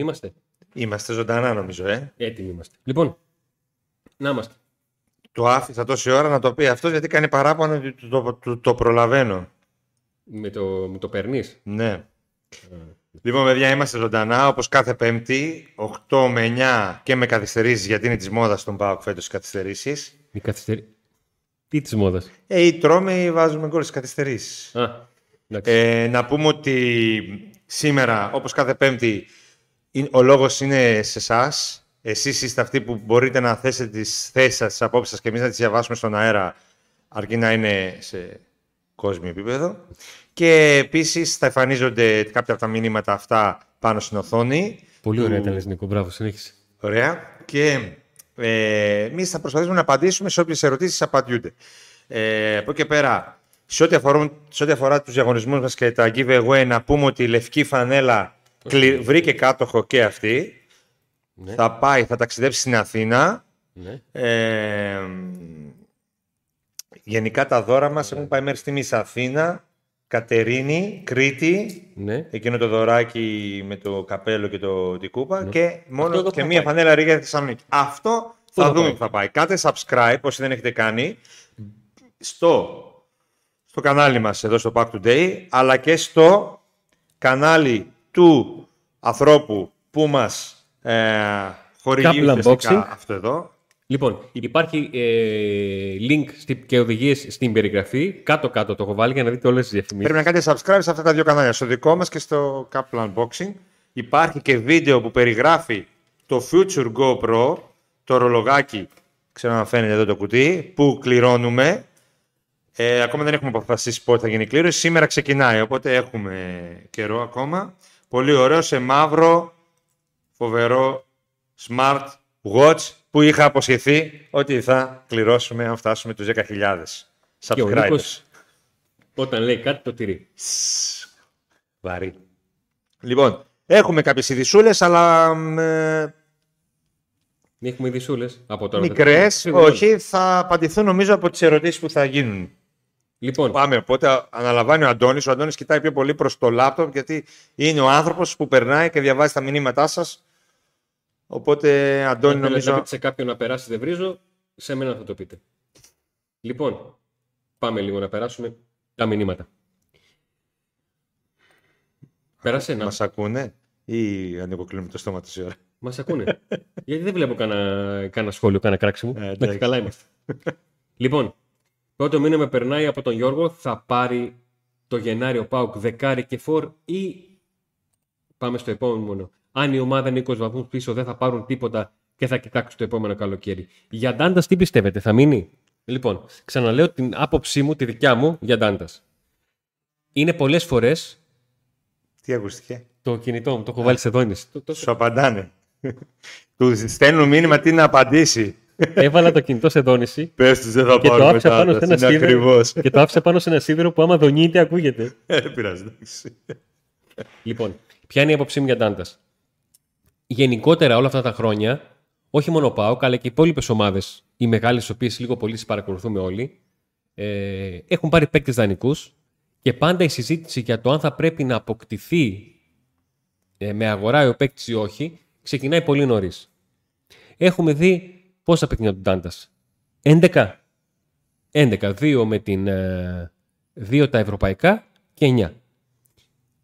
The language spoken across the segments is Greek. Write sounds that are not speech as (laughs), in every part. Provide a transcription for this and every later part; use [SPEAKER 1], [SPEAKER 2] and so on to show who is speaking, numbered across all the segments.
[SPEAKER 1] Έτοιμοι είμαστε;
[SPEAKER 2] Είμαστε ζωντανά νομίζω, ε.
[SPEAKER 1] Έτοιμοι είμαστε. Λοιπόν, να είμαστε.
[SPEAKER 2] Το άφησα τόση ώρα να το πει αυτός γιατί κάνει παράπονο ότι το, το, το, το προλαβαίνω.
[SPEAKER 1] Με το, με το περνεί.
[SPEAKER 2] Ναι. Λοιπόν, παιδιά, είμαστε ζωντανά όπως κάθε Πέμπτη, 8 με 9 και με καθυστερήσεις γιατί είναι της μόδας στον ΠΑΟΚ φέτος οι καθυστερήσεις.
[SPEAKER 1] Η καθυστερή. Τι της μόδας;
[SPEAKER 2] Ε, ή τρώμε ή βάζουμε γκολ στις καθυστερήσεις.
[SPEAKER 1] Α, εντάξει.
[SPEAKER 2] Ε, να πούμε ότι σήμερα, όπως κάθε Πέμπτη, είναι- ο λόγος είναι σε εσάς. Εσείς είστε αυτοί που μπορείτε να θέσετε τις θέσεις σας, τις απόψεις σας και εμείς να τις διαβάσουμε στον αέρα, αρκεί να είναι σε κόσμιο επίπεδο. Και επίσης θα εμφανίζονται κάποια από τα μηνύματα αυτά πάνω στην οθόνη.
[SPEAKER 1] Πολύ ωραία ήταν, λες, Νίκο. Μπράβο, συνέχισε.
[SPEAKER 2] Ωραία. Και ε, εμείς θα προσπαθήσουμε να απαντήσουμε σε όποιες ερωτήσεις απαντιούνται. Ε, από εκεί και πέρα, σε ό,τι, αφορούν, σε ό,τι αφορά τους διαγωνισμούς μας και τα giveaway, να πούμε ότι η λευκή φανέλα κλει- βρήκε κάτοχο και αυτή.
[SPEAKER 1] Ναι.
[SPEAKER 2] Θα πάει, θα ταξιδέψει στην Αθήνα.
[SPEAKER 1] Ναι.
[SPEAKER 2] Ε, γενικά τα δώρα μας έχουν πάει μέχρι στιγμής Αθήνα, Κατερίνη, Κρήτη,
[SPEAKER 1] ναι.
[SPEAKER 2] εκείνο το δωράκι με το καπέλο και το, την κούπα και μόνο
[SPEAKER 1] Αυτό εδώ
[SPEAKER 2] και
[SPEAKER 1] θα
[SPEAKER 2] μία
[SPEAKER 1] πάει.
[SPEAKER 2] φανέλα ρίγα Θεσσαλονίκη. Αυτό
[SPEAKER 1] Πού
[SPEAKER 2] θα
[SPEAKER 1] θα
[SPEAKER 2] δούμε
[SPEAKER 1] πάει;
[SPEAKER 2] που θα πάει. Κάντε subscribe όσοι δεν έχετε κάνει στο, στο κανάλι μας εδώ στο Pack Today αλλά και στο κανάλι του ανθρώπου που μας ε, χορηγεί
[SPEAKER 1] Kaplan
[SPEAKER 2] ουσιαστικά
[SPEAKER 1] Boxing.
[SPEAKER 2] αυτό εδώ.
[SPEAKER 1] Λοιπόν, υπάρχει ε, link στη- και οδηγίες στην περιγραφή. Κάτω-κάτω το έχω βάλει για να δείτε όλες τις διαφημίσεις.
[SPEAKER 2] Πρέπει να κάνετε subscribe σε αυτά τα δύο κανάλια, στο δικό μας και στο Kaplan Unboxing. Υπάρχει και βίντεο που περιγράφει το Future GoPro, το ρολογάκι, ξέρω να φαίνεται εδώ το κουτί, που κληρώνουμε. Ε, ακόμα δεν έχουμε αποφασίσει πότε θα γίνει η κλήρωση. Σήμερα ξεκινάει, οπότε έχουμε καιρό ακόμα. Πολύ ωραίο, σε μαύρο, φοβερό, smart watch που είχα αποσχεθεί ότι θα κληρώσουμε αν φτάσουμε τους 10.000
[SPEAKER 1] Και ο
[SPEAKER 2] subscribers.
[SPEAKER 1] Νίκος, όταν λέει κάτι, το τηρεί.
[SPEAKER 2] Βαρύ. Λοιπόν, έχουμε κάποιες ειδισούλες, αλλά μ, ε,
[SPEAKER 1] Έχουμε ειδισούλε από τώρα.
[SPEAKER 2] μικρές.
[SPEAKER 1] Σίγουρα.
[SPEAKER 2] Όχι, θα απαντηθούν νομίζω από τις ερωτήσεις που θα γίνουν.
[SPEAKER 1] Λοιπόν,
[SPEAKER 2] Πάμε, οπότε αναλαμβάνει ο Αντώνης. Ο Αντώνης κοιτάει πιο πολύ προς το λάπτοπ, γιατί είναι ο άνθρωπος που περνάει και διαβάζει τα μηνύματά σας. Οπότε,
[SPEAKER 1] αν
[SPEAKER 2] Αντώνη,
[SPEAKER 1] θέλετε να
[SPEAKER 2] νομίζω...
[SPEAKER 1] πείτε σε κάποιον να περάσει δεν βρίζω, σε μένα θα το πείτε. Λοιπόν, πάμε λίγο να περάσουμε τα μηνύματα. Πέρασε ένα.
[SPEAKER 2] Μας ακούνε ή ανοιγοκλίνουμε το στόμα τόση ώρα;
[SPEAKER 1] Μας ακούνε. Γιατί δεν βλέπω κανένα, κανένα σχόλιο, κανένα κράξιμο.
[SPEAKER 2] Ε,
[SPEAKER 1] Εντάξει,
[SPEAKER 2] εντάξει.
[SPEAKER 1] καλά είμαστε. λοιπόν, πρώτο μήνυμα περνάει από τον Γιώργο. Θα πάρει το Γενάριο Πάουκ δεκάρι και φορ ή πάμε στο επόμενο. Αν η ομάδα είναι 20 βαθμούς πίσω, δεν θα πάρουν τίποτα και θα κοιτάξουν το επόμενο καλοκαίρι. Για Ντάντας, τι πιστεύετε, θα μείνει; Λοιπόν, ξαναλέω την άποψή μου, τη δικιά μου για Ντάντας. Είναι πολλές φορές
[SPEAKER 2] Τι ακούστηκε;
[SPEAKER 1] το κινητό μου, το έχω βάλει σε δόνηση. Το- το-
[SPEAKER 2] Σου απαντάνε. Του στέλνουν μήνυμα τι να απαντήσει.
[SPEAKER 1] Έβαλα το κινητό σε δόνηση
[SPEAKER 2] Πες τους δεν θα
[SPEAKER 1] και το
[SPEAKER 2] πάρουμε
[SPEAKER 1] άφησα πάνω σε
[SPEAKER 2] μετά.
[SPEAKER 1] ένα
[SPEAKER 2] Είναι
[SPEAKER 1] σίδερο.
[SPEAKER 2] ακριβώς.
[SPEAKER 1] Και το άφησα πάνω σε ένα σίδερο που άμα δονείται ακούγεται.
[SPEAKER 2] Ε, Δεν πειράζει. εντάξει.
[SPEAKER 1] Λοιπόν, ποια είναι η άποψή μου για Ντάντας; Γενικότερα όλα αυτά τα χρόνια, όχι μόνο ο ΠΑΟΚ, αλλά και οι υπόλοιπες ομάδες, οι μεγάλες, τι οποίες λίγο πολύ τις παρακολουθούμε όλοι, ε, έχουν πάρει παίκτες δανεικούς και πάντα η συζήτηση για το αν θα πρέπει να αποκτηθεί ε, με αγορά ο παίκτης ή όχι, ξεκινάει πολύ νωρίς. Έχουμε δει πόσα παιχνίδια του Ντάντα. 11. 11. Δύο με την. Ε, δύο τα ευρωπαϊκά και 9.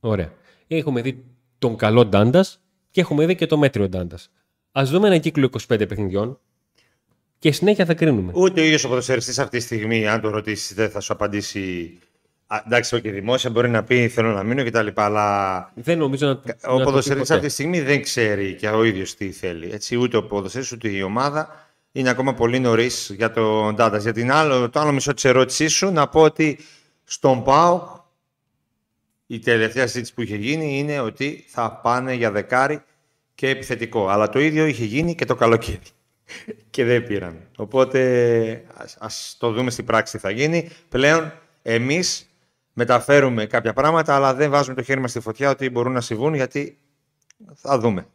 [SPEAKER 1] Ωραία. Έχουμε δει τον καλό Ντάντα και έχουμε δει και το μέτριο Ντάντα. Α δούμε ένα κύκλο 25 παιχνιδιών και συνέχεια θα κρίνουμε.
[SPEAKER 2] Ούτε ο ίδιος ο ποδοσφαιριστής αυτή τη στιγμή, αν το ρωτήσεις, δεν θα σου απαντήσει. Α, εντάξει, όχι δημόσια μπορεί να πει θέλω να μείνω κτλ. Αλλά
[SPEAKER 1] Δεν νομίζω να,
[SPEAKER 2] ο
[SPEAKER 1] να το πει
[SPEAKER 2] ποδοσφαιριστής
[SPEAKER 1] ποτέ.
[SPEAKER 2] αυτή τη στιγμή δεν ξέρει και ο ίδιος τι θέλει. Έτσι, ούτε ο ποδοσφαιριστής ούτε η ομάδα είναι ακόμα πολύ νωρίς για τον Ντάντα. Για την άλλο, το άλλο μισό της ερώτησής σου, να πω ότι στον ΠΑΟΚ η τελευταία συζήτηση που είχε γίνει είναι ότι θα πάνε για δεκάρι και επιθετικό. Αλλά το ίδιο είχε γίνει και το καλοκαίρι. (laughs) και δεν πήραν. Οπότε ας, ας το δούμε στην πράξη τι θα γίνει. Πλέον εμείς μεταφέρουμε κάποια πράγματα, αλλά δεν βάζουμε το χέρι μας στη φωτιά ότι μπορούν να συμβούν, γιατί θα δούμε.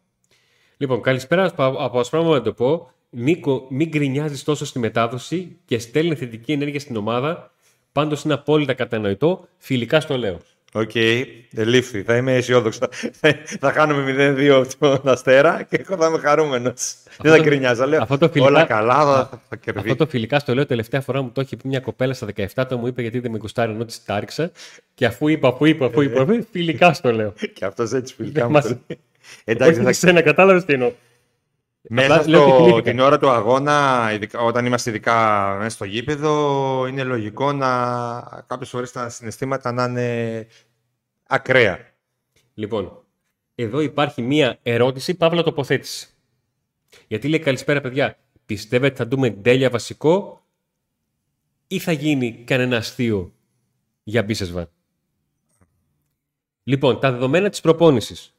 [SPEAKER 1] Λοιπόν, καλησπέρα από από Ασπράμμα να το πω. Νίκο, μην γκρινιάζεις τόσο στη μετάδοση και στέλνει θετική ενέργεια στην ομάδα. Πάντως είναι απόλυτα κατανοητό. Φιλικά στο λέω.
[SPEAKER 2] Οκ, ελήφθη. Θα είμαι αισιόδοξο. θα, θα χάνουμε 0-2 από τον Αστέρα και εγώ θα είμαι χαρούμενος. Δεν θα γκρινιάζω. Λέω,
[SPEAKER 1] αυτό το φιλικά-
[SPEAKER 2] όλα καλά, θα, θα
[SPEAKER 1] Αυτό
[SPEAKER 2] κερδίσει.
[SPEAKER 1] το φιλικά στο λέω τελευταία φορά μου το έχει πει μια κοπέλα στα 17 το μου είπε γιατί δεν με γουστάρει ενώ της τα 'ριξα. Και αφού είπα, αφού είπα, αφού είπα, αφού είπα, φιλικά στο λέω.
[SPEAKER 2] Και αυτός έτσι φιλικά μου
[SPEAKER 1] Μας-
[SPEAKER 2] το λέει.
[SPEAKER 1] Όχι
[SPEAKER 2] Εντάξει, θα...
[SPEAKER 1] σε κατάλαβες τι εννοώ.
[SPEAKER 2] Μέσα
[SPEAKER 1] Απλά λέω ότι
[SPEAKER 2] στο,
[SPEAKER 1] θυμήθηκα.
[SPEAKER 2] την ώρα του αγώνα, ειδικά, όταν είμαστε ειδικά μέσα στο γήπεδο, είναι λογικό να κάποιες φορές τα συναισθήματα να είναι ακραία.
[SPEAKER 1] Λοιπόν, εδώ υπάρχει μία ερώτηση, παύλα τοποθέτηση. Γιατί λέει καλησπέρα παιδιά, πιστεύετε θα δούμε τέλεια βασικό ή θα γίνει κανένα αστείο για Μπίσεσβαρ. Λοιπόν, τα δεδομένα της προπόνησης.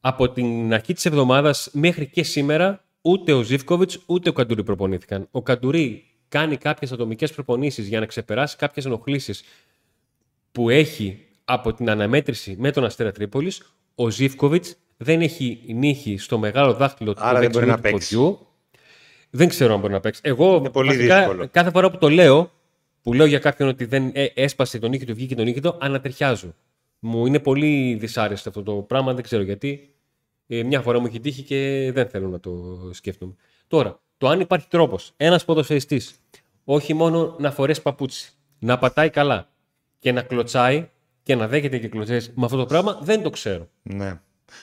[SPEAKER 1] Από την αρχή της εβδομάδας μέχρι και σήμερα ούτε ο Ζιβκοβιτς ούτε ο Καντουρί προπονήθηκαν. Ο Καντουρί κάνει κάποιες ατομικές προπονήσεις για να ξεπεράσει κάποιες ενοχλήσεις που έχει από την αναμέτρηση με τον Αστέρα Τρίπολης, ο Ζιβκοβιτς δεν έχει νύχη στο μεγάλο δάχτυλο του
[SPEAKER 2] Άρα δεν μπορεί
[SPEAKER 1] δεξιού
[SPEAKER 2] να
[SPEAKER 1] του
[SPEAKER 2] παίξει.
[SPEAKER 1] ποδιού. Δεν ξέρω αν μπορεί να παίξει. Εγώ
[SPEAKER 2] Είναι πολύ
[SPEAKER 1] βασικά,
[SPEAKER 2] δύσκολο.
[SPEAKER 1] κάθε φορά που το λέω, που λέω για κάποιον ότι δεν ε, έσπασε τον νύχη του, βγήκε τον νύχη του, ανατριχιάζω. Μου είναι πολύ δυσάρεστο αυτό το πράγμα, δεν ξέρω γιατί. Ε, μια φορά μου έχει τύχει και δεν θέλω να το σκέφτομαι. Τώρα, το αν υπάρχει τρόπος ένας ποδοσφαιριστής όχι μόνο να φορέσει παπούτσι, να πατάει καλά και να κλωτσάει και να δέχεται και κλωτσές με αυτό το πράγμα, δεν το ξέρω.
[SPEAKER 2] Ναι.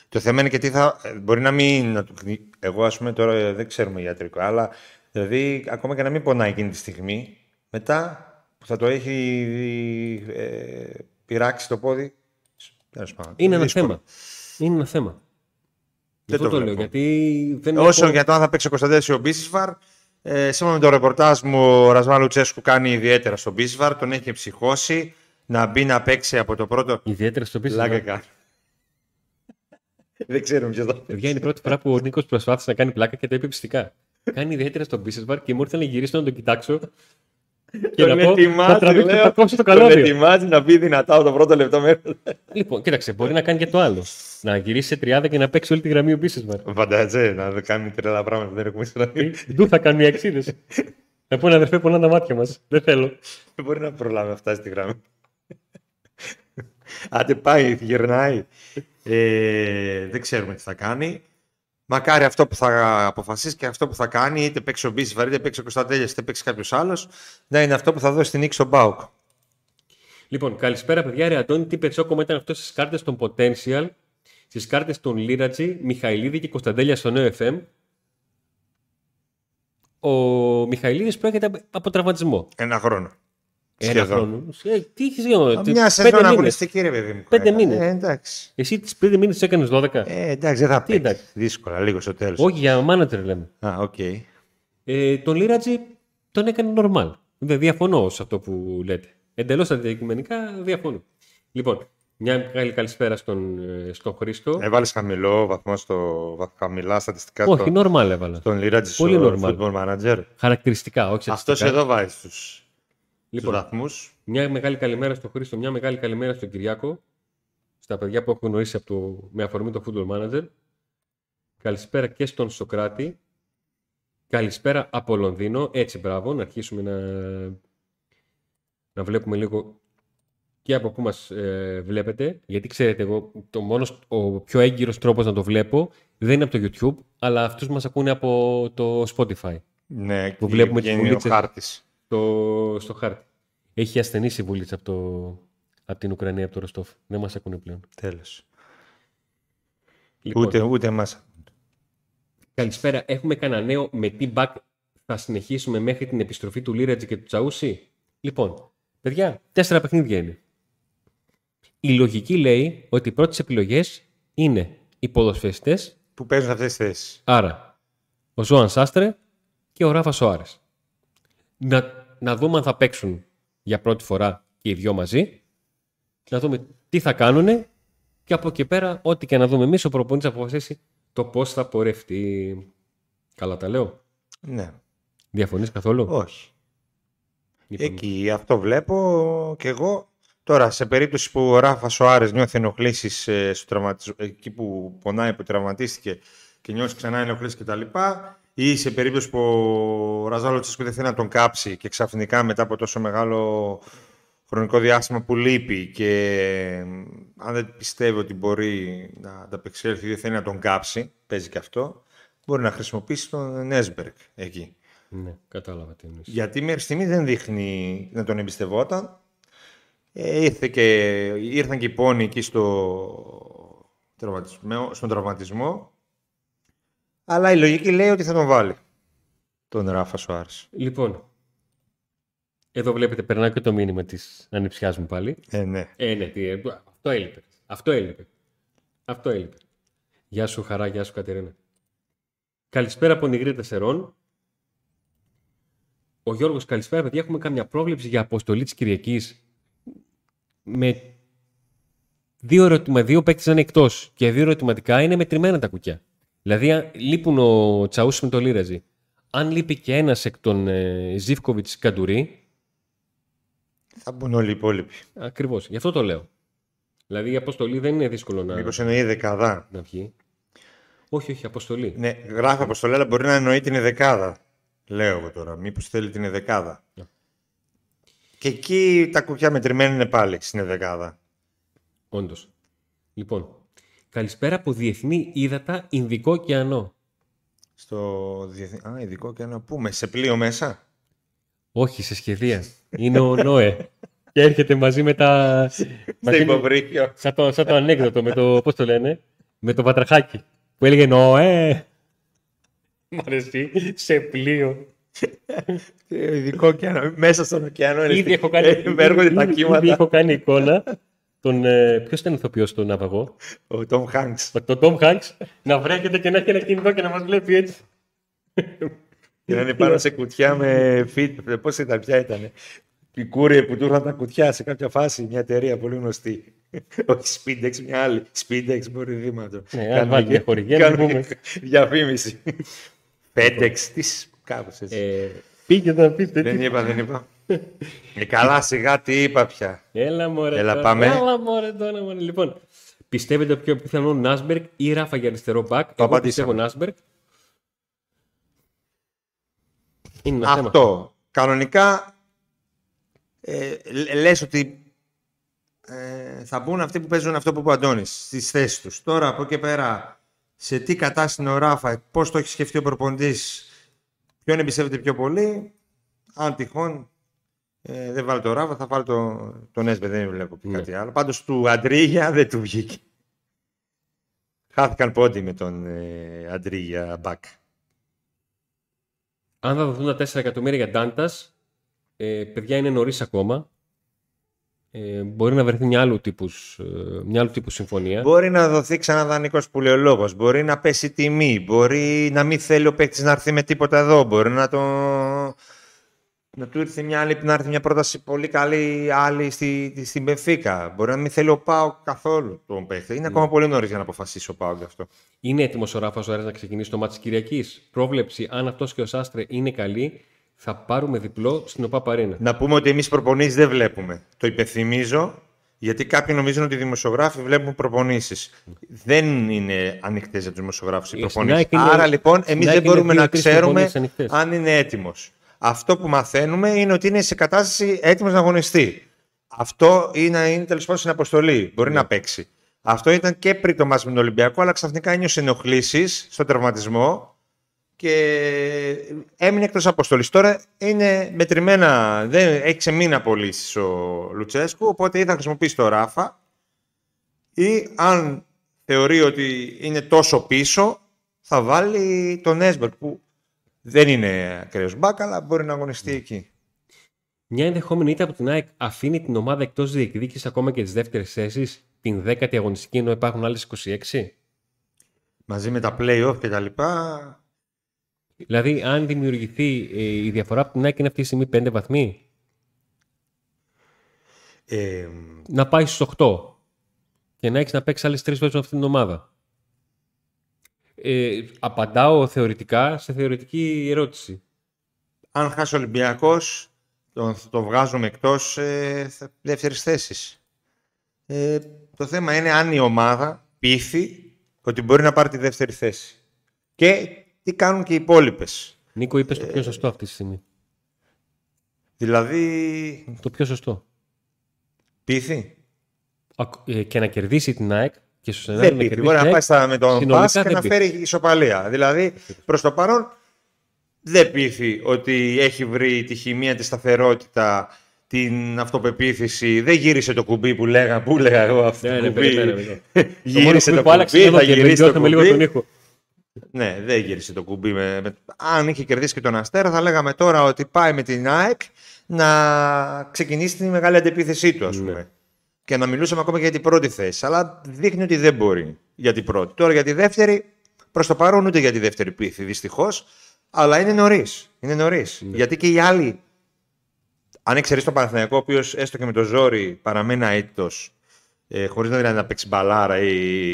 [SPEAKER 2] Το θέμα είναι και τι θα. ε, Μπορεί να μην. να του- Εγώ, ας πούμε, τώρα ε, δεν ξέρουμε ιατρικό, αλλά δηλαδή ακόμα και να μην πονάει εκείνη τη στιγμή, μετά που θα το έχει ε, πειράξει το πόδι. Τέλος πάντων.
[SPEAKER 1] Είναι ένα
[SPEAKER 2] δύσκολο.
[SPEAKER 1] θέμα. Είναι ένα θέμα. Γι'
[SPEAKER 2] Δεν
[SPEAKER 1] αυτό
[SPEAKER 2] το
[SPEAKER 1] το, λέω.
[SPEAKER 2] βλέπω.
[SPEAKER 1] Γιατί δεν
[SPEAKER 2] Όσο
[SPEAKER 1] έχω-
[SPEAKER 2] για το αν θα παίξει ο Κωνσταντέλιο ο Μπίσισβαρ, ε, σύμφωνα με το ρεπορτάζ μου, ο Ρασβάλου Τσέσκου κάνει ιδιαίτερα στον Μπίσισβαρ, τον έχει ψυχώσει να μπει να παίξει από το πρώτο.
[SPEAKER 1] Ιδιαίτερα στο πίσω.
[SPEAKER 2] Πλάκα κάνει. Δεν ξέρουμε ποιος θα
[SPEAKER 1] Παιδιά, είναι η πρώτη φορά που ο Νίκος προσπάθησε να κάνει πλάκα και το είπε πιστικά. Κάνει ιδιαίτερα στον Business Bar και μου ήρθε να γυρίσω να τον κοιτάξω. Και να πω, θα τραβήξω, θα κόψω το
[SPEAKER 2] τον
[SPEAKER 1] καλώδιο.
[SPEAKER 2] ετοιμάζει να μπει δυνατά από το πρώτο λεπτό μέρο.
[SPEAKER 1] Λοιπόν, κοίταξε, μπορεί να κάνει και το άλλο. Να γυρίσει σε 30 και να παίξει όλη τη γραμμή ο Business Bar.
[SPEAKER 2] Φαντάζε να δεν κάνει τρελά πράγματα που δεν έχουμε ξαναδεί.
[SPEAKER 1] Ντου θα κάνουν οι αξίδες. Να πούνε αδερφέ, πονά τα μάτια μας. Δεν θέλω.
[SPEAKER 2] Δεν μπορεί να προλάβει να φτάσει στη γραμμή. Άντε πάει, γυρνάει. Ε, δεν ξέρουμε τι θα κάνει. Μακάρι αυτό που θα αποφασίσει και αυτό που θα κάνει, είτε παίξει ο Μπίσβαρ, είτε παίξει ο Κωνσταντέλια, είτε παίξει κάποιος άλλος, να είναι αυτό που θα δώσει την νίκη στον Μπάουκ.
[SPEAKER 1] Λοιπόν, καλησπέρα παιδιά. Ρε Αντώνη, τι πετσόκομμα ήταν αυτός στις κάρτες των Potential, στις κάρτες των Λίρατζη, Μιχαηλίδη και Κωνσταντέλια στο νέο FM. Ο Μιχαηλίδης προέρχεται από τραυματισμό.
[SPEAKER 2] Ένα χρόνο.
[SPEAKER 1] Ένα
[SPEAKER 2] Σχεδόν.
[SPEAKER 1] χρόνο. Ε, τι έχεις γίνει, τι-
[SPEAKER 2] Μια
[SPEAKER 1] πέντε
[SPEAKER 2] σεζόν
[SPEAKER 1] μήνες.
[SPEAKER 2] αγωνιστική, ρε παιδί μου.
[SPEAKER 1] Πέντε
[SPEAKER 2] έκανε.
[SPEAKER 1] μήνες.
[SPEAKER 2] Ε, εντάξει.
[SPEAKER 1] Εσύ τις πέντε μήνες έκανες 12.
[SPEAKER 2] Ε, εντάξει, δεν θα πει.
[SPEAKER 1] εντάξει.
[SPEAKER 2] Δύσκολα, λίγο στο τέλος.
[SPEAKER 1] Όχι, για μάνατζερ λέμε.
[SPEAKER 2] Α, οκ.
[SPEAKER 1] Ε, τον Λίρατζη τον έκανε normal. Δεν διαφωνώ σε αυτό που λέτε. Εντελώς αντικειμενικά διαφωνώ. Λοιπόν, μια μεγάλη καλησπέρα στον, ε, στον Χρήστο.
[SPEAKER 2] Έβαλες χαμηλό βαθμό στο βα- χαμηλά στατιστικά
[SPEAKER 1] όχι,
[SPEAKER 2] στο,
[SPEAKER 1] normal έβαλα.
[SPEAKER 2] στον Λίρατζη
[SPEAKER 1] Πολύ
[SPEAKER 2] στο
[SPEAKER 1] normal.
[SPEAKER 2] Football Manager.
[SPEAKER 1] Χαρακτηριστικά, όχι
[SPEAKER 2] Αυτός
[SPEAKER 1] στατιστικά.
[SPEAKER 2] εδώ βάζει τους
[SPEAKER 1] Λοιπόν,
[SPEAKER 2] βαθμούς.
[SPEAKER 1] μια μεγάλη καλημέρα στον Χρήστο, μια μεγάλη καλημέρα στον Κυριάκο. Στα παιδιά που έχω γνωρίσει από το, με αφορμή το Football Manager. Καλησπέρα και στον Σοκράτη. Καλησπέρα από Λονδίνο. Έτσι, μπράβο, να αρχίσουμε να, να βλέπουμε λίγο και από πού μας ε, βλέπετε. Γιατί ξέρετε, εγώ το μόνος, ο πιο έγκυρος τρόπος να το βλέπω δεν είναι από το YouTube, αλλά αυτούς μας ακούνε από το Spotify,
[SPEAKER 2] Ναι,
[SPEAKER 1] που βλέπουμε τις
[SPEAKER 2] βγαίνει ο
[SPEAKER 1] βουλίτσες.
[SPEAKER 2] Χάρτη.
[SPEAKER 1] στο, στο χάρτη. Έχει ασθενήσει η βουλίτσα από, το, από την Ουκρανία, από το Ροστόφ. Δεν μας ακούνε πλέον.
[SPEAKER 2] Τέλος.
[SPEAKER 1] Λοιπόν,
[SPEAKER 2] Ούτε, ούτε εμάς.
[SPEAKER 1] Καλησπέρα. Έχουμε κανένα νέο με τι back θα συνεχίσουμε μέχρι την επιστροφή του Λίρατζη και του Τσαούσι; Λοιπόν, παιδιά, τέσσερα παιχνίδια είναι. Η λογική λέει ότι οι πρώτες επιλογές είναι οι ποδοσφαιριστές,
[SPEAKER 2] Που παίζουν αυτές τις θέσεις.
[SPEAKER 1] άρα ο Ζωάν Σάστρε και ο Ράφα Σοάρες. Να, να δούμε αν θα παίξουν για πρώτη φορά και οι δυο μαζί. Να δούμε τι θα κάνουν και από εκεί πέρα, ό,τι και να δούμε εμείς, ο προπονητής θα αποφασίσει το πώς θα πορευτεί. Καλά τα λέω;
[SPEAKER 2] Ναι.
[SPEAKER 1] Διαφωνείς καθόλου;
[SPEAKER 2] Όχι.
[SPEAKER 1] Λοιπόν,
[SPEAKER 2] Εκεί αυτό βλέπω και εγώ. Τώρα, σε περίπτωση που ο Ράφα Σοάρες νιώθει ενοχλήσεις ε, στο τραυματισ- εκεί που πονάει, που τραυματίστηκε και νιώθει ξανά ενοχλήσεις κτλ. Ή σε περίπτωση που ο Ραζάλο Τσίσκο δεν θέλει να τον κάψει και ξαφνικά μετά από τόσο μεγάλο χρονικό διάστημα που λείπει και αν δεν πιστεύει ότι μπορεί να ανταπεξέλθει ή δεν θέλει να τον κάψει, παίζει και αυτό, μπορεί να χρησιμοποιήσει τον Νέσμπεργκ εκεί.
[SPEAKER 1] Ναι, κατάλαβα τι εννοείς.
[SPEAKER 2] Γιατί μέχρι στιγμής δεν δείχνει να τον εμπιστευόταν. Ε, ήρθε και, ήρθαν και οι πόνοι εκεί στο τραυματισμό, στον τραυματισμό. Αλλά η λογική λέει ότι θα τον βάλει. Τον Ράφα Σοάρες.
[SPEAKER 1] Λοιπόν, εδώ βλέπετε, περνάω και το μήνυμα της ανιψιά μου πάλι.
[SPEAKER 2] Ε, ναι.
[SPEAKER 1] Ε, ναι, τι, ε, αυτό έλειπε. Αυτό έλειπε. Αυτό έλειπε. Γεια σου, χαρά, γεια σου, Κατερίνα. Καλησπέρα από Νιγρή Τεσσερών. Ο Γιώργος, καλησπέρα, παιδιά. Έχουμε καμιά πρόβλεψη για αποστολή της Κυριακής. Με δύο, ερωτημα... δύο παίκτες να είναι εκτός και δύο ερωτηματικά είναι μετρημένα τα κουκιά. Δηλαδή, αν λείπουν ο Τσαούσι με το Λίραζι. Αν λείπει και ένας εκ των ε, Ζήφκοβιτς Καντουρί,
[SPEAKER 2] Θα μπουν όλοι οι υπόλοιποι.
[SPEAKER 1] Ακριβώς. Γι' αυτό το λέω. Δηλαδή η αποστολή δεν είναι δύσκολο να,
[SPEAKER 2] Μήπως εννοεί δεκαδά.
[SPEAKER 1] να βγει. Όχι, όχι, αποστολή.
[SPEAKER 2] Ναι, γράφει αποστολή, αλλά μπορεί να εννοεί την δεκάδα. Λέω εγώ τώρα. Μήπως θέλει την δεκάδα.
[SPEAKER 1] Ναι.
[SPEAKER 2] Και εκεί τα κουκιά μετρημένα είναι πάλι στην δεκάδα.
[SPEAKER 1] Όντως. Λοιπόν, καλησπέρα από Διεθνή Ήδατα Ινδικό ωκεανό.
[SPEAKER 2] Στο διεθνή. Α, ειδικό και ένα πούμε. Σε πλοίο μέσα;
[SPEAKER 1] Όχι, σε σχεδία. Είναι ο Νόε. και έρχεται μαζί με τα.
[SPEAKER 2] Στο
[SPEAKER 1] μαζί με-
[SPEAKER 2] υποβρύχιο.
[SPEAKER 1] σαν, το, σαν το ανέκδοτο με το. Πώς το λένε, με το πατραχάκι. Που έλεγε Νόε. Μ' αρέσει. Σε πλοίο.
[SPEAKER 2] Ε, Ειδικό και ένα. Μέσα στον ωκεανό. είναι
[SPEAKER 1] Ήδη
[SPEAKER 2] στη-
[SPEAKER 1] έχω κάνει,
[SPEAKER 2] ε, Έρχονται τα
[SPEAKER 1] ήδη- ήδη
[SPEAKER 2] κύματα.
[SPEAKER 1] έχω κάνει εικόνα. Τον, ε, ποιος ήταν ηθοποιός στον ναυαγό;
[SPEAKER 2] Ο Τόμ Χάγκς.
[SPEAKER 1] Το Tom Hanks να βρέχεται και να έχει ένα κινητό και να μας βλέπει έτσι.
[SPEAKER 2] Και να είναι πάνω σε κουτιά με fit. Πώς ήταν, ποια ήταν. Η κούρια που του ήρθαν τα κουτιά σε κάποια φάση. Μια εταιρεία πολύ γνωστή. Όχι Speedex, μια άλλη. Speedex μπορεί δήματο.
[SPEAKER 1] Ναι, αν βάλει μια χορηγία, να
[SPEAKER 2] κάνουμε
[SPEAKER 1] πούμε.
[SPEAKER 2] διαφήμιση. FedEx, τι κάπως έτσι.
[SPEAKER 1] Ε, πήγε να πει
[SPEAKER 2] Δεν
[SPEAKER 1] τέτοιο.
[SPEAKER 2] είπα, δεν είπα. Ε, καλά, σιγά τι είπα πια.
[SPEAKER 1] Έλα μωρέ
[SPEAKER 2] Έλα,
[SPEAKER 1] τώρα.
[SPEAKER 2] πάμε.
[SPEAKER 1] Έλα μωρέ τώρα μωρέ. Λοιπόν, πιστεύετε πιο πιθανό Νάσμπεργκ ή Ράφα για αριστερό μπακ; Εγώ
[SPEAKER 2] απαντήσαμε.
[SPEAKER 1] πιστεύω Νάσμπεργκ. Είναι ένα θέμα.
[SPEAKER 2] Αυτό. Κανονικά ε, λ- λες ότι ε, θα μπουν αυτοί που παίζουν αυτό που είπε ο Αντώνης στις θέσεις τους. Τώρα από εκεί πέρα σε τι κατάσταση είναι ο Ράφα, πώς το έχει σκεφτεί ο προπονητής, ποιον εμπιστεύεται πιο πολύ, αν τυχόν ε, δεν βάλει το Ράφα θα βάλει το, τον Έσβε, δεν βλέπω και
[SPEAKER 1] Ναι.
[SPEAKER 2] κάτι άλλο. Πάντως του Αντρίγια (laughs) δεν του βγήκε. Χάθηκαν πόντι με τον ε, Αντρίγια Μπακ.
[SPEAKER 1] Αν θα δοθούν τα 4 εκατομμύρια για Ντάντας, ε, παιδιά είναι νωρίς ακόμα. Ε, μπορεί να βρεθεί μια άλλου τύπους ε, μια άλλου τύπου συμφωνία.
[SPEAKER 2] Μπορεί να δοθεί ξανά δανεικός πουλεολόγο. Μπορεί να πέσει η τιμή. Μπορεί να μην θέλει ο παίκτης να έρθει με τίποτα εδώ. Μπορεί να, το... να του ήρθε μια άλλη, να έρθει μια πρόταση πολύ καλή άλλη στη, στην Πεφίκα. Μπορεί να μην θέλει ο Πάο καθόλου τον παίκτη. Είναι ακόμα πολύ νωρίς για να αποφασίσει ο Πάο γι' αυτό.
[SPEAKER 1] Είναι έτοιμος ο Ράφα Ζωάρε να ξεκινήσει το μάτι της Κυριακής; Πρόβλεψη, αν αυτός και ο Σάστρε είναι καλοί, θα πάρουμε διπλό στην ΟΠΑ Παρίνα.
[SPEAKER 2] Να πούμε ότι εμείς προπονήσεις δεν βλέπουμε. Το υπενθυμίζω. Γιατί κάποιοι νομίζουν ότι οι δημοσιογράφοι βλέπουν προπονήσεις. Δεν είναι ανοιχτές για τους δημοσιογράφους οι
[SPEAKER 1] Ε, στην
[SPEAKER 2] προπονήσεις.
[SPEAKER 1] ΑΕΚ είναι-
[SPEAKER 2] Άρα λοιπόν,
[SPEAKER 1] στην
[SPEAKER 2] εμεί
[SPEAKER 1] ΑΕΚ
[SPEAKER 2] δεν
[SPEAKER 1] είναι
[SPEAKER 2] μπορούμε να
[SPEAKER 1] δύο-τρεις
[SPEAKER 2] ξέρουμε
[SPEAKER 1] προπονήσεις ανοιχτές.
[SPEAKER 2] αν είναι έτοιμος. Αυτό που μαθαίνουμε είναι ότι είναι σε κατάσταση έτοιμος να αγωνιστεί. Αυτό είναι, είναι τέλος πάντων στην αποστολή. Μπορεί
[SPEAKER 1] Ναι.
[SPEAKER 2] να παίξει. Αυτό ήταν και πριν το μάτς με τον Ολυμπιακό, αλλά ξαφνικά ένιωσε ενοχλήσεις στον τραυματισμό και έμεινε εκτός αποστολής. Τώρα είναι μετρημένα, δεν, έχει ξεμείνει απολύσεις ο Λουτσέσκου, οπότε ή θα χρησιμοποιήσει το Ράφα ή αν θεωρεί ότι είναι τόσο πίσω, θα βάλει τον Έσμπερκ που δεν είναι ακραίος μπακ, αλλά μπορεί να αγωνιστεί εκεί.
[SPEAKER 1] Μια ενδεχόμενη ήττα από την ΑΕΚ αφήνει την ομάδα εκτός διεκδίκησης ακόμα και τις δεύτερες θέσεις, την 10η αγωνιστική, ενώ υπάρχουν άλλες 26.
[SPEAKER 2] Μαζί με τα play-off και τα λοιπά,
[SPEAKER 1] Δηλαδή, αν δημιουργηθεί ε, η διαφορά από την ΑΕΚ είναι αυτή τη στιγμή 5 βαθμοί,
[SPEAKER 2] ε,
[SPEAKER 1] να πάει στους 8 και να έχεις να παίξεις άλλες τρεις φορές με αυτήν την ομάδα; Ε, απαντάω θεωρητικά σε θεωρητική ερώτηση.
[SPEAKER 2] αν χάσει ο Ολυμπιακός, τον, το βγάζουμε εκτός ε, θε- δεύτερης θέσης. Ε, το θέμα είναι αν η ομάδα πείθει ότι μπορεί να πάρει τη δεύτερη θέση. Και τι κάνουν και οι υπόλοιπες.
[SPEAKER 1] Νίκο, είπες το πιο σωστό αυτή τη στιγμή.
[SPEAKER 2] Δηλαδή,
[SPEAKER 1] Το πιο σωστό.
[SPEAKER 2] Πείθει.
[SPEAKER 1] Ακ- ε, Και να κερδίσει την ΑΕΚ και στο σενάριο
[SPEAKER 2] Δεν
[SPEAKER 1] να
[SPEAKER 2] πείθει.
[SPEAKER 1] κερδίσει
[SPEAKER 2] Μπορεί
[SPEAKER 1] την
[SPEAKER 2] να πάει
[SPEAKER 1] ΑΕΚ,
[SPEAKER 2] στα, με τον
[SPEAKER 1] συνολικά
[SPEAKER 2] Πας και
[SPEAKER 1] δεν
[SPEAKER 2] να
[SPEAKER 1] πείθει.
[SPEAKER 2] φέρει ισοπαλία. Δηλαδή, προς το παρόν, δεν πείθει ότι έχει βρει τη χημεία, τη σταθερότητα, την αυτοπεποίθηση. Δεν γύρισε το κουμπί που λέγα, που λέγα εγώ αυτό
[SPEAKER 1] Ναι,
[SPEAKER 2] το
[SPEAKER 1] ναι,
[SPEAKER 2] κουμπί.
[SPEAKER 1] περιμέναμε εδώ. (laughs) Το μόνο
[SPEAKER 2] γύρισε
[SPEAKER 1] κουμπί
[SPEAKER 2] το
[SPEAKER 1] που άλλαξε
[SPEAKER 2] κουμπί,
[SPEAKER 1] ήταν
[SPEAKER 2] θα
[SPEAKER 1] ότι
[SPEAKER 2] γυρίσει το
[SPEAKER 1] βελτιώσαμε λίγο τον
[SPEAKER 2] κουμπί.
[SPEAKER 1] ήχο.
[SPEAKER 2] Ναι, δεν γύρισε το κουμπί. Με, με- Αν είχε κερδίσει και τον Αστέρα, θα λέγαμε τώρα ότι πάει με την ΑΕΚ να ξεκινήσει την μεγάλη αντεπίθεσή του, ας
[SPEAKER 1] Ναι.
[SPEAKER 2] πούμε. Και να μιλούσαμε ακόμα για την πρώτη θέση. Αλλά δείχνει ότι δεν μπορεί για την πρώτη. Τώρα για τη δεύτερη, προς το παρόν ούτε για τη δεύτερη πίθη, δυστυχώς. Αλλά είναι νωρίς. Είναι νωρίς.
[SPEAKER 1] Ναι.
[SPEAKER 2] Γιατί και οι άλλοι, αν εξαιρέσει τον Παναθηναϊκό, ο οποίος έστω και με το ζόρι παραμένει αίτητος, ε, χωρίς να, δηλαδή να παίξει μπαλάρα ή,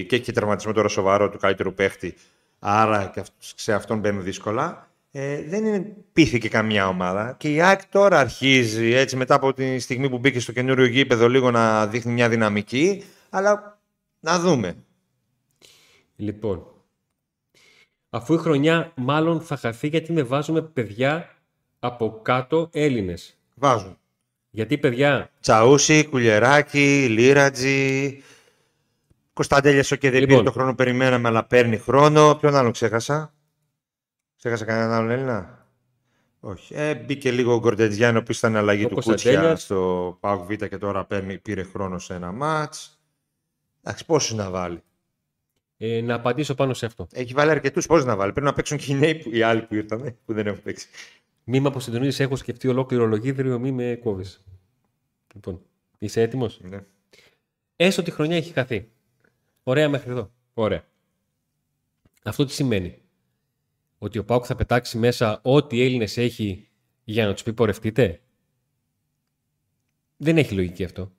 [SPEAKER 2] και έχει και τραυματισμό τώρα σοβαρό του καλύτερου παίχτη, άρα και αυτ- σε αυτόν μπαίνουν δύσκολα. Ε, δεν είναι πείθηκε καμιά ομάδα. Και η ΑΕΚ τώρα αρχίζει έτσι μετά από τη στιγμή που μπήκε στο καινούριο γήπεδο λίγο να δείχνει μια δυναμική. Αλλά να δούμε.
[SPEAKER 1] Λοιπόν, αφού η χρονιά μάλλον θα χαθεί γιατί με βάζουμε παιδιά από κάτω Έλληνες.
[SPEAKER 2] Βάζουν.
[SPEAKER 1] Γιατί παιδιά,
[SPEAKER 2] Τσαούσι, Κουλιεράκη, Λίρατζι. Κωνσταντέλια ο και δεν
[SPEAKER 1] Λοιπόν.
[SPEAKER 2] πήρε το χρόνο που περιμέναμε, αλλά παίρνει χρόνο. Ποιον άλλον ξέχασα; Ξέχασα κανέναν άλλον Έλληνα; Όχι. Ε, μπήκε λίγο ο Γκορτετζιάν, ο οποίος ήταν αλλαγή
[SPEAKER 1] Ο
[SPEAKER 2] του Κούτσια
[SPEAKER 1] Κωνσταντέλιας.
[SPEAKER 2] στο ΠΑΟΚ Β και τώρα παίρνει, πήρε χρόνο σε ένα μάτς. Εντάξει, πόσους να βάλει;
[SPEAKER 1] ε, να απαντήσω πάνω σε αυτό.
[SPEAKER 2] Έχει βάλει αρκετούς. Πόσου να βάλει; Πρέπει να παίξουν και οι νέοι, που, οι άλλοι που ήρθαν, που δεν έχουν παίξει.
[SPEAKER 1] Μη με αποσυντονίζεις, έχω σκεφτεί ολόκληρο λογίδριο, μη με κόβεις. Λοιπόν, είσαι έτοιμος;
[SPEAKER 2] Ναι.
[SPEAKER 1] Έστω τη χρονιά έχει χαθεί. Ωραία μέχρι εδώ. Ωραία. Αυτό τι σημαίνει; Ότι ο Πάουκ θα πετάξει μέσα ό,τι Έλληνες έχει για να τους πει πορευτείτε; Δεν έχει λογική αυτό.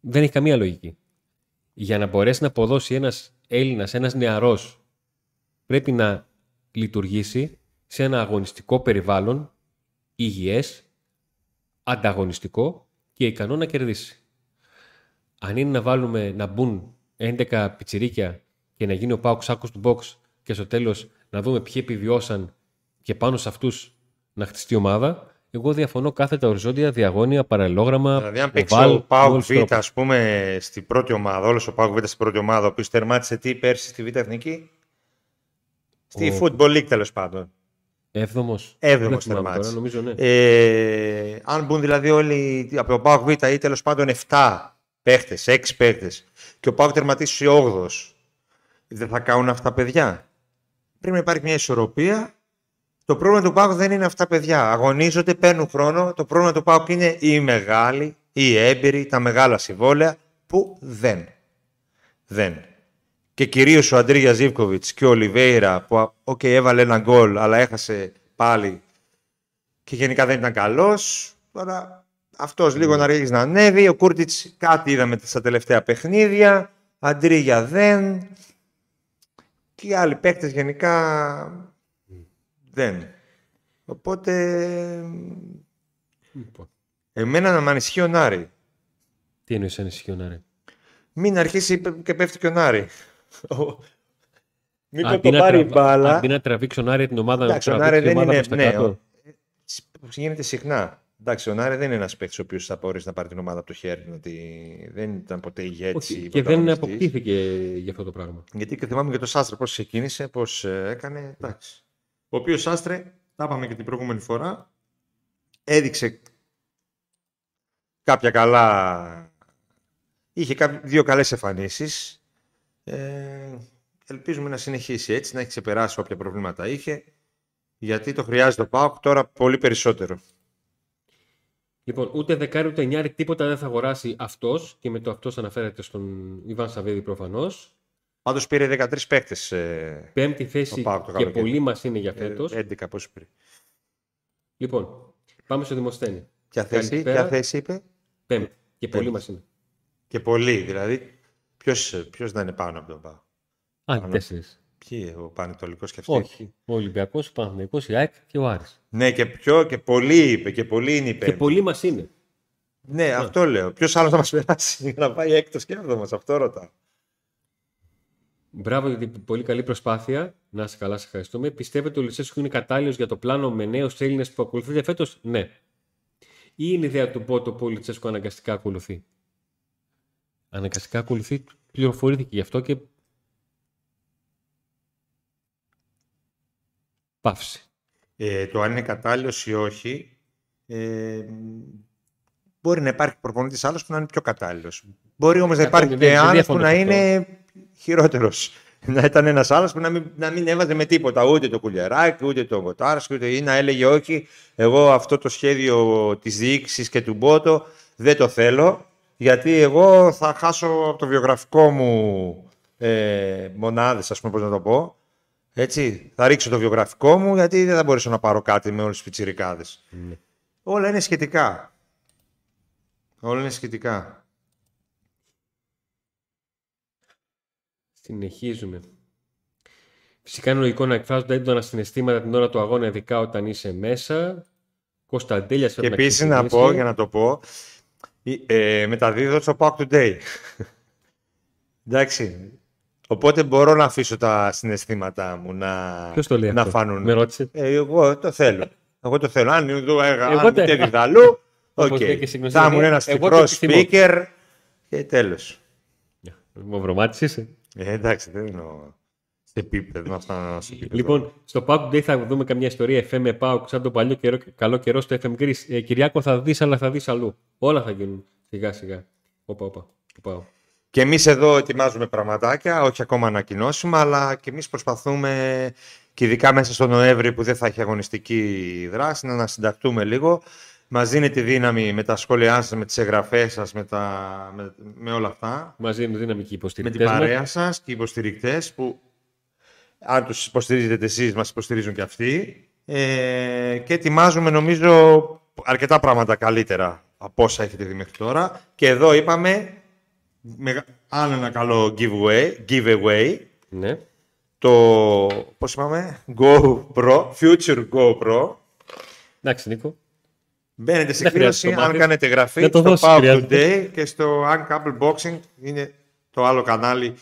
[SPEAKER 1] Δεν έχει καμία λογική. Για να μπορέσει να αποδώσει ένας Έλληνας, ένας νεαρός, πρέπει να λειτουργήσει σε ένα αγωνιστικό περιβάλλον, υγιές, ανταγωνιστικό και ικανό να κερδίσει. Αν είναι να βάλουμε να μπουν 11 πιτσιρίκια και να γίνει ο Πάουκ σάκος του box και στο τέλος να δούμε ποιοι επιβιώσαν και πάνω σε αυτούς να χτιστεί ομάδα, εγώ διαφωνώ κάθετα οριζόντια, διαγώνια, παραλληλόγραμμα,
[SPEAKER 2] Δηλαδή, αν παίξει
[SPEAKER 1] οβάλ,
[SPEAKER 2] ο
[SPEAKER 1] με
[SPEAKER 2] Πάουκ
[SPEAKER 1] όλους
[SPEAKER 2] Β,
[SPEAKER 1] τους τρόπους.
[SPEAKER 2] ας πούμε, στην πρώτη ομάδα, όλος ο Πάουκ Β στην πρώτη ομάδα, ο οποίος τερμάτισε τι πέρσι στη Β Εθνική; Στη
[SPEAKER 1] Ο-
[SPEAKER 2] Football League τέλος πάντων.
[SPEAKER 1] Έβδομος.
[SPEAKER 2] Έβδομος
[SPEAKER 1] Δεν θυμάμαι
[SPEAKER 2] τερμάτισε.
[SPEAKER 1] τώρα, νομίζω, ναι.
[SPEAKER 2] Ε, αν μπουν δηλαδή όλοι από τον Πάουκ Β ή τέλος πάντων 7 παίχτες, 6 παίχτες, και ο Πάουκ τερματίσει 8 δεν θα κάνουν αυτά παιδιά; Πρέπει να υπάρχει μια ισορροπία. Το πρόβλημα του Πάουκ δεν είναι αυτά παιδιά. Αγωνίζονται, παίρνουν χρόνο. Το πρόβλημα του Πάουκ είναι οι μεγάλοι, οι έμπειροι, τα μεγάλα συμβόλαια που δεν. Δεν. Και κυρίως ο Αντρίγια Ζίβκοβιτς και ο Ολιβέηρα που okay, έβαλε ένα γκολ αλλά έχασε πάλι και γενικά δεν ήταν καλός. Τώρα αυτός λίγο να αρχίσει να ανέβει. Ο Κούρτιτς κάτι είδαμε στα τελευταία παιχνίδια. Αντρίγια δεν. Και οι άλλοι παίκτες γενικά δεν. Οπότε
[SPEAKER 1] Λοιπόν,
[SPEAKER 2] εμένα να με ανησυχεί ο Νάρη.
[SPEAKER 1] Τι εννοείς ανησυχεί ο Νάρη;
[SPEAKER 2] Μην αρχίσει και πέφτει και ο Νάρη. Μην
[SPEAKER 1] Αντί
[SPEAKER 2] το
[SPEAKER 1] να
[SPEAKER 2] πάρει η
[SPEAKER 1] τραβα-
[SPEAKER 2] μπάλα.
[SPEAKER 1] Αντί να τραβήξει ο Νάρη την ομάδα να
[SPEAKER 2] Εντάξει, ο
[SPEAKER 1] τραβήξει
[SPEAKER 2] Νάρε
[SPEAKER 1] την
[SPEAKER 2] δεν
[SPEAKER 1] ομάδα
[SPEAKER 2] είναι.
[SPEAKER 1] προς τα
[SPEAKER 2] Ναι,
[SPEAKER 1] κάτω.
[SPEAKER 2] ο- γίνεται συχνά. Εντάξει, ο Νάρε δεν είναι ένας παίκτης ο οποίος θα μπορέσει να πάρει την ομάδα από το χέρι. του, Ότι δεν ήταν ποτέ ηγέτη.
[SPEAKER 1] Όχι, και δεν αποκτήθηκε για αυτό το πράγμα.
[SPEAKER 2] Γιατί και θυμάμαι και το Σάστρε πώς ξεκίνησε, πώς έκανε. Εντάξει. Ο οποίος Σάστρε, τα είπαμε και την προηγούμενη φορά, έδειξε κάποια καλά. Είχε κάποι- δύο καλές εμφανίσεις. Ε, ελπίζουμε να συνεχίσει έτσι, να έχει ξεπεράσει όποια προβλήματα είχε. Γιατί το χρειάζεται ο ΠΑΟΚ τώρα πολύ περισσότερο.
[SPEAKER 1] Λοιπόν, ούτε δεκάρι ούτε εννιάρι τίποτα δεν θα αγοράσει αυτός και με το αυτός αναφέρεται στον Ιβάν Σαββίδη προφανώς.
[SPEAKER 2] Πάντως πήρε 13 παίκτες. Ε,
[SPEAKER 1] Πέμπτη θέση
[SPEAKER 2] Ο ΠΑΟΚ το
[SPEAKER 1] και
[SPEAKER 2] καλοκαίρι.
[SPEAKER 1] πολύ μας είναι για φέτος.
[SPEAKER 2] ε, 11 πώς πήρε.
[SPEAKER 1] Λοιπόν, πάμε στο Δημοσθένη.
[SPEAKER 2] Ποια θέση,
[SPEAKER 1] Καλησπέρα.
[SPEAKER 2] ποια θέση είπε;
[SPEAKER 1] Πέμπτη. Και πολύ
[SPEAKER 2] Πέμπτη.
[SPEAKER 1] μας είναι.
[SPEAKER 2] Και πολύ, δηλαδή. Ποιος, ποιος να είναι πάνω από τον ΠΑΟΚ.
[SPEAKER 1] Α,
[SPEAKER 2] Πάνω.
[SPEAKER 1] τέσσερις.
[SPEAKER 2] Ποιοι, ο Πανετολικός και αυτοί;
[SPEAKER 1] Όχι. Ο Ολυμπιακός, ο Παναθηναϊκός, η ΑΕΚ και ο Άρης.
[SPEAKER 2] Ναι, και πιο και πολύ είπε και πολύ είναι υπέρ.
[SPEAKER 1] Και πολύ μας είναι.
[SPEAKER 2] Ναι, αυτό λέω. Ποιος άλλο θα μας περάσει (laughs) για να πάει έκτος και έβδομο, αυτό ρωτάω.
[SPEAKER 1] Μπράβο για την πολύ καλή προσπάθεια. Να είσαι καλά, σε ευχαριστούμε. Πιστεύετε ότι ο Λισέσκου είναι κατάλληλος για το πλάνο με νέους Έλληνες που ακολουθείτε φέτος, Ναι. ή είναι η ιδέα του Μπότο που ο Λουτσέσκο αναγκαστικά ακολουθεί; Αναγκαστικά ακολουθεί, πληροφορήθηκε γι' αυτό και παύση.
[SPEAKER 2] Ε, το αν είναι κατάλληλος ή όχι, ε, μπορεί να υπάρχει προπονητής άλλος που να είναι πιο κατάλληλος. Μπορεί όμως να υπάρχει και άλλος που να είναι χειρότερος. (laughs) Να ήταν ένας άλλος που να μην, να μην έβαζε με τίποτα ούτε το κουλιαράκι, ούτε το Γοτάρσκι, ούτε ή να έλεγε όχι, εγώ αυτό το σχέδιο της διοίκησης και του Μπότο δεν το θέλω, γιατί εγώ θα χάσω από το βιογραφικό μου ε, μονάδες, ας πούμε πώς να το πω, έτσι, θα ρίξω το βιογραφικό μου γιατί δεν θα μπορέσω να πάρω κάτι με όλους τους πιτσιρικάδες. Mm. Όλα είναι σχετικά. Όλα είναι σχετικά.
[SPEAKER 1] Συνεχίζουμε. Φυσικά είναι λογικό να εκφράζονται έντονα συναισθήματα την ώρα του αγώνα, ειδικά όταν είσαι μέσα. Κωνσταντέλια
[SPEAKER 2] Και επίσης να, να πω, για να το πω, ε, μεταδίδω στο Pack Today. (laughs) Εντάξει. Οπότε μπορώ να αφήσω τα συναισθήματά μου να,
[SPEAKER 1] Ποιος το λέει
[SPEAKER 2] να
[SPEAKER 1] αυτό;
[SPEAKER 2] φανούν.
[SPEAKER 1] Με ρώτησε;
[SPEAKER 2] Ε, εγώ το θέλω. Εγώ το θέλω. Αν εδώ έγα, δεν διδαλού, (laughs) οκ. Θα ήμουν ένας τυπρό speaker και τέλος.
[SPEAKER 1] Μαυρομάτη είσαι.
[SPEAKER 2] Ε, εντάξει, δεν εννοώ σε επίπεδο, να φτάνω σε επίπεδο.
[SPEAKER 1] Λοιπόν, στο Pack Today θα δούμε καμιά ιστορία FM με Pauk σαν το παλιό καιρό, καλό καιρό στο FM Greece. Ε, Κυριάκο θα δεις, αλλά θα δεις αλλού. Όλα θα γίνουν σιγά σιγά. Όπα, όπα. όπα.
[SPEAKER 2] Και εμείς εδώ ετοιμάζουμε πραγματάκια, όχι ακόμα ανακοινώσιμα, αλλά και εμείς προσπαθούμε και ειδικά μέσα στο Νοέμβρη που δεν θα έχει αγωνιστική δράση, να ανασυνταχτούμε λίγο. Μας δίνετε δύναμη με τα σχόλιά σας, με τις εγγραφές σας, με, με, με όλα αυτά.
[SPEAKER 1] Μας δίνουν δύναμη και οι υποστηρικτές.
[SPEAKER 2] Με την παρέα σας και οι υποστηρικτές που, αν τους υποστηρίζετε εσείς, μας υποστηρίζουν και αυτοί. Ε, και ετοιμάζουμε, νομίζω, αρκετά πράγματα καλύτερα από όσα έχετε δει μέχρι τώρα. Και εδώ είπαμε με, άλλο ένα καλό giveaway, giveaway
[SPEAKER 1] ναι.
[SPEAKER 2] το, πώς είπαμε, GoPro, Future GoPro.
[SPEAKER 1] Εντάξει, Νίκο.
[SPEAKER 2] Μπαίνετε σε κλήρωση αν κάνετε γραφή στο Power Today και στο Uncouple Boxing. Είναι το άλλο κανάλι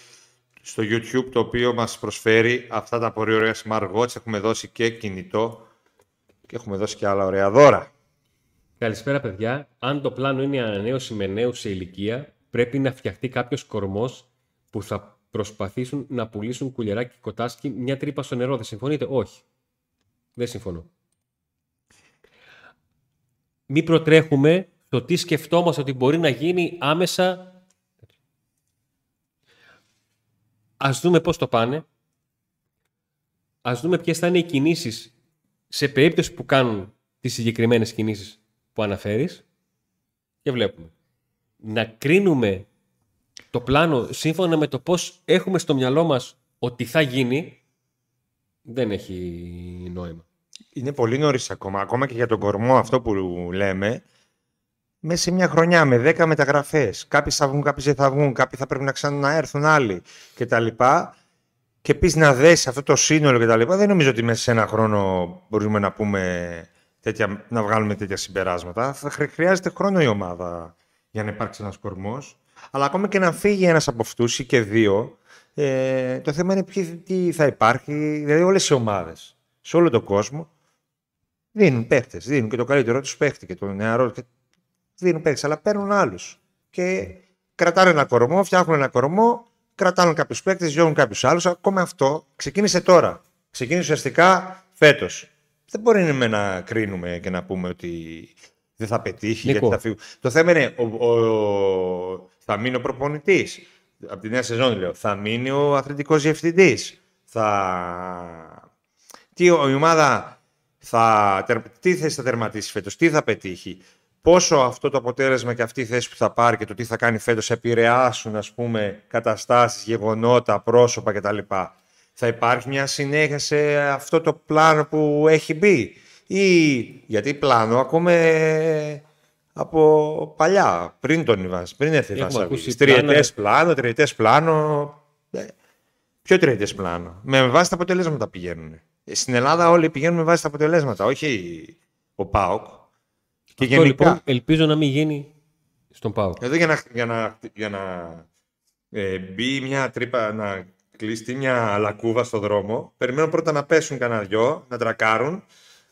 [SPEAKER 2] στο YouTube το οποίο μας προσφέρει αυτά τα πολύ ωραία smartwatch. Έχουμε δώσει και κινητό και έχουμε δώσει και άλλα ωραία δώρα.
[SPEAKER 1] Καλησπέρα παιδιά. Αν το πλάνο είναι ανανέωση με νέου σε ηλικία, πρέπει να φτιαχτεί κάποιος κορμός που θα προσπαθήσουν να πουλήσουν κουλεράκι και κοτάσκι μια τρύπα στο νερό. Δεν συμφωνείτε, Όχι. Δεν συμφωνώ. Μην προτρέχουμε το τι σκεφτόμαστε ότι μπορεί να γίνει άμεσα. Ας δούμε πώς το πάνε. Ας δούμε ποιες θα είναι οι κινήσεις σε περίπτωση που κάνουν τις συγκεκριμένες κινήσεις που αναφέρεις και βλέπουμε να κρίνουμε το πλάνο σύμφωνα με το πώς έχουμε στο μυαλό μας ότι θα γίνει, δεν έχει νόημα.
[SPEAKER 2] Είναι πολύ νωρίς ακόμα. Ακόμα και για τον κορμό αυτό που λέμε, μέσα σε μια χρονιά με 10 μεταγραφές. Κάποιοι θα βγουν, κάποιοι δεν θα βγουν, κάποιοι θα πρέπει να ξαναέρθουν άλλοι κτλ. Και πεις να δέσει αυτό το σύνολο κτλ. Δεν νομίζω ότι μέσα σε ένα χρόνο μπορούμε να πούμε τέτοια, να βγάλουμε τέτοια συμπεράσματα. Θα χρειάζεται χρόνο η ομάδα για να υπάρξει ένας κορμός. Αλλά ακόμα και να φύγει ένας από αυτούς ή και δύο, ε, το θέμα είναι ποιοι, τι θα υπάρχει. Δηλαδή, όλες οι ομάδες σε όλο τον κόσμο δίνουν παίχτε. Δίνουν και το καλύτερό τους παίχτη και το νεαρό. Και δίνουν παίχτε, αλλά παίρνουν άλλους. Και κρατάνε ένα κορμό, φτιάχνουν ένα κορμό, κρατάνε κάποιους παίχτε, διώχνουν κάποιους άλλους. Ακόμα αυτό ξεκίνησε τώρα. Ξεκίνησε ουσιαστικά φέτος. Δεν μπορεί να κρίνουμε και να πούμε ότι δεν θα πετύχει, Νίκο. γιατί θα φύγει. Το θέμα είναι, ο, ο, θα μείνει ο προπονητής. Από τη νέα σεζόν λέω. Θα μείνει ο αθλητικός διευθυντής. Θα... Τι η ομάδα θα... Τι θέση θα τερματίσει φέτος, τι θα πετύχει. Πόσο αυτό το αποτέλεσμα και αυτή η θέση που θα πάρει και το τι θα κάνει φέτος επηρεάσουν ας πούμε καταστάσεις, γεγονότα, πρόσωπα κτλ. Θα υπάρχει μια συνέχεια σε αυτό το πλάνο που έχει μπει ή γιατί πλάνο ακούμε από παλιά, πριν τον Ιβάς, πριν έρθει η Βασαβίδης. Τριετές πλάνο, τριετές πλάνο. Ε, ποιο τριετές πλάνο; Με βάση τα αποτελέσματα πηγαίνουν. Στην Ελλάδα όλοι πηγαίνουν με βάση τα αποτελέσματα, όχι ο ΠΑΟΚ.
[SPEAKER 1] Και Αυτό λοιπόν ελπίζω να μην γίνει στον ΠΑΟΚ.
[SPEAKER 2] Εδώ για να, για να, για να ε, μπει μια τρύπα, να κλειστεί μια λακκούβα στο δρόμο, περιμένω πρώτα να πέσουν κανένα δυο, να τρακάρουν,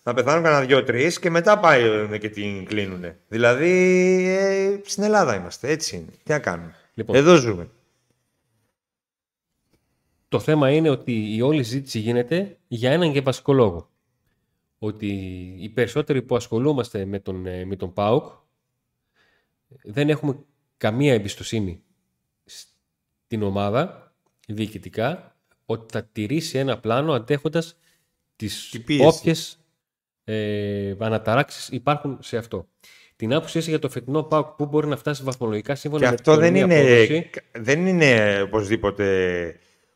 [SPEAKER 2] να πεθάνουν κανένα δυο-τρεις και μετά πάει ε, και την κλείνουν. Δηλαδή ε, στην Ελλάδα είμαστε. Έτσι είναι. Τι να κάνουμε.
[SPEAKER 1] Λοιπόν.
[SPEAKER 2] Εδώ ζούμε.
[SPEAKER 1] Το θέμα είναι ότι η όλη ζήτηση γίνεται για έναν και βασικό λόγο. Ότι οι περισσότεροι που ασχολούμαστε με τον, ε, με τον ΠΑΟΚ δεν έχουμε καμία εμπιστοσύνη στην ομάδα διοικητικά ότι θα τηρήσει ένα πλάνο αντέχοντας τις
[SPEAKER 2] Την πίεση.
[SPEAKER 1] όποιες ε, αναταράξεις υπάρχουν σε αυτό. Την άποψή εσύ για το φετινό ΠΑΟΚ που μπορεί να φτάσει βαθμολογικά σύμφωνα
[SPEAKER 2] Και
[SPEAKER 1] με
[SPEAKER 2] αυτό
[SPEAKER 1] την
[SPEAKER 2] δεν
[SPEAKER 1] τωρινή
[SPEAKER 2] είναι,
[SPEAKER 1] απόδοση;
[SPEAKER 2] δεν είναι οπωσδήποτε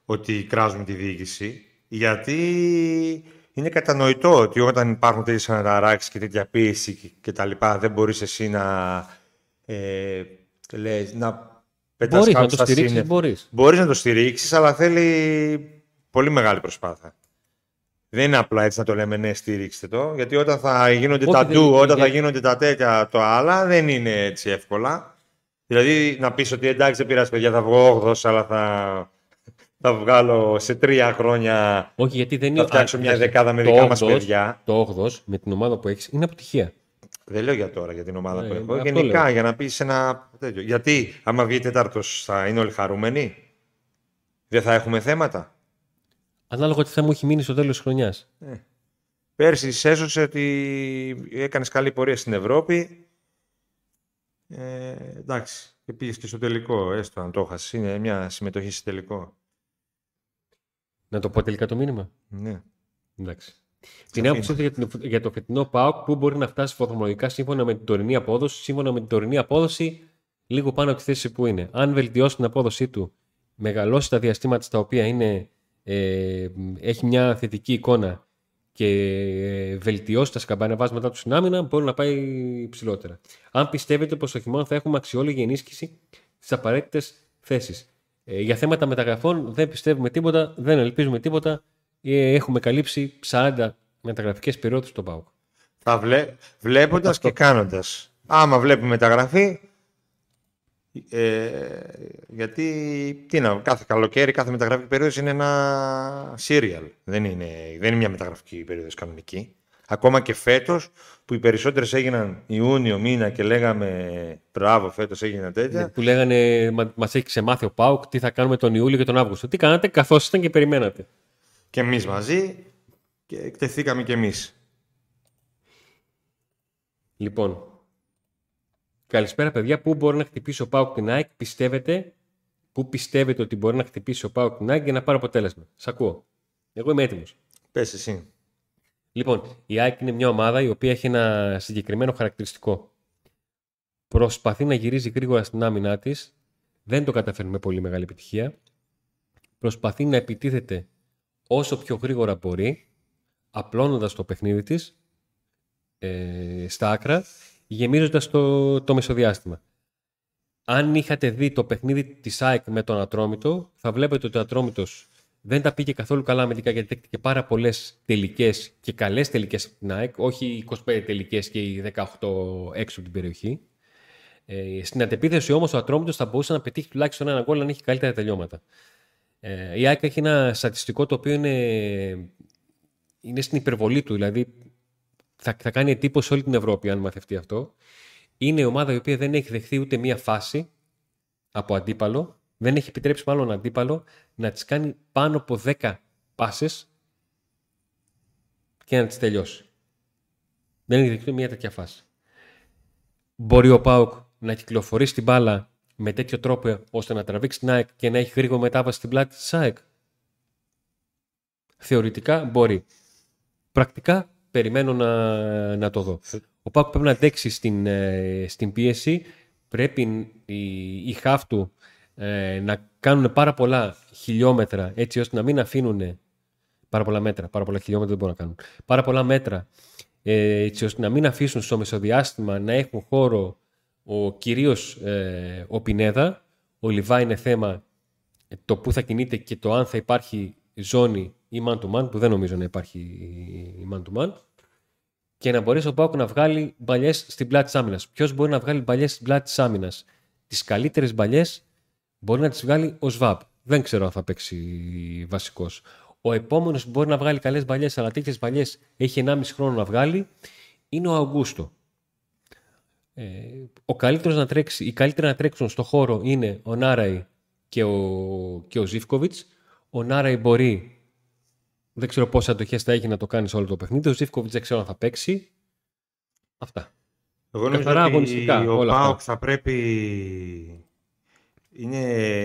[SPEAKER 2] ότι κράζουμε τη διοίκηση. Γιατί είναι κατανοητό ότι όταν υπάρχουν τέτοιες αναταράξεις και τέτοια πίεση και- και τα λοιπά, δεν μπορείς εσύ να. Ε, λες, να πετάς
[SPEAKER 1] Μπορείς να
[SPEAKER 2] κάτω
[SPEAKER 1] το
[SPEAKER 2] στα
[SPEAKER 1] στηρίξεις,
[SPEAKER 2] σύννεφα.
[SPEAKER 1] μπορείς.
[SPEAKER 2] Μπορείς να το στηρίξεις, αλλά θέλει πολύ μεγάλη προσπάθεια. Δεν είναι απλά έτσι να το λέμε ναι, στήριξτε το. Γιατί όταν θα γίνονται
[SPEAKER 1] Όχι,
[SPEAKER 2] τα
[SPEAKER 1] δεν-
[SPEAKER 2] ντου, όταν θα
[SPEAKER 1] για-
[SPEAKER 2] γίνονται τα τέτοια, το άλλα, δεν είναι έτσι εύκολα. Δηλαδή να πεις ότι εντάξει, δεν πειράζει παιδιά, θα βγω 8 αλλά θα, θα βγάλω σε τρία χρόνια.
[SPEAKER 1] Όχι, γιατί δεν είναι.
[SPEAKER 2] Θα φτιάξω
[SPEAKER 1] Α,
[SPEAKER 2] μια
[SPEAKER 1] κοίταξε,
[SPEAKER 2] δεκάδα με
[SPEAKER 1] το
[SPEAKER 2] δικά μας
[SPEAKER 1] όγδοος-
[SPEAKER 2] παιδιά.
[SPEAKER 1] Το 8 με την ομάδα που έχεις είναι αποτυχία.
[SPEAKER 2] Δεν λέω για τώρα για την ομάδα
[SPEAKER 1] Ναι,
[SPEAKER 2] που έχω.
[SPEAKER 1] αυτό
[SPEAKER 2] Γενικά
[SPEAKER 1] λέω.
[SPEAKER 2] για να πεις ένα τέτοιο. Γιατί άμα βγει τέταρτος θα είναι όλοι χαρούμενοι; Δεν θα έχουμε θέματα;
[SPEAKER 1] Ανάλογα τι θα μου έχει μείνει στο τέλος της χρονιάς.
[SPEAKER 2] Πέρσι σε έσωσε ότι έκανες καλή πορεία στην Ευρώπη. Ε, εντάξει. Και πήγες και στο τελικό, έστω αν το έχασες. Είναι μια συμμετοχή στο τελικό.
[SPEAKER 1] Να το πω τελικά το μήνυμα.
[SPEAKER 2] Ναι.
[SPEAKER 1] Εντάξει. Την άποψή του για, την- για το φετινό ΠΑΟΚ που μπορεί να φτάσει βαθμολογικά σύμφωνα με την τωρινή απόδοση. Σύμφωνα με την τωρινή απόδοση, λίγο πάνω από τη θέση που είναι. Αν βελτιώσει την απόδοσή του, μεγαλώσει τα διαστήματα στα οποία είναι, ε, έχει μια θετική εικόνα και ε, βελτιώσει τα σκαμπανεβάσματά του στην άμυνα, μπορεί να πάει ψηλότερα. Αν πιστεύετε πως το χειμώνα θα έχουμε αξιόλογη ενίσχυση στις απαραίτητες θέσεις. Ε, για θέματα μεταγραφών δεν πιστεύουμε τίποτα, δεν ελπίζουμε τίποτα. Ε, έχουμε καλύψει 40 μεταγραφικές περιόδους στον ΠΑΟΚ.
[SPEAKER 2] Θα βλέ... βλέποντας και κάνοντας. Άμα βλέπουμε μεταγραφή, ε, γιατί τι να, κάθε καλοκαίρι, κάθε μεταγραφική περίοδος είναι ένα serial. Δεν είναι, δεν είναι μια μεταγραφική περίοδος κανονική. Ακόμα και φέτος, που οι περισσότερες έγιναν Ιούνιο μήνα και λέγαμε μπράβο φέτος έγιναν τέτοια.
[SPEAKER 1] Που λέγανε, μα μας έχει ξεμάθει ο ΠΑΟΚ, τι θα κάνουμε τον Ιούλιο και τον Αύγουστο. Τι κάνατε, καθώς ήταν και περιμένατε.
[SPEAKER 2] Και εμείς μαζί και εκτεθήκαμε και εμείς.
[SPEAKER 1] Λοιπόν, καλησπέρα παιδιά. Πού μπορεί να χτυπήσει ο ΠΑΟΚ την ΑΕΚ, πιστεύετε, πού πιστεύετε ότι μπορεί να χτυπήσει ο ΠΑΟΚ την ΑΕΚ για να πάρει αποτέλεσμα; Σ' ακούω. Εγώ είμαι έτοιμος.
[SPEAKER 2] Πες εσύ.
[SPEAKER 1] Λοιπόν, η ΑΕΚ είναι μια ομάδα η οποία έχει ένα συγκεκριμένο χαρακτηριστικό. Προσπαθεί να γυρίζει γρήγορα στην άμυνά της. Δεν το καταφέρνει με πολύ μεγάλη επιτυχία. Προσπαθεί να επιτίθεται όσο πιο γρήγορα μπορεί, απλώνοντας το παιχνίδι της ε, στα άκρα, γεμίζοντας το, το μεσοδιάστημα. Αν είχατε δει το παιχνίδι της ΑΕΚ με τον Ατρόμητο, θα βλέπετε ότι ο Ατρόμητος δεν τα πήγε καθόλου καλά αμυντικά γιατί δέχτηκε πάρα πολλές τελικές και καλές τελικές από την ΑΕΚ, όχι οι 25 τελικές και οι 18 έξω από την περιοχή. Ε, στην αντεπίθεση όμως ο Ατρόμητος θα μπορούσε να πετύχει τουλάχιστον ένα γκολ αν έχει καλύτερα τελειώματα. Ε, η ΑΕΚ έχει ένα στατιστικό το οποίο είναι, είναι στην υπερβολή του, δηλαδή θα, θα κάνει εντύπωση σε όλη την Ευρώπη αν μαθευτεί αυτό. Είναι η ομάδα η οποία δεν έχει δεχθεί ούτε μία φάση από αντίπαλο, δεν έχει επιτρέψει μάλλον αντίπαλο να τις κάνει πάνω από 10 πάσες και να τις τελειώσει. Δεν έχει δεχτεί μια τέτοια φάση. Μπορεί ο Πάουκ να κυκλοφορήσει την μπάλα με τέτοιο τρόπο ώστε να τραβήξει την ΑΕΚ και να έχει γρήγορη μετάβαση στην πλάτη της ΑΕΚ; Θεωρητικά μπορεί. Πρακτικά περιμένω να, να το δω. Ο Πάουκ πρέπει να αντέξει στην, ε, στην πίεση. Πρέπει η, η χάφ του ε, να κάνουν πάρα πολλά χιλιόμετρα έτσι ώστε να μην αφήνουν πάρα πολλά μέτρα, πάρα πολλά χιλιόμετρα δεν μπορούν να κάνουν, πάρα πολλά μέτρα ε, έτσι ώστε να μην αφήσουν στο μεσοδιάστημα να έχουν χώρο ο, κυρίως ε, ο Πινέδα, ο Λιβά είναι θέμα ε, το που θα κινείται και το αν θα υπάρχει ζώνη ή man to man, που δεν νομίζω να υπάρχει η man to man, και να μπορέσει ο Πάουκ να βγάλει μπαλιές στην πλάτη της άμυνας. Ποιος μπορεί να βγάλει μπαλιές στην πλάτη της άμυνας; Τις καλύτερες μπαλιές μπορεί να τις βγάλει ο ΣΒΑΠ. Δεν ξέρω αν θα παίξει βασικός. Ο επόμενος που μπορεί να βγάλει καλές μπαλιές, αλλά τέτοιες μπαλιές έχει 1,5 χρόνο να βγάλει, είναι ο Αυγούστο. Ε, ο καλύτερος να τρέξει, οι καλύτεροι να τρέξουν στο χώρο είναι ο Νάραη και ο, και ο Ζήφκοβιτς. Ο Νάραη μπορεί, δεν ξέρω πόσες αντοχές θα έχει να το κάνει σε όλο το παιχνίδι. Ο Ζήφκοβιτς δεν ξέρω αν θα παίξει. Αυτά.
[SPEAKER 2] Εγώ νομίζω
[SPEAKER 1] Καθαρά
[SPEAKER 2] ότι
[SPEAKER 1] αγωνιστικά,
[SPEAKER 2] ο
[SPEAKER 1] όλα αυτά.
[SPEAKER 2] ΠΑΟΚ θα πρέπει... Είναι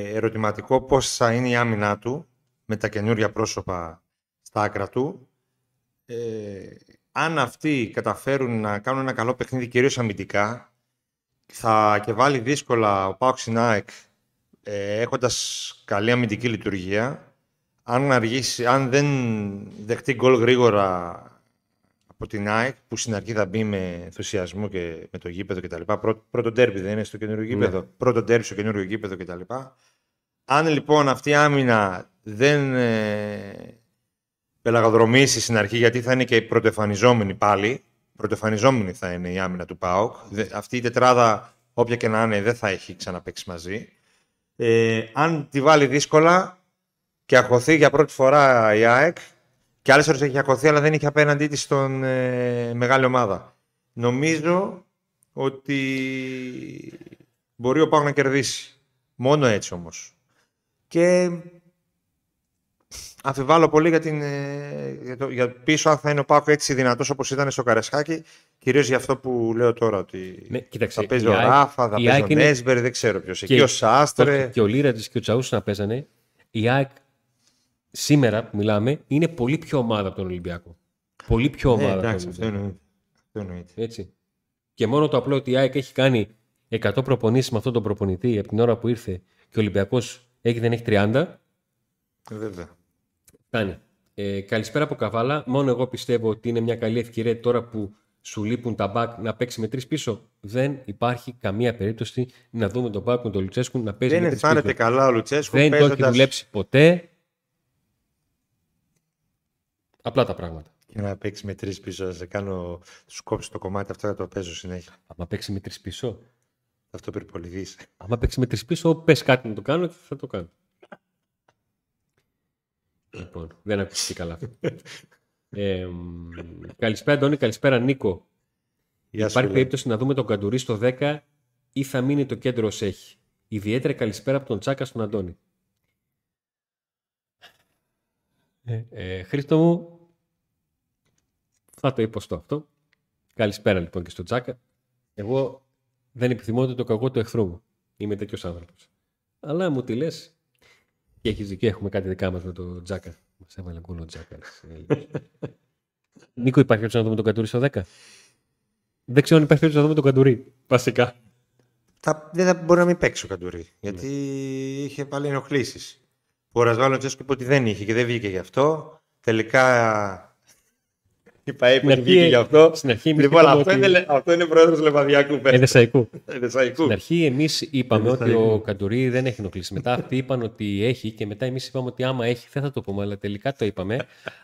[SPEAKER 2] ερωτηματικό πώς θα είναι η άμυνά του με τα καινούργια πρόσωπα στα άκρα του. Ε, αν αυτοί καταφέρουν να κάνουν ένα καλό παιχνίδι, κυρίως αμυντικά, θα και βάλει δύσκολα ο ΠΑΟΚ στην ΑΕΚ ε, έχοντας καλή αμυντική λειτουργία. Αν, αργήσει, αν δεν δεχτεί γκολ γρήγορα από την ΑΕΚ, που στην αρχή θα μπει με ενθουσιασμό και με το γήπεδο κτλ. Πρώτο, πρώτο ντέρμπι δεν είναι στο καινούριο γήπεδο. Πρώτο ντέρμπι στο καινούριο γήπεδο κτλ. Αν λοιπόν αυτή η άμυνα δεν ε, πελαγοδρομήσει στην αρχή, γιατί θα είναι και πρωτοεφανιζόμενη πάλι, πρωτοεφανιζόμενη θα είναι η άμυνα του ΠΑΟΚ. Δε- Αυτή η τετράδα, όποια και να είναι, δεν θα έχει ξαναπαίξει μαζί. Ε, αν τη βάλει δύσκολα και αχωθεί για πρώτη φορά η ΑΕΚ, και άλλες ώρες έχει αχωθεί, αλλά δεν είχε απέναντί της τον ε, μεγάλη ομάδα. Νομίζω ότι μπορεί ο ΠΑΟΚ να κερδίσει. Μόνο έτσι όμως. Και αμφιβάλλω πολύ για, την, ε, για, το, για πίσω αν θα είναι ο Πάκο έτσι δυνατός όπως ήταν στο Καρεσχάκι. Κυρίως για αυτό που λέω τώρα ότι
[SPEAKER 1] Ναι, κοίταξε,
[SPEAKER 2] θα παίζει
[SPEAKER 1] η
[SPEAKER 2] ο
[SPEAKER 1] ΑΕΚ-
[SPEAKER 2] Ράφα, θα
[SPEAKER 1] η
[SPEAKER 2] παίζει
[SPEAKER 1] ΑΕΚ
[SPEAKER 2] ο
[SPEAKER 1] είναι-
[SPEAKER 2] Νέσμπερ, δεν ξέρω ποιος.
[SPEAKER 1] Και-
[SPEAKER 2] Εκεί ο Σάστρε.
[SPEAKER 1] Όχι, Και ο Λίρατζη και ο Τσαούσου να παίζανε. Η ΑΕΚ σήμερα που μιλάμε είναι πολύ πιο ομάδα από τον Ολυμπιακό. Πολύ πιο
[SPEAKER 2] Ναι,
[SPEAKER 1] ομάδα. από
[SPEAKER 2] εντάξει,
[SPEAKER 1] τον
[SPEAKER 2] αυτό
[SPEAKER 1] Ολυμπιακό.
[SPEAKER 2] εννοείται. Αυτό εννοείται.
[SPEAKER 1] Έτσι. Και μόνο το απλό ότι η ΑΕΚ έχει κάνει 100 προπονήσεις με αυτόν τον προπονητή από την ώρα που ήρθε και ο Ολυμπιακός έχει, δεν έχει 30,
[SPEAKER 2] Ε, Βέβαια.
[SPEAKER 1] Φτάνει. Ε, καλησπέρα από Καβάλα. Μόνο εγώ πιστεύω ότι είναι μια καλή ευκαιρία τώρα που σου λείπουν τα μπακ να παίξει με τρεις πίσω. Δεν υπάρχει καμία περίπτωση να δούμε τον μπακ με τον Λουτσέσκου να παίζει
[SPEAKER 2] Δεν
[SPEAKER 1] με τρεις
[SPEAKER 2] αισθάνεται
[SPEAKER 1] πίσω.
[SPEAKER 2] καλά ο Λουτσέσκου.
[SPEAKER 1] Δεν το έχει
[SPEAKER 2] παίζοντας-
[SPEAKER 1] δουλέψει ποτέ. Απλά τα πράγματα.
[SPEAKER 2] Και να παίξει με τρεις πίσω, να σε κάνω. Του κόψει το κομμάτι αυτό, θα το παίζω συνέχεια.
[SPEAKER 1] Άμα παίξει με τρεις πίσω.
[SPEAKER 2] Αυτό περιπολιδείς.
[SPEAKER 1] Άμα παίξει με τρεις πίσω, πες κάτι να το κάνω και θα το κάνω. λοιπόν, δεν ακούστηκε καλά αυτό. (laughs) ε, μ, καλησπέρα, Αντώνη. Καλησπέρα, Νίκο.
[SPEAKER 2] Γεια σου.
[SPEAKER 1] Υπάρχει
[SPEAKER 2] Λέ.
[SPEAKER 1] περίπτωση να δούμε τον Καντουρί στο 10 ή θα μείνει το κέντρο ως έχει. Ιδιαίτερα καλησπέρα από τον Τσάκα στον Αντώνη. Ε, ε, Χρήστο μου, θα το υποστώ αυτό. Καλησπέρα λοιπόν και στον Τσάκα. Εγώ δεν επιθυμώ ούτε το κακό του εχθρού μου. Είμαι τέτοιος άνθρωπος. Αλλά μου τη λες. Και έχεις δίκιο, έχουμε κάτι δικά μας με τον Τζάκα. Μας έβαλε γκολ ο Τζάκα. (laughs) Νίκο, υπάρχει περίπτωση να δούμε τον Καντουρί στο 10. Δεν ξέρω αν υπάρχει περίπτωση να δούμε τον Καντουρί. Βασικά.
[SPEAKER 2] Θα, δεν θα μπορεί να μην παίξει ο Καντουρί. Γιατί είχε πάλι ενοχλήσεις. Ο Ρασβάλλο Τσέσκου είπε ότι δεν είχε και δεν βγήκε γι' αυτό. Τελικά. Είπα, είπε
[SPEAKER 1] Στην
[SPEAKER 2] ότι
[SPEAKER 1] αρχή-
[SPEAKER 2] βγήκε γι' αυτό.
[SPEAKER 1] στην αρχή εμείς
[SPEAKER 2] λοιπόν,
[SPEAKER 1] είπαμε
[SPEAKER 2] αυτό,
[SPEAKER 1] ότι-
[SPEAKER 2] είναι, λε- αυτό είναι πρόεδρος Λεβαδιακού. πες.
[SPEAKER 1] Εδεσαϊκού.
[SPEAKER 2] Εδεσαϊκού.
[SPEAKER 1] Στην αρχή εμείς είπαμε ότι
[SPEAKER 2] Εδεσαϊκού.
[SPEAKER 1] ο Καντουρί δεν έχει ενοχλήσει. Μετά αυτοί είπαν ότι έχει και μετά εμείς είπαμε ότι άμα έχει δεν θα το πούμε. Αλλά τελικά το είπαμε.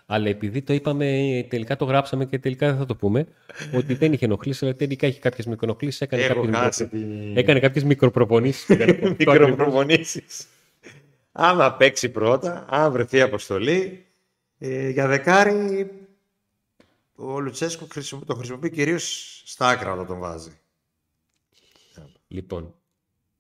[SPEAKER 1] αλλά επειδή το είπαμε, τελικά το γράψαμε και τελικά δεν θα το πούμε. ότι δεν είχε ενοχλήσει, αλλά τελικά έχει κάποιες μικροενοχλήσει. Έκανε
[SPEAKER 2] Έχω
[SPEAKER 1] κάποιες
[SPEAKER 2] χάσει
[SPEAKER 1] μικρο-
[SPEAKER 2] τη...
[SPEAKER 1] Έκανε κάποιες μικροπροπονήσεις. (laughs)
[SPEAKER 2] μικροπροπονήσεις. Άμα παίξει πρώτα, αν βρεθεί αποστολή, ε, για δεκάρι ο Λουτσέσκου χρησιμο- το χρησιμοποιεί κυρίως στα άκρα όταν τον βάζει.
[SPEAKER 1] Λοιπόν,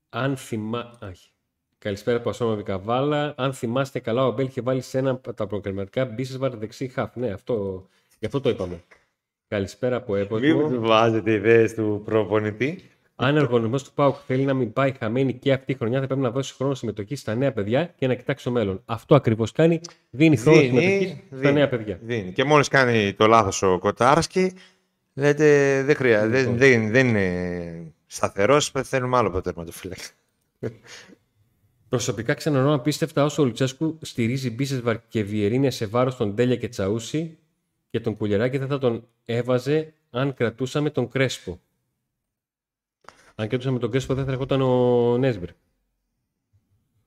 [SPEAKER 1] αν θυμά... Άχι. Καλησπέρα από Ασόμα Καβάλα. Αν θυμάστε καλά, ο Μπέλ είχε βάλει σε ένα από τα προκριματικά Μπίσεσβαρ δεξί χαφ. Ναι, αυτό, γι' αυτό το είπαμε. Καλησπέρα από
[SPEAKER 2] Μην
[SPEAKER 1] Εύωσμο.
[SPEAKER 2] βάζετε ιδέες του προπονητή.
[SPEAKER 1] Αν ο εργονισμό του Πάουκ θέλει να μην πάει χαμένη και αυτή η χρονιά, θα πρέπει να δώσει χρόνο συμμετοχή στα νέα παιδιά και να κοιτάξει το μέλλον. Αυτό ακριβώς κάνει. Δίνει χρόνο συμμετοχή στα
[SPEAKER 2] δίνει,
[SPEAKER 1] νέα παιδιά.
[SPEAKER 2] Δίνει. Και μόλις κάνει το λάθος ο Κοτάρσκι, λέτε δεν χρειάζεται,
[SPEAKER 1] Λοιπόν.
[SPEAKER 2] δεν, δεν, δεν είναι σταθερός, θέλουμε άλλο τερματοφύλακα.
[SPEAKER 1] Προσωπικά ξανανοώ απίστευτα όσο ο Λουτσέσκου στηρίζει Μπίσεσβαρ και Βιερίνια σε βάρος των Τέλια και Τσαούση και τον Κουλιεράκη δεν θα τον έβαζε αν κρατούσαμε τον Κρέσπο. Αν κρατούσαμε τον Κρέσπο δεν θα ερχόταν ο Νέσμπερ.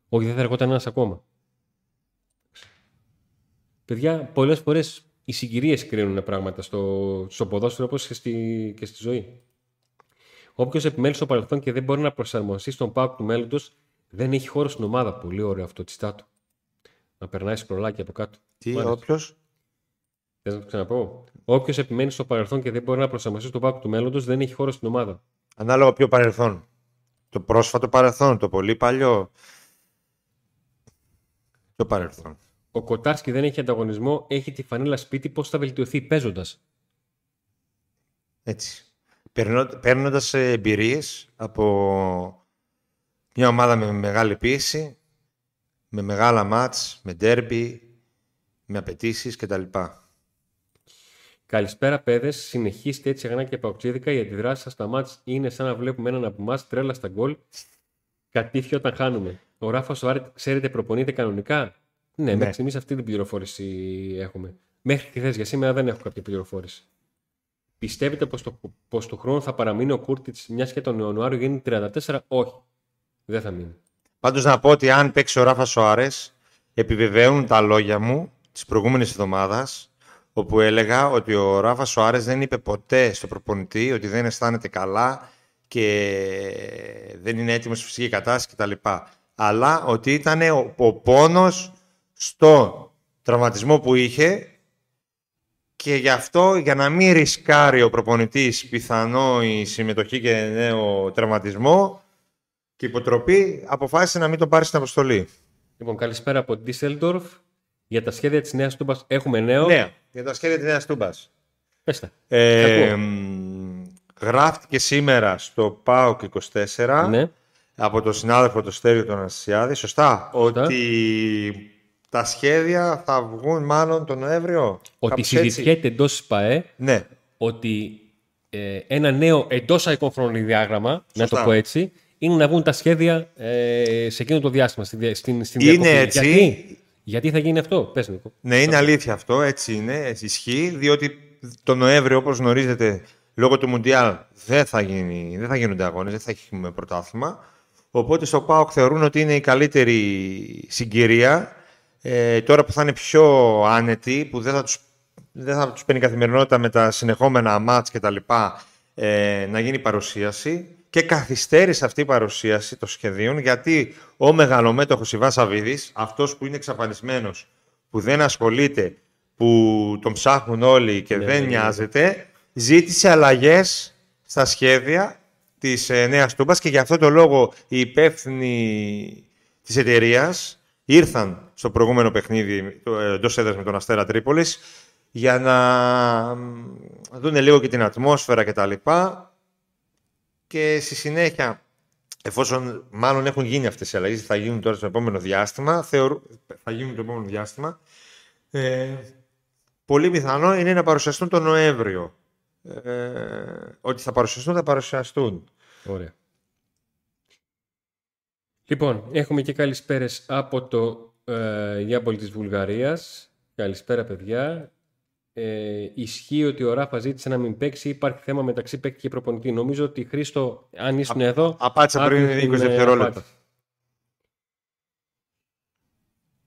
[SPEAKER 1] Όχι, δεν θα ερχόταν ένας ακόμα. Παιδιά, πολλές φορές οι συγκυρίες κρίνουν πράγματα στο, στο ποδόσφαιρο όπως και στη, και στη ζωή. Όποιος επιμένει στο παρελθόν και δεν μπορεί να προσαρμοστεί στον πάκο του μέλλοντος, δεν έχει χώρο στην ομάδα. Πολύ ωραίο αυτό, τσιτάτο. Να περνάει σπρολάκι από κάτω.
[SPEAKER 2] Τι,
[SPEAKER 1] Μάλιστα.
[SPEAKER 2] όποιος;
[SPEAKER 1] Θες να το ξαναπώ; Όποιος επιμένει στο παρελθόν και δεν μπορεί να προσαρμοστεί στον πάκο του μέλλοντος δεν έχει χώρο στην ομάδα.
[SPEAKER 2] Ανάλογα ποιο παρελθόν. Το πρόσφατο παρελθόν, το πολύ παλιό. Το παρελθόν.
[SPEAKER 1] Ο Κοτάρσκι δεν έχει ανταγωνισμό, έχει τη φανέλα σπίτι. Πώς θα βελτιωθεί παίζοντας.
[SPEAKER 2] Έτσι. Παίρνοντας εμπειρίες από μια ομάδα με μεγάλη πίεση, με μεγάλα μάτς, με ντέρμπι, με απαιτήσεις κτλ.
[SPEAKER 1] Καλησπέρα, παιδες. Συνεχίστε έτσι αγνά και παουξίδικα. Οι αντιδράσει σας στα μάτς είναι σαν να βλέπουμε έναν από εμάς τρέλα στα γκολ. Κατήφια όταν χάνουμε. Ο Ράφα Σοάρετ, ξέρετε, προπονείται κανονικά; Ναι,
[SPEAKER 2] Ναι.
[SPEAKER 1] μέχρι στιγμής αυτή την πληροφόρηση έχουμε. Μέχρι χθε για σήμερα δεν έχω κάποια πληροφόρηση. Πιστεύετε πως το, πως το χρόνο θα παραμείνει ο Κούρτιτς μιας και τον Ιανουάριο γίνει 34, όχι. Δεν θα μείνει.
[SPEAKER 2] Πάντως να πω ότι αν παίξει ο Ράφας Σοάρε, επιβεβαίουν τα λόγια μου της προηγούμενης εβδομάδας, όπου έλεγα ότι ο Ράφα Σοάρε δεν είπε ποτέ στο προπονητή ότι δεν αισθάνεται καλά και δεν είναι έτοιμος στη φυσική κατάσταση κτλ. Αλλά ότι ήταν ο, ο πόνος στο τραυματισμό που είχε και γι' αυτό, για να μην ρισκάρει ο προπονητής πιθανό η συμμετοχή και νέο τραυματισμό και υποτροπή, αποφάσισε να μην τον πάρει στην αποστολή.
[SPEAKER 1] Λοιπόν, καλησπέρα από Düsseldorf. Για τα σχέδια της Νέας Τούμπας έχουμε νέο.
[SPEAKER 2] Ναι, για τα σχέδια της Νέας Τούμπας.
[SPEAKER 1] Πες τα.
[SPEAKER 2] Ε,
[SPEAKER 1] Ακούω.
[SPEAKER 2] μ, γράφτηκε σήμερα στο ΠΑΟΚ 24
[SPEAKER 1] Ναι.
[SPEAKER 2] από τον συνάδελφο του Στέριο τον Αναστασιάδη, σωστά, ότι τα σχέδια θα βγουν μάλλον τον Νοέμβριο.
[SPEAKER 1] Ότι
[SPEAKER 2] κάπως έτσι.
[SPEAKER 1] συζητιέται εντός ΣΠΑΕ
[SPEAKER 2] Ναι,
[SPEAKER 1] ότι ε, ένα νέο εντός αικών χρονοδιάγραμμα, να
[SPEAKER 2] Σωστά.
[SPEAKER 1] το πω έτσι, είναι να βγουν τα σχέδια ε, σε εκείνο το διάστημα. Στη, δια- στην, στην
[SPEAKER 2] Είναι
[SPEAKER 1] διακοπή.
[SPEAKER 2] έτσι.
[SPEAKER 1] Γιατί, γιατί θα γίνει αυτό, πες Νίκο.
[SPEAKER 2] ναι, είναι αλήθεια αυτό, έτσι είναι, έτσι ισχύει, διότι το Νοέμβριο, όπως γνωρίζετε, λόγω του Μουντιάλ δεν θα, γίνει, δεν θα γίνονται αγώνες, δεν θα έχουμε πρωτάθλημα. Οπότε στο ΠΑΟΚ θεωρούν ότι είναι η καλύτερη συγκυρία. Ε, τώρα που θα είναι πιο άνετοι, που δεν θα τους, δεν θα τους παίρνει καθημερινότητα με τα συνεχόμενα μάτς και τα λοιπά, ε, να γίνει παρουσίαση. Και καθυστέρησε αυτή η παρουσίαση των σχεδίων, γιατί ο μεγαλομέτωχος Ιβάν Σαββίδης, αυτός που είναι εξαφανισμένος, που δεν ασχολείται, που τον ψάχνουν όλοι και
[SPEAKER 1] Ναι,
[SPEAKER 2] δεν
[SPEAKER 1] ναι, ναι.
[SPEAKER 2] νοιάζεται, ζήτησε αλλαγές στα σχέδια της ε, Νέας Τούμπας και γι' αυτό το λόγο οι υπεύθυνοι της εταιρείας ήρθαν στο προηγούμενο παιχνίδι εντός έδρας με τον Αστέρα Τρίπολης για να μ, δούνε λίγο και την ατμόσφαιρα και τα λοιπά και στη συνέχεια εφόσον μάλλον έχουν γίνει αυτές οι αλλαγές θα γίνουν τώρα στο επόμενο διάστημα θεωρού, θα γίνουν το επόμενο διάστημα ε, πολύ πιθανό είναι να παρουσιαστούν τον Νοέμβριο ε, ότι θα παρουσιαστούν θα παρουσιαστούν
[SPEAKER 1] Ωραία. Λοιπόν, έχουμε και καλησπέρες από το ε, Γιάμπολ της Βουλγαρίας. Καλησπέρα, παιδιά. Ε, ισχύει ότι ο Ράφα ζήτησε να μην παίξει. Υπάρχει θέμα μεταξύ παίκτη και προπονητή. Νομίζω ότι Χρήστο, αν ήσουν εδώ.
[SPEAKER 2] απάντησα πριν
[SPEAKER 1] άκουσες
[SPEAKER 2] 20
[SPEAKER 1] την, ε,
[SPEAKER 2] δευτερόλεπτα.
[SPEAKER 1] απάντηση.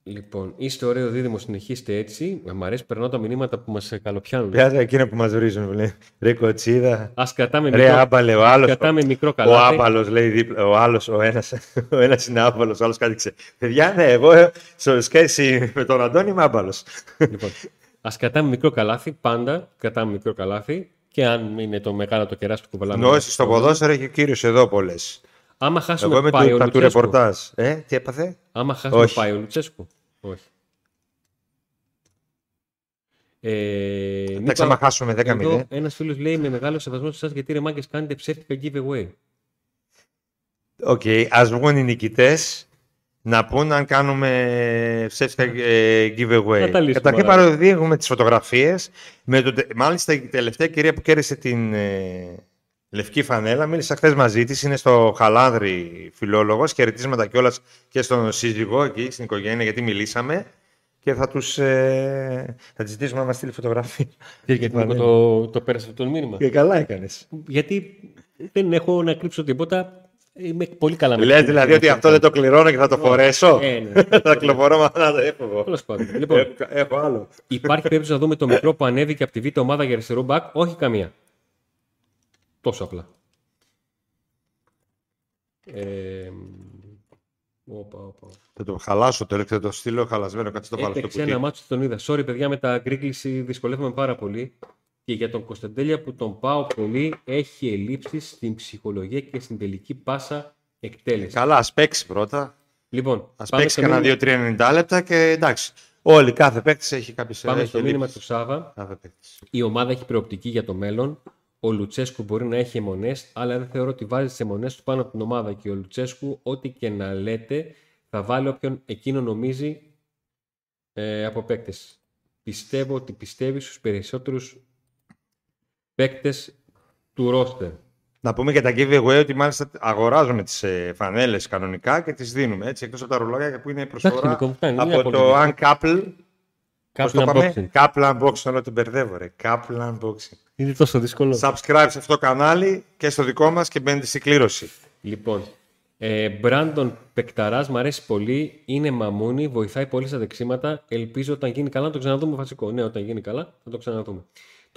[SPEAKER 1] Λοιπόν, είστε ωραίο δίδυμο, συνεχίστε έτσι. Μ' αρέσει, περνάω τα μηνύματα που μας καλοπιάνουν.
[SPEAKER 2] Πιάτα εκείνα που μας βρίζουν, λέει. Ρε κοτσίδα,
[SPEAKER 1] Α κρατάμε
[SPEAKER 2] ρε
[SPEAKER 1] μικρό,
[SPEAKER 2] άμπαλε, ο άλλος,
[SPEAKER 1] κρατάμε μικρό
[SPEAKER 2] ο
[SPEAKER 1] καλάθι.
[SPEAKER 2] άμπαλος λέει δίπλα, ο άλλος, ο ένας, ο ένας είναι άμπαλος, ο άλλος κάτι ξέρει. Παιδιά, ναι, εγώ ε, στο σχέση με τον Αντώνη είμαι άμπαλος.
[SPEAKER 1] Λοιπόν, ας κρατάμε μικρό καλάθι, πάντα κρατάμε μικρό καλάθι. Και αν είναι το μεγάλο το κεράσι που κουβαλάμε.
[SPEAKER 2] Νόηση στο ποδόσφαιρο έχει ο κύριος εδώ πολλές.
[SPEAKER 1] Άμα χάσουμε,
[SPEAKER 2] Εγώ είμαι
[SPEAKER 1] πάει
[SPEAKER 2] του,
[SPEAKER 1] ο
[SPEAKER 2] τα του
[SPEAKER 1] Λουτσέσκου.
[SPEAKER 2] ρεπορτάζ. Ε, τι έπαθε;
[SPEAKER 1] Άμα χάσουμε,
[SPEAKER 2] Όχι.
[SPEAKER 1] πάει ο Λουτσέσκου. Όχι. Ε,
[SPEAKER 2] Εντάξει,
[SPEAKER 1] Νίκο,
[SPEAKER 2] άμα χάσουμε 10-0.
[SPEAKER 1] εδώ ένας φίλος λέει με μεγάλο σεβασμό σε εσάς γιατί ρε μάγκες κάνετε ψεύτικα giveaway.
[SPEAKER 2] OK, ας βγουν οι νικητές να πούν αν κάνουμε ψεύτικα ε, giveaway.
[SPEAKER 1] Να τα λύσουμε,
[SPEAKER 2] Καταρχήν
[SPEAKER 1] άρα.
[SPEAKER 2] παροδίγουμε τις φωτογραφίες. Με το, τε- μάλιστα η τελευταία κυρία που κέρδισε την ε, λευκή φανέλα, μίλησα χθες μαζί της, είναι στο Χαλάνδρη φιλόλογος, χαιρετίσματα κιόλας και στον σύζυγό εκεί, στην οικογένεια, γιατί μιλήσαμε. Και θα τους ε, θα της ζητήσουμε να μας στείλει φωτογραφία.
[SPEAKER 1] Γιατί Νίκο, το, το πέρασε αυτό το μήνυμα;
[SPEAKER 2] Και καλά έκανες.
[SPEAKER 1] γιατί δεν έχω να κρύψω τίποτα. Είμαι πολύ καλά με
[SPEAKER 2] Λες
[SPEAKER 1] την-
[SPEAKER 2] δηλαδή ότι αυτό δεν το κληρώνω και θα το φορέσω;
[SPEAKER 1] Ε, ναι. (laughs)
[SPEAKER 2] Θα κλωφορώ μα να το έχω εγώ.
[SPEAKER 1] Τέλος πάντων. Λοιπόν,
[SPEAKER 2] Έχω- Έχω άλλο.
[SPEAKER 1] Υπάρχει περίπτωση να δούμε το μικρό που ανέβηκε από τη β' ομάδα για αριστερό μπακ. Όχι καμία. Τόσο απλά. Ε, Όπα, όπα.
[SPEAKER 2] Θα το χαλάσω τώρα και θα το στείλω χαλασμένο. Κάτσε το βάλω στο
[SPEAKER 1] Έπαιξε
[SPEAKER 2] κουτί.
[SPEAKER 1] ένα μάτσο τον είδα. Sorry, παιδιά, με τα γκρίκληση δυσκολεύομαι πάρα πολύ. Και για τον Κωνσταντέλια που τον πάω πολύ, έχει ελλείψεις στην ψυχολογία και στην τελική πάσα εκτέλεση.
[SPEAKER 2] Καλά, ας παίξει πρώτα.
[SPEAKER 1] Λοιπόν,
[SPEAKER 2] Α
[SPEAKER 1] πάμε
[SPEAKER 2] παίξει
[SPEAKER 1] στο
[SPEAKER 2] κανένα
[SPEAKER 1] μήνυμα-
[SPEAKER 2] 2-3-90 λεπτά και εντάξει. Όλοι, κάθε παίκτης έχει κάποιες
[SPEAKER 1] Πάμε στο μήνυμα του Σάβα.
[SPEAKER 2] Κάθε παίκτης.
[SPEAKER 1] Η ομάδα έχει προοπτική για το μέλλον. Ο Λουτσέσκου μπορεί να έχει αιμονές, αλλά δεν θεωρώ ότι βάζει τις αιμονές του πάνω από την ομάδα. Και ο Λουτσέσκου, ό,τι και να λέτε, θα βάλει όποιον εκείνο νομίζει ε, από παίκτες. Πιστεύω ότι πιστεύει στους περισσότερους παίκτες του ρόστερ.
[SPEAKER 2] Να πούμε για τα giveaway ότι μάλιστα αγοράζουμε τις ε, φανέλες κανονικά και τις δίνουμε έτσι εκτός από τα ρολόγια που είναι προσφορά
[SPEAKER 1] Νίκο, μου φτάνει, είναι
[SPEAKER 2] από
[SPEAKER 1] πολύ
[SPEAKER 2] το
[SPEAKER 1] λίγο.
[SPEAKER 2] Uncouple. Πώς το
[SPEAKER 1] Κάποιο
[SPEAKER 2] πάμε;
[SPEAKER 1] unboxing.
[SPEAKER 2] Couple Unboxing, όλο την μπερδεύω ρε. Couple Unboxing.
[SPEAKER 1] Είναι τόσο δύσκολο.
[SPEAKER 2] Subscribe σε αυτό το κανάλι και στο δικό μας και μπαίνετε στην κλήρωση.
[SPEAKER 1] Λοιπόν, ε, Μπράντον Πεκταρά, μου αρέσει πολύ. Είναι μαμούνι, βοηθάει πολύ στα δεξίματα. Ελπίζω όταν γίνει καλά να το ξαναδούμε βασικό. Ναι, όταν γίνει καλά θα το ξαναδούμε.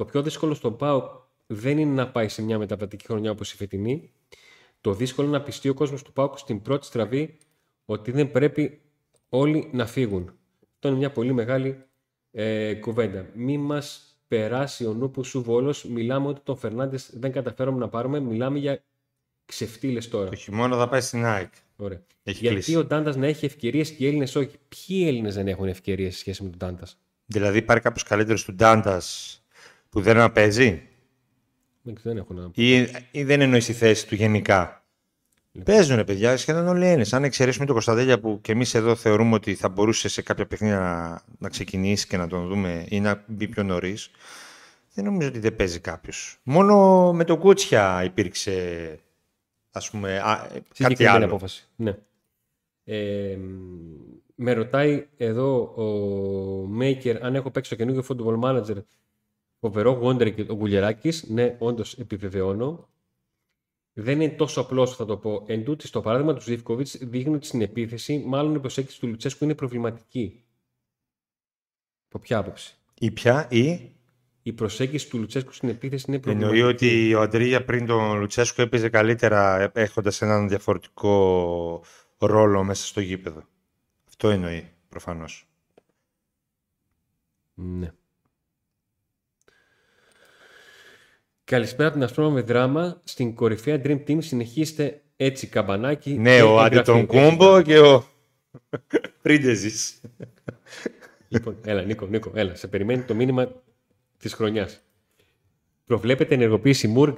[SPEAKER 1] Το πιο δύσκολο στον Πάο δεν είναι να πάει σε μια μεταβατική χρονιά όπως η φετινή. Το δύσκολο είναι να πιστεί ο κόσμος του Πάουκ στην πρώτη στραβή ότι δεν πρέπει όλοι να φύγουν. Αυτό είναι μια πολύ μεγάλη ε, κουβέντα. Μη μας περάσει ο νούπου σου βόλος. Μιλάμε ότι τον Φερνάντες δεν καταφέραμε να πάρουμε. Μιλάμε για ξεφτύλες τώρα.
[SPEAKER 2] Το χειμώνα θα πάει στην ΑΕΚ.
[SPEAKER 1] Ωραία.
[SPEAKER 2] Έχει
[SPEAKER 1] Γιατί
[SPEAKER 2] κλείσει.
[SPEAKER 1] ο Ντάντας να έχει ευκαιρίες και οι Έλληνες όχι. Ποιοι Έλληνες δεν έχουν ευκαιρίες σε σχέση με τον Ντάντας;
[SPEAKER 2] Δηλαδή υπάρχει κάποιος καλύτερος του Ντάντας που δεν να παίζει
[SPEAKER 1] Δεν, δεν έχω να
[SPEAKER 2] ή, ή δεν εννοείς τη θέση του γενικά; Παίζουν παιδιά, σχεδόν όλοι οι Έλληνες. Αν εξαιρέσουμε τον Κωνσταντέλια που και εμείς εδώ θεωρούμε ότι θα μπορούσε σε κάποια παιχνίδια να, να ξεκινήσει και να τον δούμε ή να μπει πιο νωρίς, δεν νομίζω ότι δεν παίζει κάποιος. Μόνο με τον Κούτσια υπήρξε ας πούμε, α, κάτι
[SPEAKER 1] Συγκεκριμένη
[SPEAKER 2] άλλο.
[SPEAKER 1] απόφαση. Ναι. Ε, μ, με ρωτάει εδώ ο Maker αν έχω παίξει το καινούργιο Football Manager φοβερό Wonder και ο Γκουλιεράκης. Ναι, όντως επιβεβαιώνω. Δεν είναι τόσο απλός θα το πω. Εν τούτης, το παράδειγμα του Ζήφκοβιτς δείχνει ότι στην επίθεση, μάλλον η προσέγγιση του Λουτσέσκου είναι προβληματική. Από ποια άποψη;
[SPEAKER 2] Ή πια, ή
[SPEAKER 1] Η προσέγγιση του Λουτσέσκου στην επίθεση είναι
[SPEAKER 2] εννοεί
[SPEAKER 1] προβληματική.
[SPEAKER 2] ότι ο Αντρίγια πριν τον Λουτσέσκου έπαιζε καλύτερα έχοντας έναν διαφορετικό ρόλο μέσα στο γήπεδο. Αυτό εννοεί προφανώς.
[SPEAKER 1] Ναι. Καλησπέρα από την Αστρόμα με δράμα. Στην κορυφαία Dream Team συνεχίστε έτσι καμπανάκι.
[SPEAKER 2] Ναι,
[SPEAKER 1] και
[SPEAKER 2] ο
[SPEAKER 1] εγγραφή.
[SPEAKER 2] Αντιτονκούμπο και ο Πρίντεζης.
[SPEAKER 1] Λοιπόν, έλα, Νίκο, Νίκο, έλα. Σε περιμένει το μήνυμα της χρονιάς. Προβλέπετε ενεργοποίηση Μουργκ;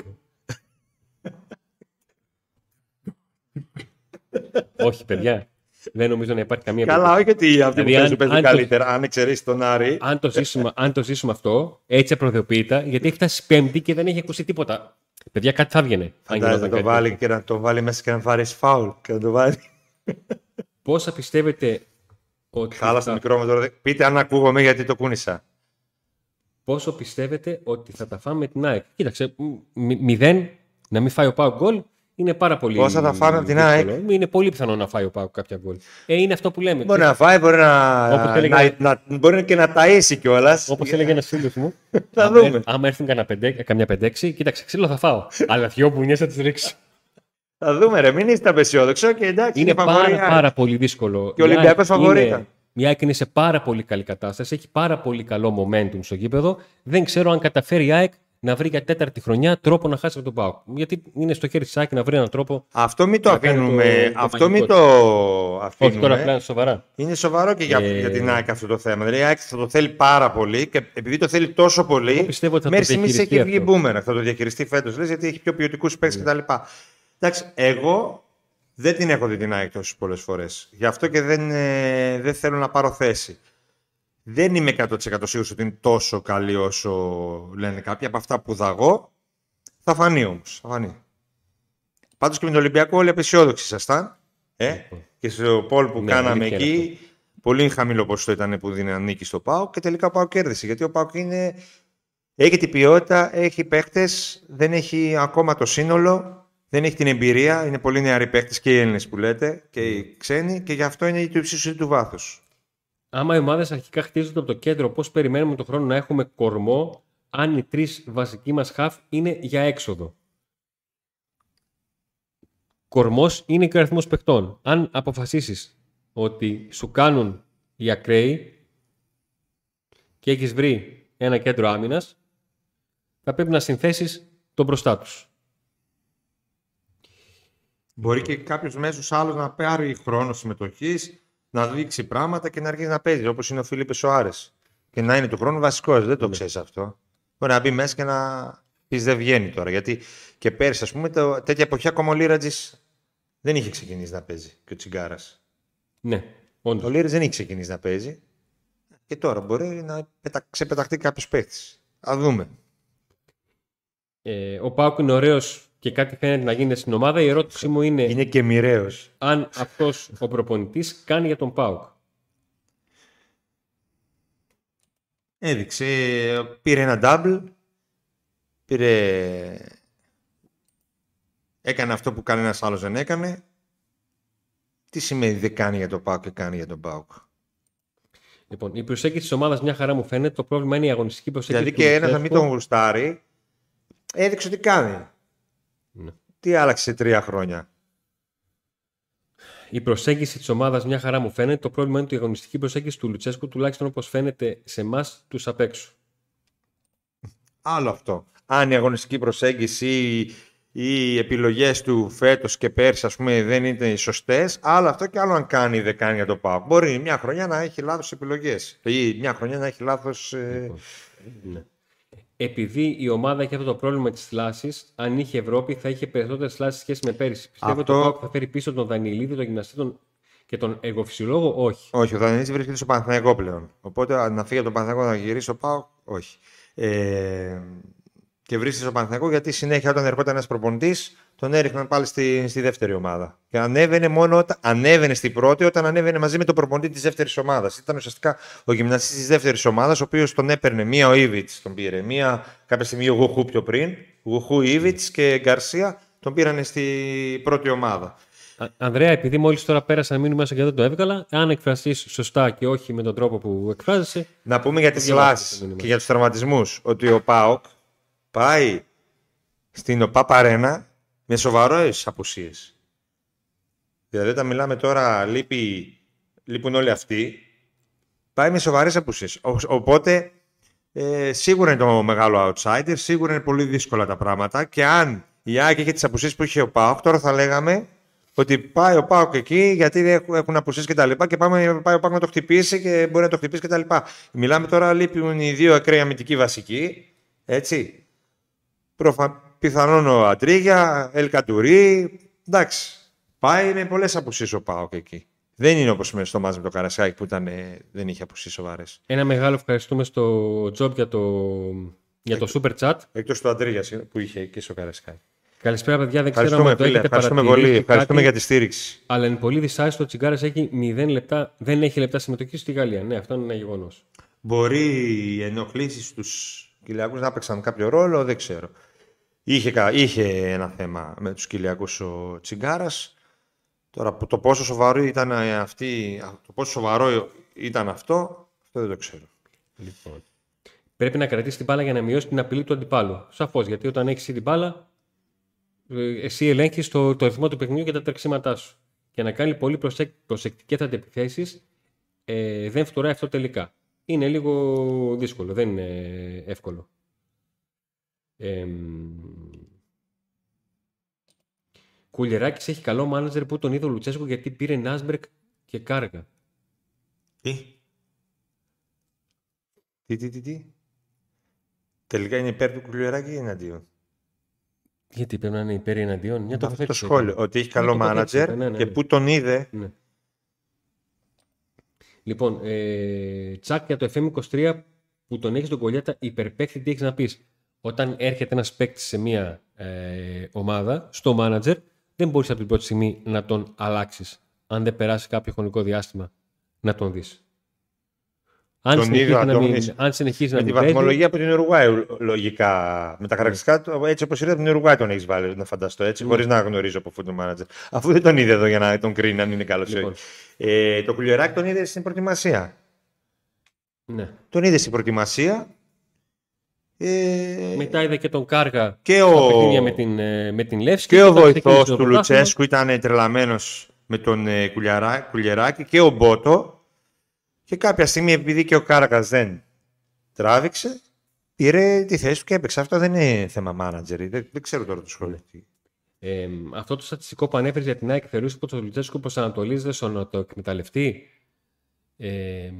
[SPEAKER 1] (laughs) Όχι, παιδιά. Δεν νομίζω να υπάρχει καμία
[SPEAKER 2] Καλά, όχι ότι αυτοί που
[SPEAKER 1] Δηλαδή,
[SPEAKER 2] παίζουν
[SPEAKER 1] αν-
[SPEAKER 2] παίζουν
[SPEAKER 1] αν το-
[SPEAKER 2] καλύτερα. Αν εξαιρέσεις τον Άρη.
[SPEAKER 1] αν το, ζήσουμε, αν το ζήσουμε αυτό, έτσι απροδιοποιητά, γιατί έχει φτάσει Πέμπτη και δεν έχει ακούσει τίποτα. Παιδιά, κάτι θα έβγαινε. αν
[SPEAKER 2] Φαντάζεσαι
[SPEAKER 1] γινόταν
[SPEAKER 2] να το
[SPEAKER 1] κάτι
[SPEAKER 2] βάλει και να το βάλει μέσα και να πάρει φάουλ. Και να το βάλει.
[SPEAKER 1] Πόσα πιστεύετε ότι
[SPEAKER 2] Χάλα
[SPEAKER 1] θα,
[SPEAKER 2] το μικρό μου τώρα. Πείτε αν ακούγομαι γιατί το κούνησα.
[SPEAKER 1] πόσο πιστεύετε ότι θα τα φάμε με την ΑΕΚ; Κοίταξε, μ- μη- μηδέν να μην φάει ο Πάο γκολ είναι πάρα πολύ.
[SPEAKER 2] Πόσα θα φάμε από την
[SPEAKER 1] δύσκολο.
[SPEAKER 2] ΑΕΚ;
[SPEAKER 1] Είναι πολύ πιθανό να φάει ο Πάο κάποια γκολ. Ε, είναι αυτό που λέμε.
[SPEAKER 2] Μπορεί να φάει, μπορεί
[SPEAKER 1] Όπως
[SPEAKER 2] να,
[SPEAKER 1] έλεγε-
[SPEAKER 2] να, να- μπορεί και να ταΐσει κιόλας.
[SPEAKER 1] Όπως έλεγε ένας φίλος μου, (laughs)
[SPEAKER 2] Θα
[SPEAKER 1] άμα,
[SPEAKER 2] δούμε.
[SPEAKER 1] έρ- άμα έρθουν κανένα πεντέ, καμιά πεντέξι, κοίταξε, ξύλο θα φάω. Αλλά δυο μπουνιέ θα τις ρίξω.
[SPEAKER 2] Θα δούμε, ρε. Μην είστε απεσιόδοξο και εντάξει.
[SPEAKER 1] είναι
[SPEAKER 2] φαβορή
[SPEAKER 1] πάρα,
[SPEAKER 2] ΑΕΚ.
[SPEAKER 1] πάρα πολύ δύσκολο.
[SPEAKER 2] Και ο
[SPEAKER 1] Η ΑΕΚ
[SPEAKER 2] Ολυμπιακός φαβορί
[SPEAKER 1] είναι-
[SPEAKER 2] ήταν.
[SPEAKER 1] Η ΑΕΚ είναι σε πάρα πολύ καλή κατάσταση. Έχει πάρα πολύ καλό momentum στο γήπεδο. Δεν ξέρω αν καταφέρει η ΑΕΚ να βρει για τέταρτη χρονιά τρόπο να χάσει από τον ΠΑΟΚ. Γιατί είναι στο χέρι της ΑΕΚ να βρει έναν τρόπο.
[SPEAKER 2] Αυτό μην το
[SPEAKER 1] Να κάνει
[SPEAKER 2] αφήνουμε.
[SPEAKER 1] το- το
[SPEAKER 2] αυτό μην
[SPEAKER 1] μαγικό
[SPEAKER 2] το
[SPEAKER 1] Όχι
[SPEAKER 2] αφήνουμε.
[SPEAKER 1] τώρα πλέον σοβαρά.
[SPEAKER 2] Είναι σοβαρό και για,
[SPEAKER 1] Ε,
[SPEAKER 2] για την ΑΕΚ αυτό το θέμα. Δηλαδή η ΑΕΚ θα το θέλει πάρα πολύ και επειδή το θέλει τόσο πολύ.
[SPEAKER 1] Εγώ πιστεύω ότι θα το
[SPEAKER 2] μέχρι στιγμής
[SPEAKER 1] διαχειριστεί
[SPEAKER 2] έχει βγει
[SPEAKER 1] αυτό.
[SPEAKER 2] μπούμερα. Θα το διαχειριστεί φέτος. Λες γιατί έχει πιο ποιοτικούς παίκτες κτλ. Εντάξει, εγώ δεν την έχω δει την ΑΕΚ τόσες πολλές φορές. Γι' αυτό και δεν, ε, δεν θέλω να πάρω θέση. Δεν είμαι 100% σίγουρος ότι είναι τόσο καλή όσο λένε κάποιοι. Από αυτά που δαγώ θα φανεί όμως. Θα φανεί. Πάντως και με τον Ολυμπιακό όλοι απεσιόδοξοι ήσασταν. Ε; Και στο πόλ που
[SPEAKER 1] Ναι,
[SPEAKER 2] κάναμε
[SPEAKER 1] αλήθεια είναι
[SPEAKER 2] εκεί, πολύ χαμηλό ποσοστό ήταν που δίνει νίκη στο ΠΑΟ και τελικά ο ΠΑΟ κέρδισε. Γιατί ο ΠΑΟ είναι... έχει την ποιότητα, έχει παίχτε, δεν έχει ακόμα το σύνολο, δεν έχει την εμπειρία. Είναι πολύ νεαροί παίχτε και οι Έλληνες που λέτε και οι ξένοι και γι' αυτό είναι η του ύψου του βάθου.
[SPEAKER 1] Άμα οι ομάδες αρχικά χτίζονται από το κέντρο, πώς περιμένουμε τον χρόνο να έχουμε κορμό, αν οι τρεις βασικοί μας χαφ είναι για έξοδο. κορμός είναι και ο αριθμός παιχτών. Αν αποφασίσεις ότι σου κάνουν οι ακραίοι και έχεις βρει ένα κέντρο άμυνας, θα πρέπει να συνθέσεις τον μπροστά τους.
[SPEAKER 2] Μπορεί και κάποιος μέσος άλλος να πάρει χρόνο συμμετοχής, να δείξει πράγματα και να αρχίσει να παίζει, όπως είναι ο Φίλιππε Σοάρες. Και να είναι του χρόνου βασικός. Δεν το
[SPEAKER 1] Ναι.
[SPEAKER 2] ξέρεις αυτό. Μπορεί να μπει μέσα και να πεις δεν βγαίνει τώρα. Γιατί και πέρσι, ας πούμε, το, τέτοια εποχή ακόμα ο Λίρατζης δεν είχε ξεκινήσει να παίζει. Και ο Τσιγκάρας.
[SPEAKER 1] Ναι, όντως.
[SPEAKER 2] Ο Λίρατζης δεν είχε ξεκινήσει να παίζει. Και τώρα μπορεί να πετα... ξεπεταχτεί κάποιος παίχτη. Α δούμε.
[SPEAKER 1] Ε, ο Πάουκ είναι ωραίος και κάτι φαίνεται να γίνει στην ομάδα. Η ερώτησή μου είναι
[SPEAKER 2] Είναι και μοιραίος.
[SPEAKER 1] αν αυτός ο προπονητής κάνει για τον Πάουκ.
[SPEAKER 2] Έδειξε, πήρε ένα double, πήρε... Έκανε αυτό που κανένας άλλος δεν έκανε. Τι σημαίνει δεν κάνει για τον ΠΑΟΚ και κάνει για τον ΠΑΟΚ;
[SPEAKER 1] Λοιπόν, η προσέγγιση της ομάδας μια χαρά μου φαίνεται. Το πρόβλημα είναι η αγωνιστική προσέγγιση.
[SPEAKER 2] Δηλαδή
[SPEAKER 1] του
[SPEAKER 2] και ένας να μην
[SPEAKER 1] Λουτσέσκου.
[SPEAKER 2] τον γουστάρει, έδειξε τι κάνει.
[SPEAKER 1] Ναι.
[SPEAKER 2] Τι άλλαξε σε τρία χρόνια;
[SPEAKER 1] Η προσέγγιση της ομάδας μια χαρά μου φαίνεται. Το πρόβλημα είναι ότι η αγωνιστική προσέγγιση του Λουτσέσκου, τουλάχιστον όπως φαίνεται σε εμάς, τους απ' έξω.
[SPEAKER 2] Άλλο αυτό. Αν η αγωνιστική προσέγγιση ή οι επιλογές του φέτος και πέρσι ας πούμε δεν είναι οι σωστές, άλλο αυτό και άλλο αν κάνει ή δεν κάνει για το ΠΑΟΚ. Μπορεί μια χρονιά να έχει λάθος επιλογές ή μια χρονιά να έχει λάθος... ε,
[SPEAKER 1] Ναι. Επειδή η ομάδα έχει αυτό το πρόβλημα με τι θλάσει, αν είχε Ευρώπη θα είχε περισσότερες θλάσει σχέση με πέρυσι. Πιστεύω ότι
[SPEAKER 2] Αυτό-
[SPEAKER 1] το ΠΑΟΚ θα φέρει πίσω τον Δανιλίδη, τον γυμναστή τον... και τον εγωφυσιολόγο, όχι.
[SPEAKER 2] Όχι, ο Δανείλης βρίσκεται στο Παναθηναϊκό πλέον. Οπότε αν να φύγει από τον Παναθηναϊκό να γυρίσει στο ΠΑΟΚ, όχι. Ε, και βρίσκεται στο Παναθηναϊκό γιατί συνέχεια όταν ερχόταν ένας προπονητής, τον έριχναν πάλι στη, στη δεύτερη ομάδα. Και ανέβαινε μόνο όταν ανέβαινε στην πρώτη, όταν ανέβαινε μαζί με τον προπονητή της δεύτερης ομάδας. Ήταν ουσιαστικά ο γυμναστής της δεύτερης ομάδας, ο οποίος τον έπαιρνε μία ο Ήβιτ, τον πήρε. Μία κάποια στιγμή ο Γουχού πιο πριν. Γουχού Ήβιτ και Γκαρσία τον πήραν στη πρώτη ομάδα.
[SPEAKER 1] Α- Ανδρέα, επειδή μόλις τώρα πέρασα να μείνω μέσα και δεν το έβγαλα, αν εκφραστείς σωστά και όχι με τον τρόπο που εκφράζεσαι,
[SPEAKER 2] Να πούμε για τις
[SPEAKER 1] διαβάζω
[SPEAKER 2] λάσεις
[SPEAKER 1] το μήνυμα.
[SPEAKER 2] και για τους τραυματισμούς ότι ο ΠΑΟΚ πάει στην ΟΠΑ Παρένα με σοβαρές απουσίες. Δηλαδή όταν μιλάμε τώρα λείπει, λείπουν όλοι αυτοί, πάει με σοβαρές απουσίες. Ο- Οπότε ε, σίγουρα είναι το μεγάλο outsider, σίγουρα είναι πολύ δύσκολα τα πράγματα και αν η ΑΕΚ είχε τις απουσίες που είχε ο ΠΑΟΚ, τώρα θα λέγαμε ότι πάει ο Πάοκ εκεί γιατί έχουν, έχουν απουσίες και τα λοιπά και πάμε, πάει ο Πάοκ να το χτυπήσει και μπορεί να το χτυπήσει και τα λοιπά. Μιλάμε τώρα, λείπουν οι δύο ακραίοι αμυντικοί βασικοί, έτσι. Προφα... Πιθανόν ο Αντρίγια, Ελκαντουρί, εντάξει. Πάει με πολλές απουσίες ο Πάοκ εκεί. Δεν είναι όπως στο μάτς με το Καρασάκι που ήταν, ε, δεν είχε απουσίες σοβαρές.
[SPEAKER 1] ένα μεγάλο ευχαριστούμε στο Job για το, για το super chat.
[SPEAKER 2] Εκτός του Αντρίγιας που είχε και στο Καρασάκι.
[SPEAKER 1] Καλησπέρα, παιδιά. Δεν ξέρω
[SPEAKER 2] Ευχαριστούμε,
[SPEAKER 1] αν το
[SPEAKER 2] φίλε.
[SPEAKER 1] έχετε
[SPEAKER 2] Ευχαριστούμε
[SPEAKER 1] παρατηρήσει
[SPEAKER 2] πολύ. Ευχαριστούμε
[SPEAKER 1] κάτι,
[SPEAKER 2] για τη στήριξη.
[SPEAKER 1] Αλλά είναι πολύ δυσάρεστο. Ο Τσιγκάρας έχει 0 λεπτά, δεν έχει λεπτά συμμετοχή στη Γαλλία. Ναι, αυτό είναι ένα γεγονός.
[SPEAKER 2] Μπορεί οι ενοχλήσεις στου Κυλιακούς να παίξαν κάποιο ρόλο, δεν ξέρω. Είχε, κα- είχε ένα θέμα με τους Κυλιακούς ο Τσιγκάρας. Τώρα το πόσο σοβαρό ήταν ε, αυτή, το πόσο σοβαρό ήταν αυτό, αυτό δεν το ξέρω.
[SPEAKER 1] Λοιπόν. Πρέπει να κρατήσει την μπάλα για να μειώσει την απειλή του αντιπάλου. Σαφώς, γιατί όταν έχεις την μπάλα, ε, εσύ ελέγχεις το, το ρυθμό του παιχνιδιού και τα τρεξίματά σου. Και να κάνει πολύ προσεκ, προσεκτικές αντεπιθέσει ε, δεν φτωράει αυτό τελικά. Είναι λίγο δύσκολο, δεν είναι εύκολο. Ε, Κουλιεράκης έχει καλό μάνατζερ που τον είδε ο Λουτσέσκου γιατί πήρε Νάσμπρεκ και κάργα.
[SPEAKER 2] Τι; Τι, τι, τι, τι; Τελικά είναι υπέρ του Κουλιεράκη ή εναντίον;
[SPEAKER 1] Γιατί πρέπει να είναι υπέρ ή εναντίον. Μια
[SPEAKER 2] Αυτό το
[SPEAKER 1] τοποθέτηση
[SPEAKER 2] σχόλιο.
[SPEAKER 1] έκανε.
[SPEAKER 2] Ότι έχει
[SPEAKER 1] Μια
[SPEAKER 2] καλό
[SPEAKER 1] τοποθέτηση
[SPEAKER 2] μάνατζερ
[SPEAKER 1] έκανε, ναι, ναι,
[SPEAKER 2] και
[SPEAKER 1] ναι.
[SPEAKER 2] πού τον είδε.
[SPEAKER 1] Ναι. Λοιπόν, ε, τσακ για το FM23 που τον έχεις στον κολλιάτα υπερπαίκτη, τι έχεις να πεις; Όταν έρχεται ένας παίκτης σε μια ε, ομάδα, στο manager, δεν μπορείς από την πρώτη στιγμή να τον αλλάξεις. Αν δεν περάσει κάποιο χρονικό διάστημα να τον δεις. Αν
[SPEAKER 2] Τον
[SPEAKER 1] συνεχίζει
[SPEAKER 2] ίδιο
[SPEAKER 1] να,
[SPEAKER 2] Αντώνης,
[SPEAKER 1] μην, αν συνεχίζει
[SPEAKER 2] Με
[SPEAKER 1] να
[SPEAKER 2] τη
[SPEAKER 1] μην παίζει,
[SPEAKER 2] βαθμολογία από την Ουρουγουάη, λογικά. Με τα χαρακτηριστικά του, έτσι όπως είδα από την Ουρουγουάη τον έχεις βάλει, να φανταστώ έτσι, χωρίς να γνωρίζω από football manager. Αφού δεν τον είδε εδώ για να τον κρίνει αν είναι καλός ή
[SPEAKER 1] Λοιπόν.
[SPEAKER 2] όχι. Ε, το κουλιεράκι τον είδε στην προετοιμασία.
[SPEAKER 1] ναι.
[SPEAKER 2] Τον είδε στην προετοιμασία. Ε,
[SPEAKER 1] Μετά είδα και τον Κάργα
[SPEAKER 2] και
[SPEAKER 1] στα
[SPEAKER 2] ο,
[SPEAKER 1] παιχνίδια με την, ε, με την Λεύσκη.
[SPEAKER 2] και ο
[SPEAKER 1] όταν
[SPEAKER 2] βοηθός
[SPEAKER 1] ξεκίνησε το
[SPEAKER 2] του
[SPEAKER 1] πρωτάθλημα.
[SPEAKER 2] Λουτσέσκου ήταν τρελαμένος με τον ε, Κουλιαρά- Κουλιεράκη και ο Μπότο. Και κάποια στιγμή, επειδή και ο Κάρακας δεν τράβηξε, πήρε τη θέση του και έπαιξε. Αυτό δεν είναι θέμα μάνατζερ. Δεν, δεν ξέρω τώρα το σχόλιο.
[SPEAKER 1] Ε, αυτό το στατιστικό που ανέφερε για την ΑΕΚ θεωρούσε πως ο Λουτσέσκου προσανατολίζεται στο να το εκμεταλλευτεί. Ε,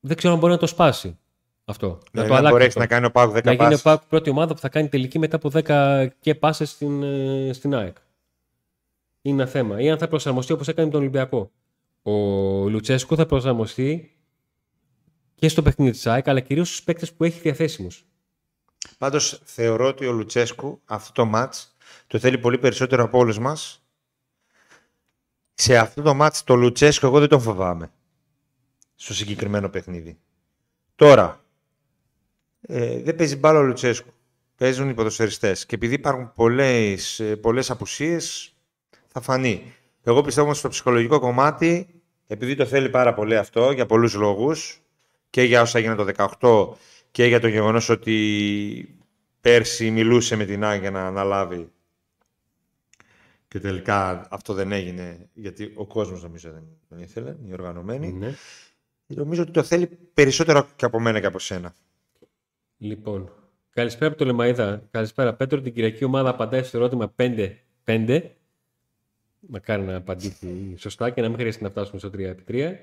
[SPEAKER 1] δεν ξέρω αν μπορεί να το σπάσει αυτό. να
[SPEAKER 2] Δηλαδή,
[SPEAKER 1] το
[SPEAKER 2] να
[SPEAKER 1] αλλάξει.
[SPEAKER 2] μπορέσει
[SPEAKER 1] αυτό.
[SPEAKER 2] να κάνει ο Πάκου 10
[SPEAKER 1] να γίνει
[SPEAKER 2] πάσεις.
[SPEAKER 1] ο ΠΑΟΚ πρώτη ομάδα που θα κάνει τελική μετά από 10 και πάσες στην, ε, στην ΑΕΚ. Είναι ένα θέμα. Ή αν θα προσαρμοστεί όπως έκανε με τον Ολυμπιακό. Ο Λουτσέσκου θα προσαρμοστεί και στο παιχνίδι της ΑΕΚ, αλλά κυρίως στους παίκτες που έχει διαθέσιμους.
[SPEAKER 2] Πάντως θεωρώ ότι ο Λουτσέσκου αυτό το μάτς το θέλει πολύ περισσότερο από όλους μας. Σε αυτό το μάτς το Λουτσέσκου εγώ δεν τον φοβάμαι. Στο συγκεκριμένο παιχνίδι. Τώρα, ε, δεν παίζει μπάλα ο Λουτσέσκου. Παίζουν οι ποδοσφαιριστές. Και επειδή υπάρχουν πολλές, ε, πολλές απουσίες, θα φανεί. Εγώ πιστεύω όμως στο ψυχολογικό κομμάτι, επειδή το θέλει πάρα πολύ αυτό, για πολλούς λόγους, και για όσα έγιναν το 18 και για το γεγονός ότι πέρσι μιλούσε με την Άγια για να αναλάβει και τελικά αυτό δεν έγινε γιατί ο κόσμος νομίζω δεν τον ήθελε, οι οργανωμένοι.
[SPEAKER 1] Ναι.
[SPEAKER 2] Νομίζω ότι το θέλει περισσότερο και από μένα και από σένα.
[SPEAKER 1] Λοιπόν, καλησπέρα από το Λεμαίδα. Καλησπέρα Πέτρο. Την Κυριακή ομάδα απαντάει στο ερώτημα 5-5. Μακάρι να απαντήσει σωστά και να μην χρειάζεται να φτάσουμε στο 3x3.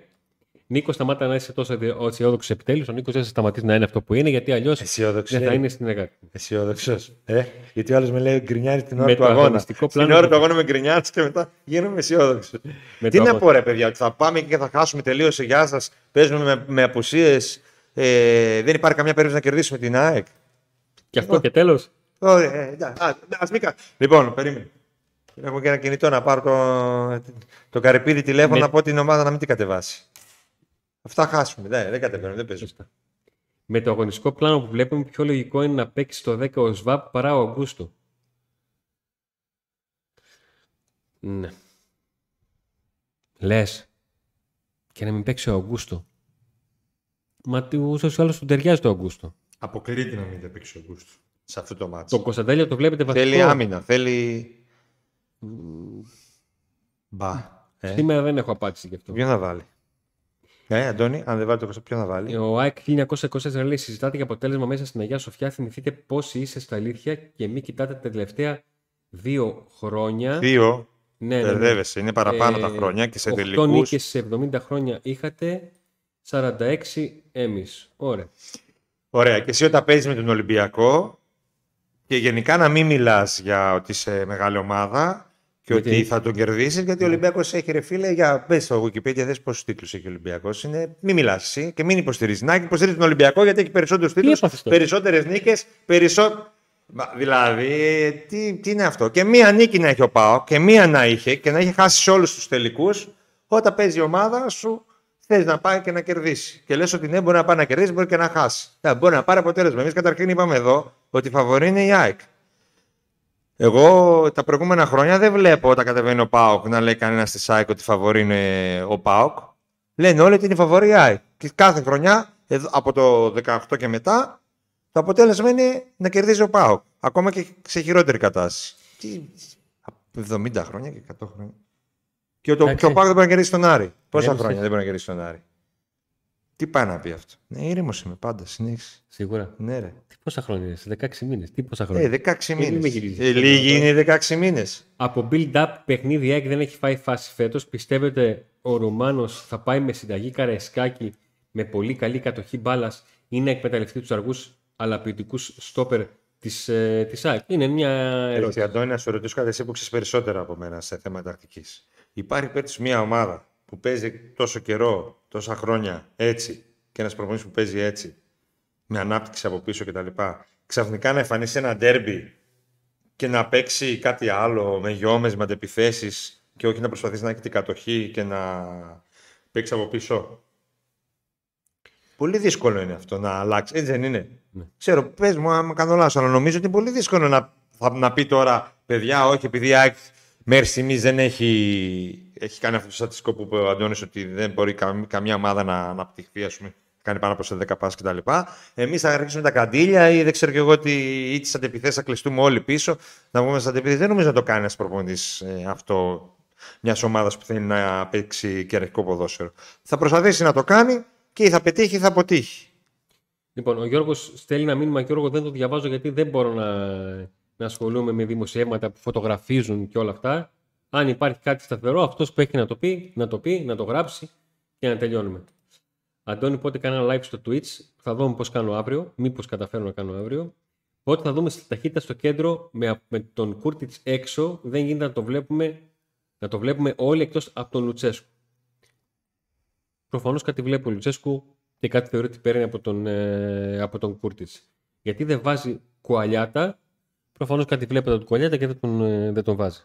[SPEAKER 1] Νίκος, σταμάτα να είσαι τόσο αισιόδοξος επιτέλους. Ο Νίκος δεν θα σταματήσει να είναι αυτό που είναι, γιατί αλλιώς
[SPEAKER 2] Αισιόδοξος.
[SPEAKER 1] δεν θα είναι στην εργάτη.
[SPEAKER 2] Αισιόδοξος. Ε, γιατί ο άλλος με λέει γκρινιάρη την ώρα
[SPEAKER 1] Με
[SPEAKER 2] του
[SPEAKER 1] το
[SPEAKER 2] αγώνα.
[SPEAKER 1] αγωνιστικό
[SPEAKER 2] Στην
[SPEAKER 1] πλάνο
[SPEAKER 2] ώρα
[SPEAKER 1] που-
[SPEAKER 2] του αγώνα με γκρινιάρη και μετά γίνομαι αισιόδοξο.
[SPEAKER 1] Με
[SPEAKER 2] Τι
[SPEAKER 1] το
[SPEAKER 2] να
[SPEAKER 1] αγώνα.
[SPEAKER 2] πω, ρε παιδιά, ότι θα πάμε και θα χάσουμε τελείως. Γεια σας. Παίζουμε με, με απουσίες. Ε, δεν υπάρχει καμιά περίπτωση να κερδίσουμε την ΑΕΚ.
[SPEAKER 1] Και αυτό και τέλος.
[SPEAKER 2] Ωραία, ε, εντάξει, α, ας μην κα- Λοιπόν, περίμενε. Έχω και ένα κινητό να πάρω το, το καρυπίδι τηλέφωνο
[SPEAKER 1] Ναι.
[SPEAKER 2] να πω την ομάδα να μην την κατεβάσει. Αυτά χάσουμε. Δεν, δεν κατεβαίνουμε, δεν παίζουμε.
[SPEAKER 1] Με το αγωνιστικό πλάνο που βλέπουμε, πιο λογικό είναι να παίξει το 10 ο ΣΒΑΠ παρά ο Αγκούστο. Ναι. Λες. Και να μην παίξει ο Αγκούστο. Μα ούτως ή άλλως του ταιριάζει το Αγκούστο.
[SPEAKER 2] Αποκλείται να μην παίξει ο Γκούστο σε αυτό το μάτι.
[SPEAKER 1] Το Κωνσταντέλια το βλέπετε βασικό.
[SPEAKER 2] Θέλει άμυνα, θέλει. Μπα. Ε,
[SPEAKER 1] Σήμερα δεν έχω απάντηση γι' αυτό.
[SPEAKER 2] ποιον θα βάλει; Ε, Αντώνη, αν δεν βάλει το Κωνσταντέλια, ποιον θα βάλει;
[SPEAKER 1] Ο ΑΕΚ 1924 λέει: Συζητάτε για αποτέλεσμα μέσα στην Αγία Σοφιά. Θυμηθείτε πόσοι είστε στα αλήθεια και μην κοιτάτε τα τελευταία δύο χρόνια.
[SPEAKER 2] Δύο.
[SPEAKER 1] Ναι, ναι, ναι.
[SPEAKER 2] Μπερδεύεσαι, είναι παραπάνω
[SPEAKER 1] Ε,
[SPEAKER 2] τα χρόνια και σε
[SPEAKER 1] 8
[SPEAKER 2] τελικούς.
[SPEAKER 1] νίκες σε 70 χρόνια είχατε, 46 εμείς. Ωραία.
[SPEAKER 2] Ωραία. Και εσύ όταν παίζεις με τον Ολυμπιακό και γενικά να μην μιλάς για ότι είσαι μεγάλη ομάδα και
[SPEAKER 1] Γιατί-
[SPEAKER 2] ότι θα τον κερδίσεις, γιατί ο Ολυμπιακός έχει ρε φίλε για. Μπε στο Wikipedia, δες πόσους τίτλους έχει ο Ολυμπιακός. Είναι... Μην μιλάς εσύ και μην υποστηρίζεις. Να υποστηρίζει τον Ολυμπιακό γιατί έχει περισσότερους τίτλους,
[SPEAKER 1] έπαθες τώρα;
[SPEAKER 2] περισσότερες νίκες, περισσότερο. Δηλαδή, τι, τι είναι αυτό; Και μία νίκη να έχει ο Πάο και μία να είχε και να είχε χάσει σε όλους τους τελικούς. Όταν παίζει η ομάδα σου, θες να πάει και να κερδίσει. Και λες ότι ναι, μπορεί να πάει να κερδίσει, μπορεί και να χάσει. Ναι, μπορεί να πάρει αποτέλεσμα. Εμείς καταρχήν είπαμε εδώ ότι η φαβορή είναι η ΑΕΚ. Εγώ τα προηγούμενα χρόνια δεν βλέπω όταν κατεβαίνει ο Πάοκ να λέει κανένας τη ΑΕΚ ότι η φαβορή είναι ο Πάοκ. Λένε όλοι ότι είναι η φαβορή η ΑΕΚ. Και κάθε χρονιά, εδώ- από το 18 και μετά, το αποτέλεσμα είναι να κερδίζει ο Πάοκ. Ακόμα και σε χειρότερη κατάσταση. Τι, 70 χρόνια και 100 χρόνια. Και, το,
[SPEAKER 1] Εντάξει.
[SPEAKER 2] και ο Πάοκ δεν μπορεί να κερδίσει τον Άρη. Πόσα
[SPEAKER 1] Έμεινε.
[SPEAKER 2] χρόνια δεν μπορεί να κερδίσει τον Άρη. Τι πάει να πει αυτό; Ναι, ήρεμος είμαι πάντα. Συνέχισε.
[SPEAKER 1] Σίγουρα.
[SPEAKER 2] Ναι, ρε.
[SPEAKER 1] Τι πόσα χρόνια είναι, σε 16 μήνες. Τι πόσα χρόνια.
[SPEAKER 2] Ε, 16
[SPEAKER 1] μην με
[SPEAKER 2] μήνε.
[SPEAKER 1] γυρίζεις.
[SPEAKER 2] Ε, λίγοι είναι οι 16 μήνες.
[SPEAKER 1] Από build-up παιχνίδι η ΑΕΚ δεν έχει φάει φάση φέτος. Πιστεύετε ο Ρουμάνος θα πάει με συνταγή Καραϊσκάκη με πολύ καλή κατοχή μπάλας ή να εκμεταλλευτεί τους αργούς αλλά ποιοτικούς στόπερ της, ε, της ΑΕΚ; Είναι μια ερώτηση.
[SPEAKER 2] Έτσι, Αντώνη, να σου ρωτήσω κάτι εσύ που ξέρεις περισσότερα από μένα σε θέματα τακτικής. Υπάρχει πέρυσι μια ομάδα που παίζει τόσο καιρό, τόσα χρόνια έτσι, και ένας προπονητής που παίζει έτσι, με ανάπτυξη από πίσω κτλ. Ξαφνικά να εμφανίσει ένα ντέρμπι και να παίξει κάτι άλλο με γιώμες, με αντεπιθέσεις και όχι να προσπαθήσει να έχει την κατοχή και να παίξει από πίσω. Πολύ δύσκολο είναι αυτό να αλλάξει. Έτσι δεν είναι;
[SPEAKER 1] Ναι.
[SPEAKER 2] Ξέρω, πες μου άμα κάνω λάθος, αλλά νομίζω ότι είναι πολύ δύσκολο να, θα, να πει τώρα, παιδιά, όχι, επειδή η ΑΕΚ μέχρι στιγμή δεν έχει, έχει κάνει αυτό το στατιστικό που είπε ο Αντώνης ότι δεν μπορεί καμ- καμιά ομάδα να αναπτυχθεί, ας πούμε, κάνει πάνω από σε 10 πάσει κτλ. Εμείς θα αρχίσουμε τα καντήλια ή δεν ξέρω και εγώ τι, ή τις αντεπιθέσεις θα κλειστούμε όλοι πίσω. Να βγούμε στι αντεπιθέσεις. Δεν νομίζω να το κάνει ένας προπονητής ε, αυτό μιας ομάδας που θέλει να παίξει κερδικό ποδόσφαιρο. Θα προσπαθήσει να το κάνει και ή θα πετύχει ή θα αποτύχει.
[SPEAKER 1] Λοιπόν, ο Γιώργος στέλνει ένα μήνυμα και εγώ δεν το διαβάζω γιατί δεν μπορώ να, να ασχολούμαι με δημοσιεύματα που φωτογραφίζουν και όλα αυτά. Αν υπάρχει κάτι σταθερό, αυτός που έχει να το πει, να το πει, να το γράψει και να τελειώνουμε. Αντώνη, πότε κάνω live στο Twitch. Θα δούμε πώς κάνω αύριο. Μήπως καταφέρω να κάνω αύριο. Πότε θα δούμε στη ταχύτητα στο κέντρο με, με τον Κούρτιτς έξω. Δεν γίνεται να το βλέπουμε, να το βλέπουμε όλοι εκτός από τον Λουτσέσκου. Προφανώς κάτι βλέπει ο Λουτσέσκου και κάτι θεωρεί ότι παίρνει από τον, ε, από τον Κούρτιτς. Γιατί δεν βάζει Κουαλιάτα. Προφανώς κάτι βλέπει από τον Κουαλιάτα και δεν τον, ε, δεν τον βάζει.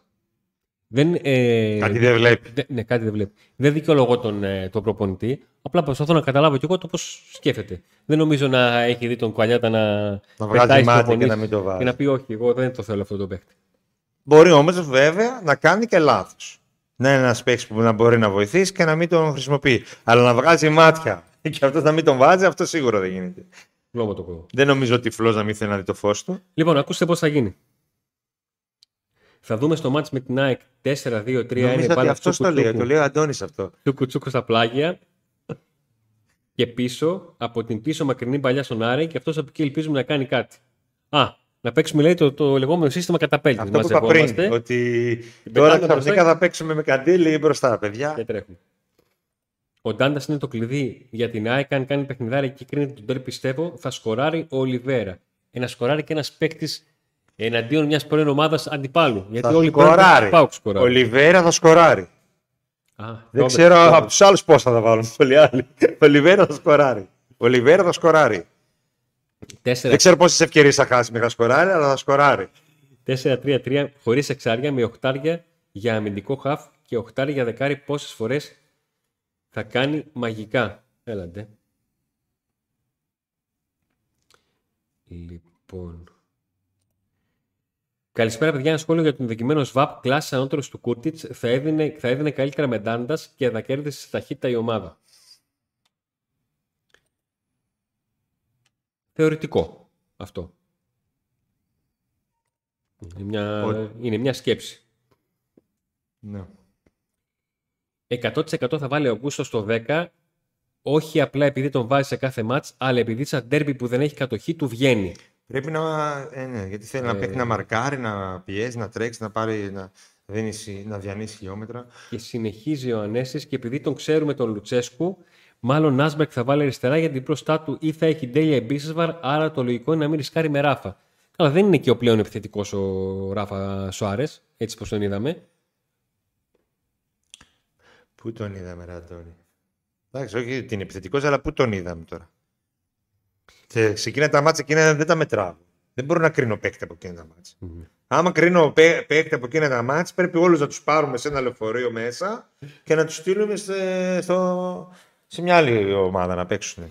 [SPEAKER 1] Δεν, ε,
[SPEAKER 2] κάτι δεν βλέπει.
[SPEAKER 1] Δε, ναι, κάτι δεν βλέπει. Δεν δικαιολογώ τον, ε, τον προπονητή. Απλά προσπαθώ να καταλάβω κι εγώ το πώς σκέφτεται. Δεν νομίζω να έχει δει τον Κουαλιάτα να,
[SPEAKER 2] να βγάζει μάτι και να μην το βάζει.
[SPEAKER 1] Και να πει όχι, εγώ δεν το θέλω αυτό το παίχτη.
[SPEAKER 2] Μπορεί όμως βέβαια να κάνει και λάθος. Να είναι ένας παίχτη που να μπορεί να βοηθήσει και να μην τον χρησιμοποιεί. Αλλά να βγάζει μάτια και αυτός να μην τον βάζει, αυτό σίγουρα δεν γίνεται.
[SPEAKER 1] Το
[SPEAKER 2] Δεν νομίζω ότι φλό να μην θέλει να δει το φως του.
[SPEAKER 1] Λοιπόν, ακούστε πώς θα γίνει. Θα δούμε στο μάτς με την ΑΕΚ 4-2-3.
[SPEAKER 2] Νομίζω ότι αυτός το λέει. Το λέει ο Αντώνης αυτό.
[SPEAKER 1] Του κουτσούκου στα πλάγια. και πίσω, από την πίσω μακρινή παλιά στον Άρη και αυτός από εκεί ελπίζουμε να κάνει κάτι. Α, να παίξουμε λέει το, το λεγόμενο σύστημα καταπέλτης.
[SPEAKER 2] Αυτό που είπα πριν, ότι τώρα ξαφνικά θα παίξουμε με καντήλι μπροστά, παιδιά.
[SPEAKER 1] Και τρέχουμε. Ο Ντάντας είναι το κλειδί για την ΑΕΚ. Αν κάνει παιχνιδάρι και κρίνεται τον τέρ, πιστεύω, θα σκοράρει ο Ολιβέρα. Ένα σκοράρει και ένας παίκτης εναντίον μιας πρώην ομάδας αντιπάλου. Γιατί
[SPEAKER 2] θα
[SPEAKER 1] όλοι
[SPEAKER 2] σκοράρει. Ο Ολιβέρα θα σκοράρει.
[SPEAKER 1] Α,
[SPEAKER 2] Δεν ξέρω από τους άλλους πώς θα τα βάλουν. (laughs) Πολλοί άλλοι. Ο Ολιβέρα θα σκοράρει. Ο Ολιβέρα θα σκοράρει.
[SPEAKER 1] Τέσσερα...
[SPEAKER 2] Δεν ξέρω πόσες ευκαιρίες θα χάσει μέχρι να σκοράρει, αλλά θα σκοράρει.
[SPEAKER 1] 4-3-3 χωρίς εξάρια με οχτάρια για αμυντικό χαφ και οχτάρια για δεκάρι. Πόσες φορές θα κάνει μαγικά. Έλαντε. Λοιπόν. Καλησπέρα, παιδιά. Ένα σχόλιο για τον δοκιμένο ΣΒΑΠ. Κλάση ανώτερος του Κούρτιτς θα έδινε, θα έδινε καλύτερα με Ντάντα και θα κέρδισε στη ταχύτητα η ομάδα. Θεωρητικό αυτό. Είναι μια, είναι μια σκέψη.
[SPEAKER 2] Ναι.
[SPEAKER 1] 100% θα βάλει ο Αυγούστο στο 10, όχι απλά επειδή τον βάζει σε κάθε μάτς, αλλά επειδή σαν ντέρμπι που δεν έχει κατοχή του βγαίνει.
[SPEAKER 2] Πρέπει να. Ε, ναι, γιατί θέλει ε... να παίξει να μαρκάρει, να πιέζει, να τρέξει, να πάρει. Να, δίνει, να διανύσει χιλιόμετρα.
[SPEAKER 1] Και συνεχίζει ο Ανέσης και επειδή τον ξέρουμε τον Λουτσέσκου, μάλλον Νάσμπερκ θα βάλει αριστερά γιατί μπροστά του ή θα έχει τέλεια Μπίσεσβαρ, άρα το λογικό είναι να μην ρισκάρει με ράφα. Αλλά δεν είναι και ο πλέον επιθετικός ο Ράφα Σοάρε, έτσι πώ τον είδαμε.
[SPEAKER 2] Πού τον είδαμε, Ραντώνη; Εντάξει, όχι ότι είναι επιθετικός, αλλά πού τον είδαμε τώρα; Και σε εκείνα τα μάτια εκείνα δεν τα μετράω. Δεν μπορώ να κρίνω παίκτη από εκείνα τα μάτια. Mm-hmm. Άμα κρίνω παίκτη από εκείνα τα μάτια, πρέπει όλους να τους πάρουμε σε ένα λεωφορείο μέσα και να τους στείλουμε σε, στο, σε μια άλλη ομάδα να παίξουν.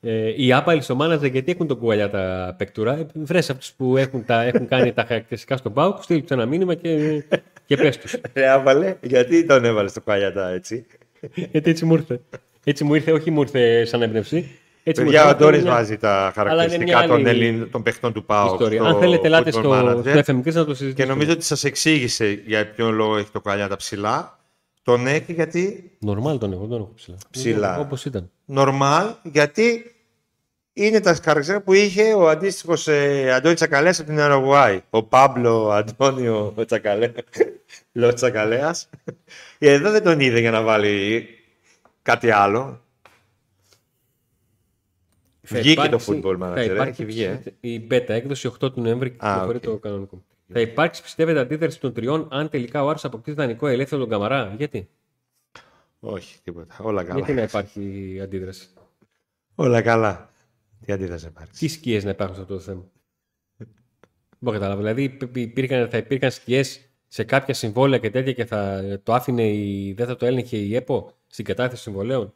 [SPEAKER 1] Ε, οι άπαλοι στο μάναζερ γιατί έχουν τον κουβαλιά τα παικτούρα. Βρες αυτούς που έχουν, τα, έχουν κάνει τα χαρακτηριστικά στον Πάουκ, στείλει ένα μήνυμα και, και πες τους. (laughs)
[SPEAKER 2] Ρε άπαλε, γιατί τον έβαλες στο κουβαλιά έτσι;
[SPEAKER 1] γιατί έτσι μου ήρθε. Έτσι μου ήρθε, όχι μου ήρθε σαν έμπνευση.
[SPEAKER 2] Έτσι Παιδιά, ο Αντώνη βάζει τα χαρακτηριστικά των, Ελλήν, των παιχτών του ΠΑΟ.
[SPEAKER 1] Αν θέλετε, ελάτε στο, στο FM να το συζητήσουμε.
[SPEAKER 2] Και νομίζω ότι σας εξήγησε για ποιο λόγο έχει το κουβαλιά τα ψηλά. Τον έχει γιατί.
[SPEAKER 1] Νορμάλ τον έχω, τον έχω ψηλά.
[SPEAKER 2] Ψηλά.
[SPEAKER 1] Όπως ήταν.
[SPEAKER 2] Νορμάλ γιατί είναι τα χαρακτηριστικά που είχε ο αντίστοιχος ε, Αντώνη Τσακαλέας από την Αερογουάη. Ο Πάμπλο Αντώνιο (laughs) Τσακαλέας. Εδώ δεν τον είδε για να βάλει κάτι άλλο. Βγήκε το football manager. Θα
[SPEAKER 1] υπάρχει βγει, ε. η beta έκδοση 8 του Νοέμβρη και okay. το κανονικό. Θα υπάρξει, πιστεύετε, αντίδραση των τριών αν τελικά ο Άρης αποκτήσει δανεικό ελεύθερο τον Καμαρά; Γιατί;
[SPEAKER 2] Όχι, τίποτα. Όλα καλά.
[SPEAKER 1] Γιατί να υπάρχει αντίδραση;
[SPEAKER 2] Όλα καλά. Τι αντίδραση υπάρχει.
[SPEAKER 1] Τι σκιές να υπάρχουν σε αυτό το θέμα; Μπορώ να καταλάβω. Δηλαδή υπήρχαν, θα υπήρχαν σκιές σε κάποια συμβόλαια και τέτοια και θα το άφηνε η, δεν θα το έλεγχε η ΕΠΟ στην κατάθεση συμβολέων;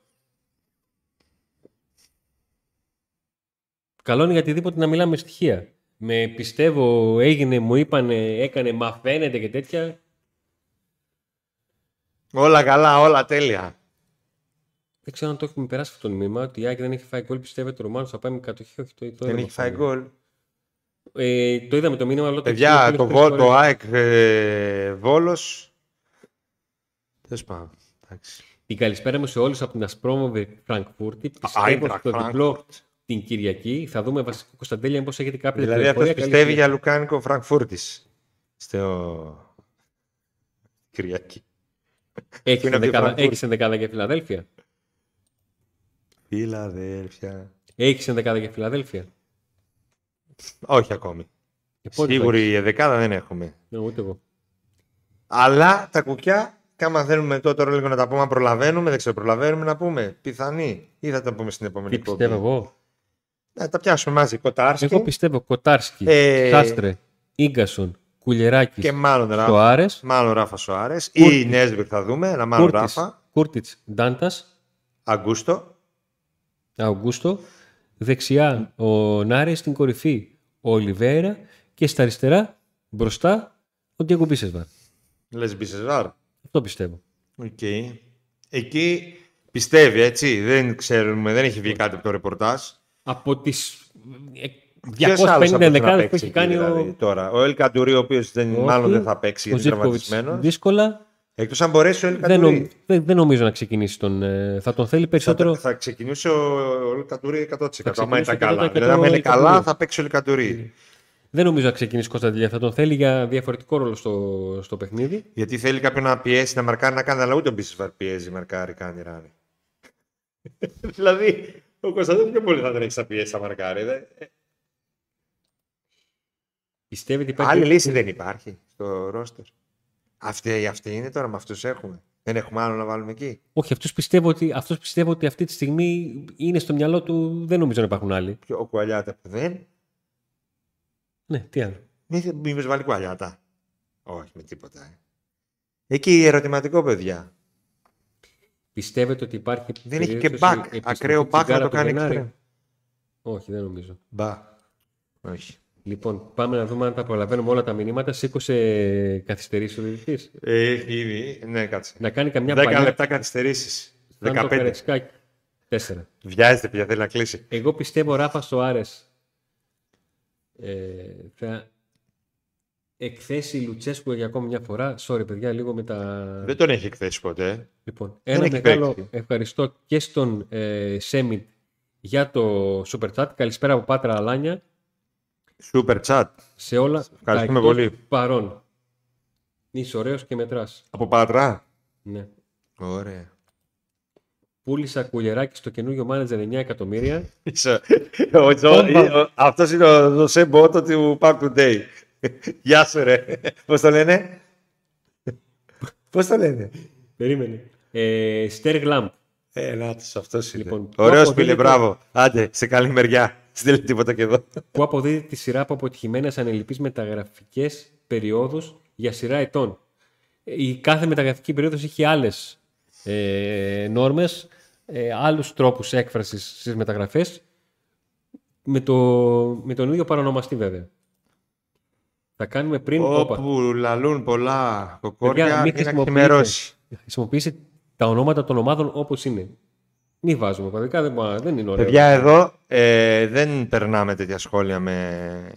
[SPEAKER 1] Καλό είναι για οτιδήποτε να μιλάμε στοιχεία. Με πιστεύω, έγινε, μου είπανε, έκανε, μα φαίνεται και τέτοια.
[SPEAKER 2] Όλα καλά, όλα τέλεια.
[SPEAKER 1] Δεν ξέρω αν το έχουμε περάσει αυτό το μήνυμα. Ότι η ΑΕΚ δεν έχει φάει γκολ. Πιστεύετε ο Ρωμάνος θα πάει με κατοχή. Όχι, το, το
[SPEAKER 2] Δεν
[SPEAKER 1] είδαμε
[SPEAKER 2] έχει
[SPEAKER 1] αυτό.
[SPEAKER 2] φάει γκολ.
[SPEAKER 1] Ε, το είδαμε το μήνυμα. Αλλά το
[SPEAKER 2] Παιδιά,
[SPEAKER 1] έχει
[SPEAKER 2] το,
[SPEAKER 1] στείλει
[SPEAKER 2] Βο-
[SPEAKER 1] τρεις
[SPEAKER 2] το
[SPEAKER 1] φορές.
[SPEAKER 2] ΑΕΚ ε, Βόλος. Τέλος πάντων. Εντάξει.
[SPEAKER 1] Την καλησπέρα μου σε όλους από την Ασπρόμοβη Φραγκφούρτη. Πιστεύω
[SPEAKER 2] Άιντραχτ
[SPEAKER 1] στο διπλό
[SPEAKER 2] Φραγκφούρτ.
[SPEAKER 1] την Κυριακή. Θα δούμε βασικό Κωνσταντέλια μήπω έχετε κάποια
[SPEAKER 2] Δηλαδή
[SPEAKER 1] πληροφορία.
[SPEAKER 2] αυτός
[SPEAKER 1] Καλή
[SPEAKER 2] πιστεύει
[SPEAKER 1] συνέχεια.
[SPEAKER 2] για Λουκάνικο Φραγκφούρτης. Στο... (laughs) Κυριακή.
[SPEAKER 1] Έχεις
[SPEAKER 2] Που είναι από τη
[SPEAKER 1] ενδεκάδα,
[SPEAKER 2] Φραγκφούρτης.
[SPEAKER 1] έχεις ενδεκάδα για Φιλαδέλφια.
[SPEAKER 2] Φιλαδέλφια.
[SPEAKER 1] Έχεις ενδεκάδα για Φιλαδέλφια;
[SPEAKER 2] Όχι ακόμη.
[SPEAKER 1] Και πότε θα
[SPEAKER 2] Σίγουρη η δεκάδα δεν έχουμε.
[SPEAKER 1] έχεις; Ναι, ούτε εγώ.
[SPEAKER 2] Αλλά τα κουκιά, κάμα θέλουμε τώρα, τώρα λίγο να τα πούμε, αν προλαβαίνουμε, δεν ξέρω, προλαβαίνουμε να πούμε. Πιθανή. Ή θα τα πούμε στην επόμενη
[SPEAKER 1] Τι πιστεύω εγώ;
[SPEAKER 2] Να τα πιάσουμε μαζί. Κοτάρσκι
[SPEAKER 1] Εγώ πιστεύω Κοτάρσκι,
[SPEAKER 2] Ε,
[SPEAKER 1] Σάστρε, Ίγκασον, Κουλεράκη,
[SPEAKER 2] και μάλλον Ράφα.
[SPEAKER 1] Σοάρες,
[SPEAKER 2] Μάλλον Ράφα Σοάρες.
[SPEAKER 1] Κούρτιτς.
[SPEAKER 2] Ή Νέσβερ θα δούμε, αλλά μάλλον Ράφα.
[SPEAKER 1] Κούρτιτς, Ντάντας,
[SPEAKER 2] Αγκούστο.
[SPEAKER 1] Αουγκούστο. Δεξιά ο Νάρεϊ, στην κορυφή ο Ολιβέρα και στα αριστερά μπροστά ο Ντιέγκο Μπίσεσβαρ.
[SPEAKER 2] Λες Μπισεσβάρ.
[SPEAKER 1] Αυτό πιστεύω.
[SPEAKER 2] Οκ. Εκεί πιστεύει, έτσι. Δεν ξέρουμε, δεν έχει βγει κάτι από το ρεπορτάζ.
[SPEAKER 1] Από τις
[SPEAKER 2] Ποιος άλλος
[SPEAKER 1] 250
[SPEAKER 2] θα μπορούσε να
[SPEAKER 1] δεκάδες που
[SPEAKER 2] παίξει
[SPEAKER 1] έχει
[SPEAKER 2] εκεί,
[SPEAKER 1] κάνει
[SPEAKER 2] δηλαδή,
[SPEAKER 1] ο,
[SPEAKER 2] τώρα; Ο Ελ Καντουρί, ο οποίος
[SPEAKER 1] Όχι.
[SPEAKER 2] μάλλον δεν θα παίξει
[SPEAKER 1] ο
[SPEAKER 2] γιατί είναι
[SPEAKER 1] Ζήφκοβιτς.
[SPEAKER 2] τραυματισμένος.
[SPEAKER 1] Δύσκολα.
[SPEAKER 2] Εκτός αν μπορέσει ο Ελ
[SPEAKER 1] Δεν, νομ-
[SPEAKER 2] Καντουρί.
[SPEAKER 1] δεν, δεν νομίζω να ξεκινήσει τον. ε, Θα τον θέλει περισσότερο.
[SPEAKER 2] Θα, θα ξεκινήσει ο Ελ Καντουρί 100%.
[SPEAKER 1] Θα
[SPEAKER 2] Άμα ήταν
[SPEAKER 1] ξεκινήσει
[SPEAKER 2] καλά.
[SPEAKER 1] 100%
[SPEAKER 2] Δηλαδή, άμα είναι
[SPEAKER 1] Ελ
[SPEAKER 2] καλά,
[SPEAKER 1] Καντουρί.
[SPEAKER 2] θα παίξει ο Ελ Καντουρί.
[SPEAKER 1] Δεν νομίζω να ξεκινήσει Κωνσταντιλιά. Θα τον θέλει για διαφορετικό ρόλο στο, στο παιχνίδι.
[SPEAKER 2] Γιατί θέλει κάποιον να πιέσει, να μαρκάρει, να κάνει, αλλά ούτε ο Μπίσεσβαρ πιέζει, μαρκάρει, κάνει ράνι. (laughs) δηλαδή, ο Κωνσταντίνο πιο πολύ θα τρέξει να πιέσει, να μαρκάρει. δε.
[SPEAKER 1] Πιστεύει ότι υπάρχει.
[SPEAKER 2] Άλλη λύση δεν υπάρχει στο ρόστερ. Αυτή, αυτή είναι τώρα, με αυτούς έχουμε. Δεν έχουμε άλλο να βάλουμε εκεί.
[SPEAKER 1] Όχι, αυτός πιστεύω, ότι, αυτός πιστεύω ότι αυτή τη στιγμή είναι στο μυαλό του. Δεν νομίζω να υπάρχουν άλλοι.
[SPEAKER 2] Ποιο, ο Κουαλιάτα που δεν;
[SPEAKER 1] Ναι, τι άλλο.
[SPEAKER 2] Μη, μήπως βάλει Κουαλιάτα. Όχι, με τίποτα. Ε. Εκεί ερωτηματικό, παιδιά.
[SPEAKER 1] Πιστεύετε ότι υπάρχει.
[SPEAKER 2] Δεν έχει και
[SPEAKER 1] περίπτωση
[SPEAKER 2] back.
[SPEAKER 1] επιστροφή
[SPEAKER 2] Ακραίο back να
[SPEAKER 1] Τσιγκάρα
[SPEAKER 2] το
[SPEAKER 1] από
[SPEAKER 2] κάνει
[SPEAKER 1] Γενάρη;
[SPEAKER 2] εξτρέμ.
[SPEAKER 1] Όχι, δεν νομίζω.
[SPEAKER 2] Μπα. Όχι.
[SPEAKER 1] Λοιπόν, πάμε να δούμε αν τα προλαβαίνουμε όλα τα μηνύματα. Σήκωσε καθυστερήσεις ο διαιτητής.
[SPEAKER 2] Ε, Έχει ήδη. Ναι, κάτσε.
[SPEAKER 1] Να κάνει καμιά
[SPEAKER 2] 10
[SPEAKER 1] παλιά.
[SPEAKER 2] λεπτά καθυστερήσεις.
[SPEAKER 1] σαν το
[SPEAKER 2] 15.
[SPEAKER 1] Καρεσκάκι. Τέσσερα.
[SPEAKER 2] Βιάζεται πια, θέλει να κλείσει.
[SPEAKER 1] Εγώ πιστεύω ο Ράφα Σοάρες ε, θα εκθέσει Λουτσέσκου για ακόμη μια φορά. Sorry, παιδιά, λίγο με τα.
[SPEAKER 2] Δεν τον έχει εκθέσει ποτέ.
[SPEAKER 1] Λοιπόν,
[SPEAKER 2] Δεν
[SPEAKER 1] ένα
[SPEAKER 2] έχει
[SPEAKER 1] μεγάλο
[SPEAKER 2] παίξει.
[SPEAKER 1] ευχαριστώ και στον ε, Σέμιτ για το Super Chat. Καλησπέρα από Πάτρα Αλάνια
[SPEAKER 2] Super chat.
[SPEAKER 1] σε όλα
[SPEAKER 2] Ευχαριστούμε
[SPEAKER 1] τα εκτός
[SPEAKER 2] πολύ.
[SPEAKER 1] παρών. Είσαι ωραίος και μετράς.
[SPEAKER 2] Από Πάτρα.
[SPEAKER 1] Ναι.
[SPEAKER 2] Ωραία.
[SPEAKER 1] Πούλησα κουλεράκι στο καινούριο μάνατζερ 9 εκατομμύρια. (laughs)
[SPEAKER 2] Αυτός είναι ο Ζωσέ Μπότο του Pack Today. Γεια σου, ρε. Πώς το λένε, Πώς το λένε,
[SPEAKER 1] Περίμενε. Ε, Στέρ Γλάμπ.
[SPEAKER 2] Ε, να αυτός είναι.
[SPEAKER 1] Λοιπόν,
[SPEAKER 2] Ωραίος
[SPEAKER 1] που
[SPEAKER 2] φίλε,
[SPEAKER 1] αποδίδεται-
[SPEAKER 2] μπράβο. Άντε, σε καλή μεριά. Στείλε τίποτα και εδώ.
[SPEAKER 1] που αποδίδει τη σειρά από αποτυχημένες ανελειπείς μεταγραφικές περιόδους για σειρά ετών. Η κάθε μεταγραφική περίοδος είχε άλλες ε, νόρμες, ε, άλλους τρόπους έκφρασης στις μεταγραφές, με, το, με τον ίδιο παρονομαστή βέβαια. Θα κάνουμε πριν... όπα,
[SPEAKER 2] Όπου λαλούν πολλά κοκόρια,
[SPEAKER 1] Παιδιά, μην
[SPEAKER 2] είναι να
[SPEAKER 1] χρησιμοποιείτε.
[SPEAKER 2] ξημερώσει.
[SPEAKER 1] χρησιμοποιήσει τα ονόματα των ομάδων όπως είναι. Μην βάζουμε κωδικά, δεν, μπο- δεν είναι ωραίο.
[SPEAKER 2] Παιδιά, εδώ ε, δεν περνάμε τέτοια σχόλια με,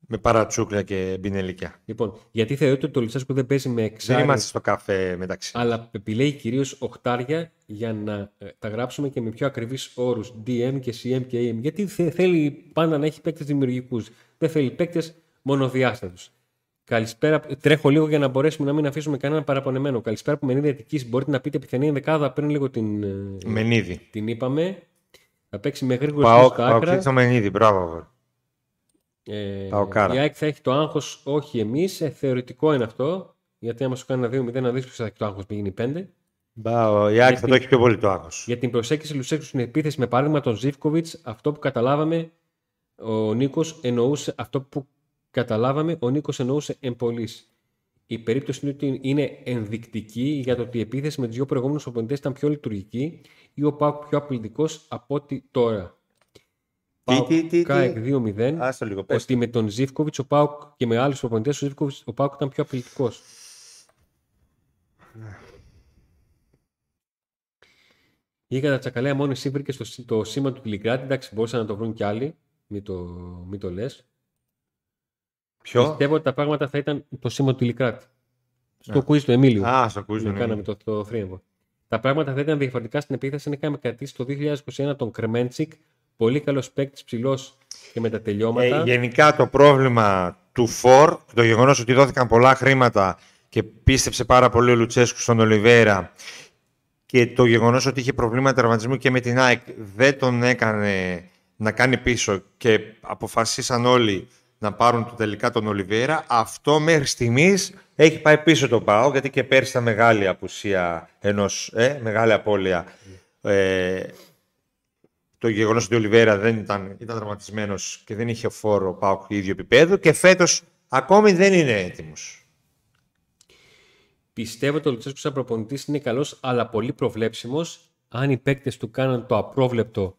[SPEAKER 2] με παρατσούκλια και μπινελικιά.
[SPEAKER 1] Λοιπόν, γιατί θεωρείτε ότι το Λουτσέσκο δεν παίζει με
[SPEAKER 2] Δεν
[SPEAKER 1] εξάρι
[SPEAKER 2] είμαστε στο καφέ μεταξύ.
[SPEAKER 1] αλλά επιλέγει κυρίως οχτάρια για να ε, τα γράψουμε και με πιο ακριβείς όρους DM και CM και AM. Γιατί θε- θέλει πάντα να έχει παίκτες δημιουργικούς. Δεν θέλει παίκτες μονοδιάστατους. Καλησπέρα. Τρέχω λίγο για να μπορέσουμε να μην αφήσουμε κανέναν παραπονεμένο. Καλησπέρα από Μενίδη Αττικής. Μπορείτε να πείτε πιθανή ενδεκάδα πριν λίγο την, ε,
[SPEAKER 2] Μενίδη.
[SPEAKER 1] την είπαμε. Θα παίξει με γρήγορο
[SPEAKER 2] Παόκ,
[SPEAKER 1] στα
[SPEAKER 2] Παόκ,
[SPEAKER 1] άκρας.
[SPEAKER 2] στο Μενίδη, μπράβο.
[SPEAKER 1] Ε,
[SPEAKER 2] Παοκάρα.
[SPEAKER 1] η ΑΕΚ θα έχει το άγχος, όχι εμείς. θεωρητικό είναι αυτό. Γιατί άμα σου κάνει ένα 2-0, να δεις ποιος θα έχει το άγχος που γίνει 5.
[SPEAKER 2] Μπα, η Άκη θα το έχει πιο πολύ το άγχος.
[SPEAKER 1] Για την προσέγγιση Λουσέκου στην επίθεση με παράδειγμα τον Ζήφκοβιτς, αυτό που καταλάβαμε, ο Νίκος εννοούσε αυτό που καταλάβαμε, ο Νίκος εννοούσε εμπολή. Η περίπτωση είναι ότι είναι ενδεικτική για το ότι η επίθεση με τους δύο προηγούμενους οπονητέ ήταν πιο λειτουργική ή ο Πάουκ πιο απλητικό από ό,τι τώρα.
[SPEAKER 2] Τι, τι, τι, τι.
[SPEAKER 1] ΚΑΕΚ 2-0.
[SPEAKER 2] Άστο λίγο, πες.
[SPEAKER 1] Ότι με τον Ζήφκοβιτς ο Πάουκ και με άλλους προπονητέ ο Ζήφκοβιτς ο Πάουκ ήταν πιο απειλητικός. Ή κατά τσακαλέα μόνο εσύ βρήκες το, το σήμα του τηλικράτη. Εντάξει, μπορούσαν να το βρουν κι άλλοι. Μην το, μην το λες.
[SPEAKER 2] Ποιο;
[SPEAKER 1] Πιστεύω ότι τα πράγματα θα ήταν το σήμα του τηλικράτη. Στο
[SPEAKER 2] Α.
[SPEAKER 1] quiz του Εμίλιου.
[SPEAKER 2] Α, στο quiz του
[SPEAKER 1] Ναι,
[SPEAKER 2] Εμίλιου.
[SPEAKER 1] κάναμε το, το θρίαμβο. Τα πράγματα θα ήταν διαφορετικά στην επίθεση αν είχαμε κρατήσει το 2021 τον Κρεμέντσικ. Πολύ καλός παίκτης, ψηλός και με τα τελειώματα.
[SPEAKER 2] Ε, γενικά το πρόβλημα του Φορ, το γεγονός ότι δόθηκαν πολλά χρήματα και πίστεψε πάρα πολύ ο Λουτσέσκου στον Ολιβέρα και το γεγονός ότι είχε προβλήματα τραυματισμού και με την ΑΕΚ δεν τον έκανε να κάνει πίσω και αποφασίσαν όλοι να πάρουν το τελικά τον Ολιβέρα, αυτό μέχρι στιγμής έχει πάει πίσω το ΠΑΟ γιατί και πέρσι ήταν μεγάλη απουσία ενός, ε, μεγάλη απώλεια ε, το γεγονός ότι ο Ολιβέρα δεν ήταν, ήταν τραυματισμένος και δεν είχε φόρο πάω ίδιο επίπεδο και φέτος ακόμη δεν είναι έτοιμος.
[SPEAKER 1] Πιστεύω ότι ο Λουτσέσκου σαν προπονητής είναι καλός, αλλά πολύ προβλέψιμος. Αν οι παίκτες του κάναν το απρόβλεπτο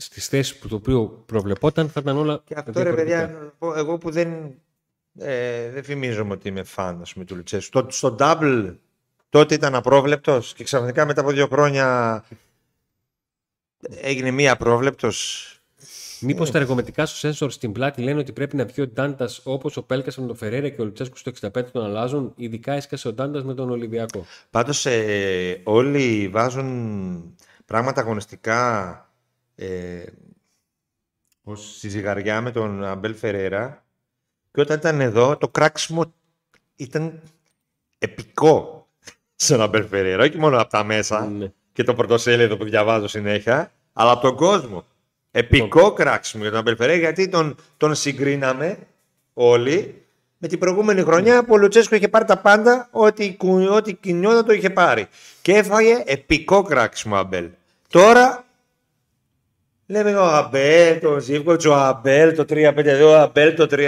[SPEAKER 1] στις θέσεις που το οποίο προβλεπόταν, θα ήταν όλα
[SPEAKER 2] Και αυτό ρε
[SPEAKER 1] διαφορετικά.
[SPEAKER 2] παιδιά, να πω, εγώ που δεν, ε, δεν φημίζομαι ότι είμαι φαν ας πούμε, του Λουτσέσκου. Το, στο double τότε ήταν απρόβλεπτος και ξαφνικά μετά από δύο χρόνια έγινε μία απρόβλεπτος.
[SPEAKER 1] Μήπως τα εργομετικά σου σένσορ στην πλάτη λένε ότι πρέπει να βγει ο Ντάντας όπως ο Πέλκας με τον Φεραίρα και ο Λουτσέσκου στο 65 τον αλλάζουν, ειδικά έσκασε ο Ντάντας με τον Ολυμπιακό.
[SPEAKER 2] Πάντως ε, όλοι βάζουν πράγματα αγωνιστικά ε, ως στη ζυγαριά με τον Αμπέλ Φερέρα και όταν ήταν εδώ το κράξιμο ήταν επικό στον Αμπέλ Φερέρα, όχι μόνο από τα μέσα
[SPEAKER 1] Ναι.
[SPEAKER 2] και το πρωτοσέλιδο που διαβάζω συνέχεια, αλλά από τον κόσμο. Επικό κράξιμο για τον Αμπέλ Φερέρα γιατί τον, τον συγκρίναμε όλοι με την προηγούμενη χρονιά που ο Λουτσέσκο είχε πάρει τα πάντα, ό,τι, κου- ό,τι κινιόταν το είχε πάρει. Και έφαγε επικό κράξιμο ο Αμπέλ. Τώρα λέμε ο Αμπέλ, το Ζήβκοτς, ο Αμπέλ, το 3-5-2, ο Αμπέλ, το 3...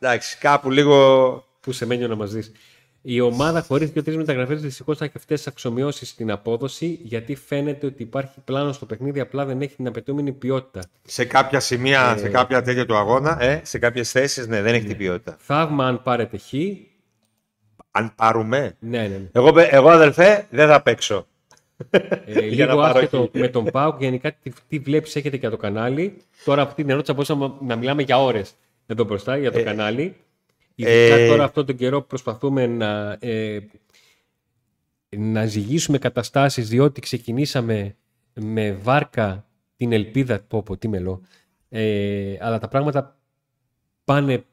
[SPEAKER 2] Εντάξει, κάπου λίγο...
[SPEAKER 1] Που σε μένει να μας δεις. Η ομάδα χωρίς δύο-τρει μεταγραφές δυστυχώς θα έχει αυτές τις αυξομειώσεις στην απόδοση, γιατί φαίνεται ότι υπάρχει πλάνο στο παιχνίδι, απλά δεν έχει την απαιτούμενη ποιότητα.
[SPEAKER 2] Σε κάποια σημεία,
[SPEAKER 1] Ε.
[SPEAKER 2] σε κάποια τέτοια του αγώνα, ε, σε κάποιες θέσεις, ναι, δεν έχει την ποιότητα.
[SPEAKER 1] Θαύμα αν πάρετε χ.
[SPEAKER 2] Αν πάρουμε...
[SPEAKER 1] Ναι, ναι. ναι.
[SPEAKER 2] Εγώ, παι- εγώ αδελφέ, δεν θα παίξω.
[SPEAKER 1] Ε, (laughs)
[SPEAKER 2] Για να
[SPEAKER 1] λίγο
[SPEAKER 2] πάρω
[SPEAKER 1] άσχετο
[SPEAKER 2] χ.
[SPEAKER 1] με τον Πάουκ, γενικά τι, τι βλέπεις, έχετε για το κανάλι. Τώρα αυτή την ερώτηση θα μπορούσαμε να μιλάμε για ώρες εδώ μπροστά για το κανάλι. Ειδικά
[SPEAKER 2] ε,
[SPEAKER 1] τώρα αυτόν τον καιρό που προσπαθούμε να, ε, να ζυγίσουμε καταστάσεις διότι ξεκινήσαμε με βάρκα την ελπίδα, πω πω τι μελώ, ε, αλλά τα πράγματα πάνε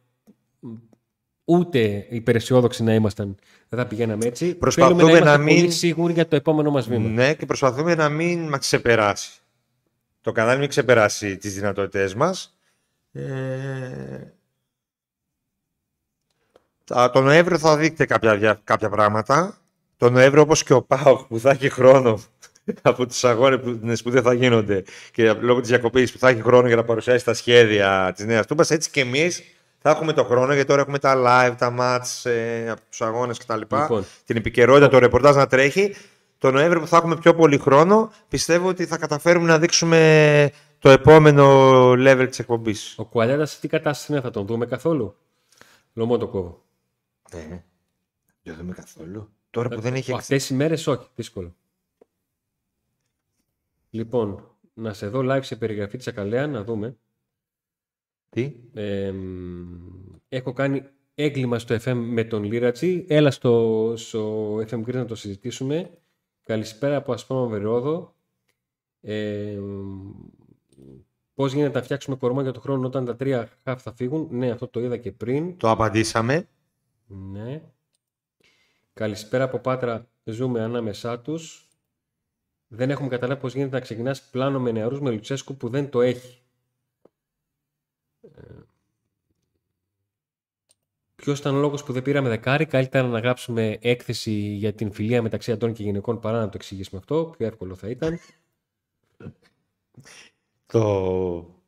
[SPEAKER 1] ούτε υπεραισιόδοξοι να ήμασταν, δεν θα πηγαίναμε έτσι.
[SPEAKER 2] Προσπαθούμε
[SPEAKER 1] Θέλουμε να,
[SPEAKER 2] να
[SPEAKER 1] είμαστε
[SPEAKER 2] μην-
[SPEAKER 1] πολύ σίγουροι για το επόμενο μας βήμα.
[SPEAKER 2] Ναι, και προσπαθούμε να μην μας ξεπεράσει. Το κανάλι μην ξεπεράσει τις δυνατότητές μας. Ε... τα- Το Νοέμβριο θα δείτε κάποια, δια- κάποια πράγματα. Το Νοέμβριο όπως και ο ΠΑΟΚ που θα έχει χρόνο (laughs) από τους αγώνες που, ναι, που δεν θα γίνονται και λόγω της διακοπής που θα έχει χρόνο για να παρουσιάσει τα σχέδια της Νέας Τούμπας, έτσι και εμείς θα έχουμε το χρόνο γιατί τώρα έχουμε τα live, τα match ε, από τους αγώνες κτλ.
[SPEAKER 1] Λοιπόν.
[SPEAKER 2] Την επικαιρότητα, το ρεπορτάζ να τρέχει. Το Νοέμβριο που θα έχουμε πιο πολύ χρόνο, πιστεύω ότι θα καταφέρουμε να δείξουμε το επόμενο level της εκπομπής.
[SPEAKER 1] Ο Κουαλιάτα σε τι κατάσταση είναι, θα τον δούμε καθόλου; Λομό το κόβω.
[SPEAKER 2] Ναι. Δεν δούμε καθόλου. Τώρα που δεν έχει
[SPEAKER 1] Αυτές οι μέρες όχι, δύσκολο. Λοιπόν, να σε δω live σε περιγραφή της Ακαλέας, να δούμε.
[SPEAKER 2] Τι;
[SPEAKER 1] Ε, μ, έχω κάνει έγκλημα στο FM με τον Λίρατζη. Έλα στο, στο FM Greece να το συζητήσουμε. Καλησπέρα από Ασπρόμα Βερόδο. Ε, μ, πώς γίνεται να φτιάξουμε κορμό για το χρόνο όταν τα τρία χαφ θα φύγουν; Ναι, αυτό το είδα και πριν.
[SPEAKER 2] Το απαντήσαμε.
[SPEAKER 1] Ναι. Καλησπέρα από Πάτρα. Ζούμε ανάμεσά τους. Δεν έχουμε καταλάβει πώς γίνεται να ξεκινάς πλάνο με νεαρούς με Λουτσέσκου που δεν το έχει. Ποιος ήταν ο λόγος που δεν πήραμε δεκάρι; Καλύτερα να γράψουμε έκθεση για την φιλία μεταξύ αντών και γυναικών παρά να το εξηγήσουμε αυτό. Πιο εύκολο θα ήταν.
[SPEAKER 2] Το...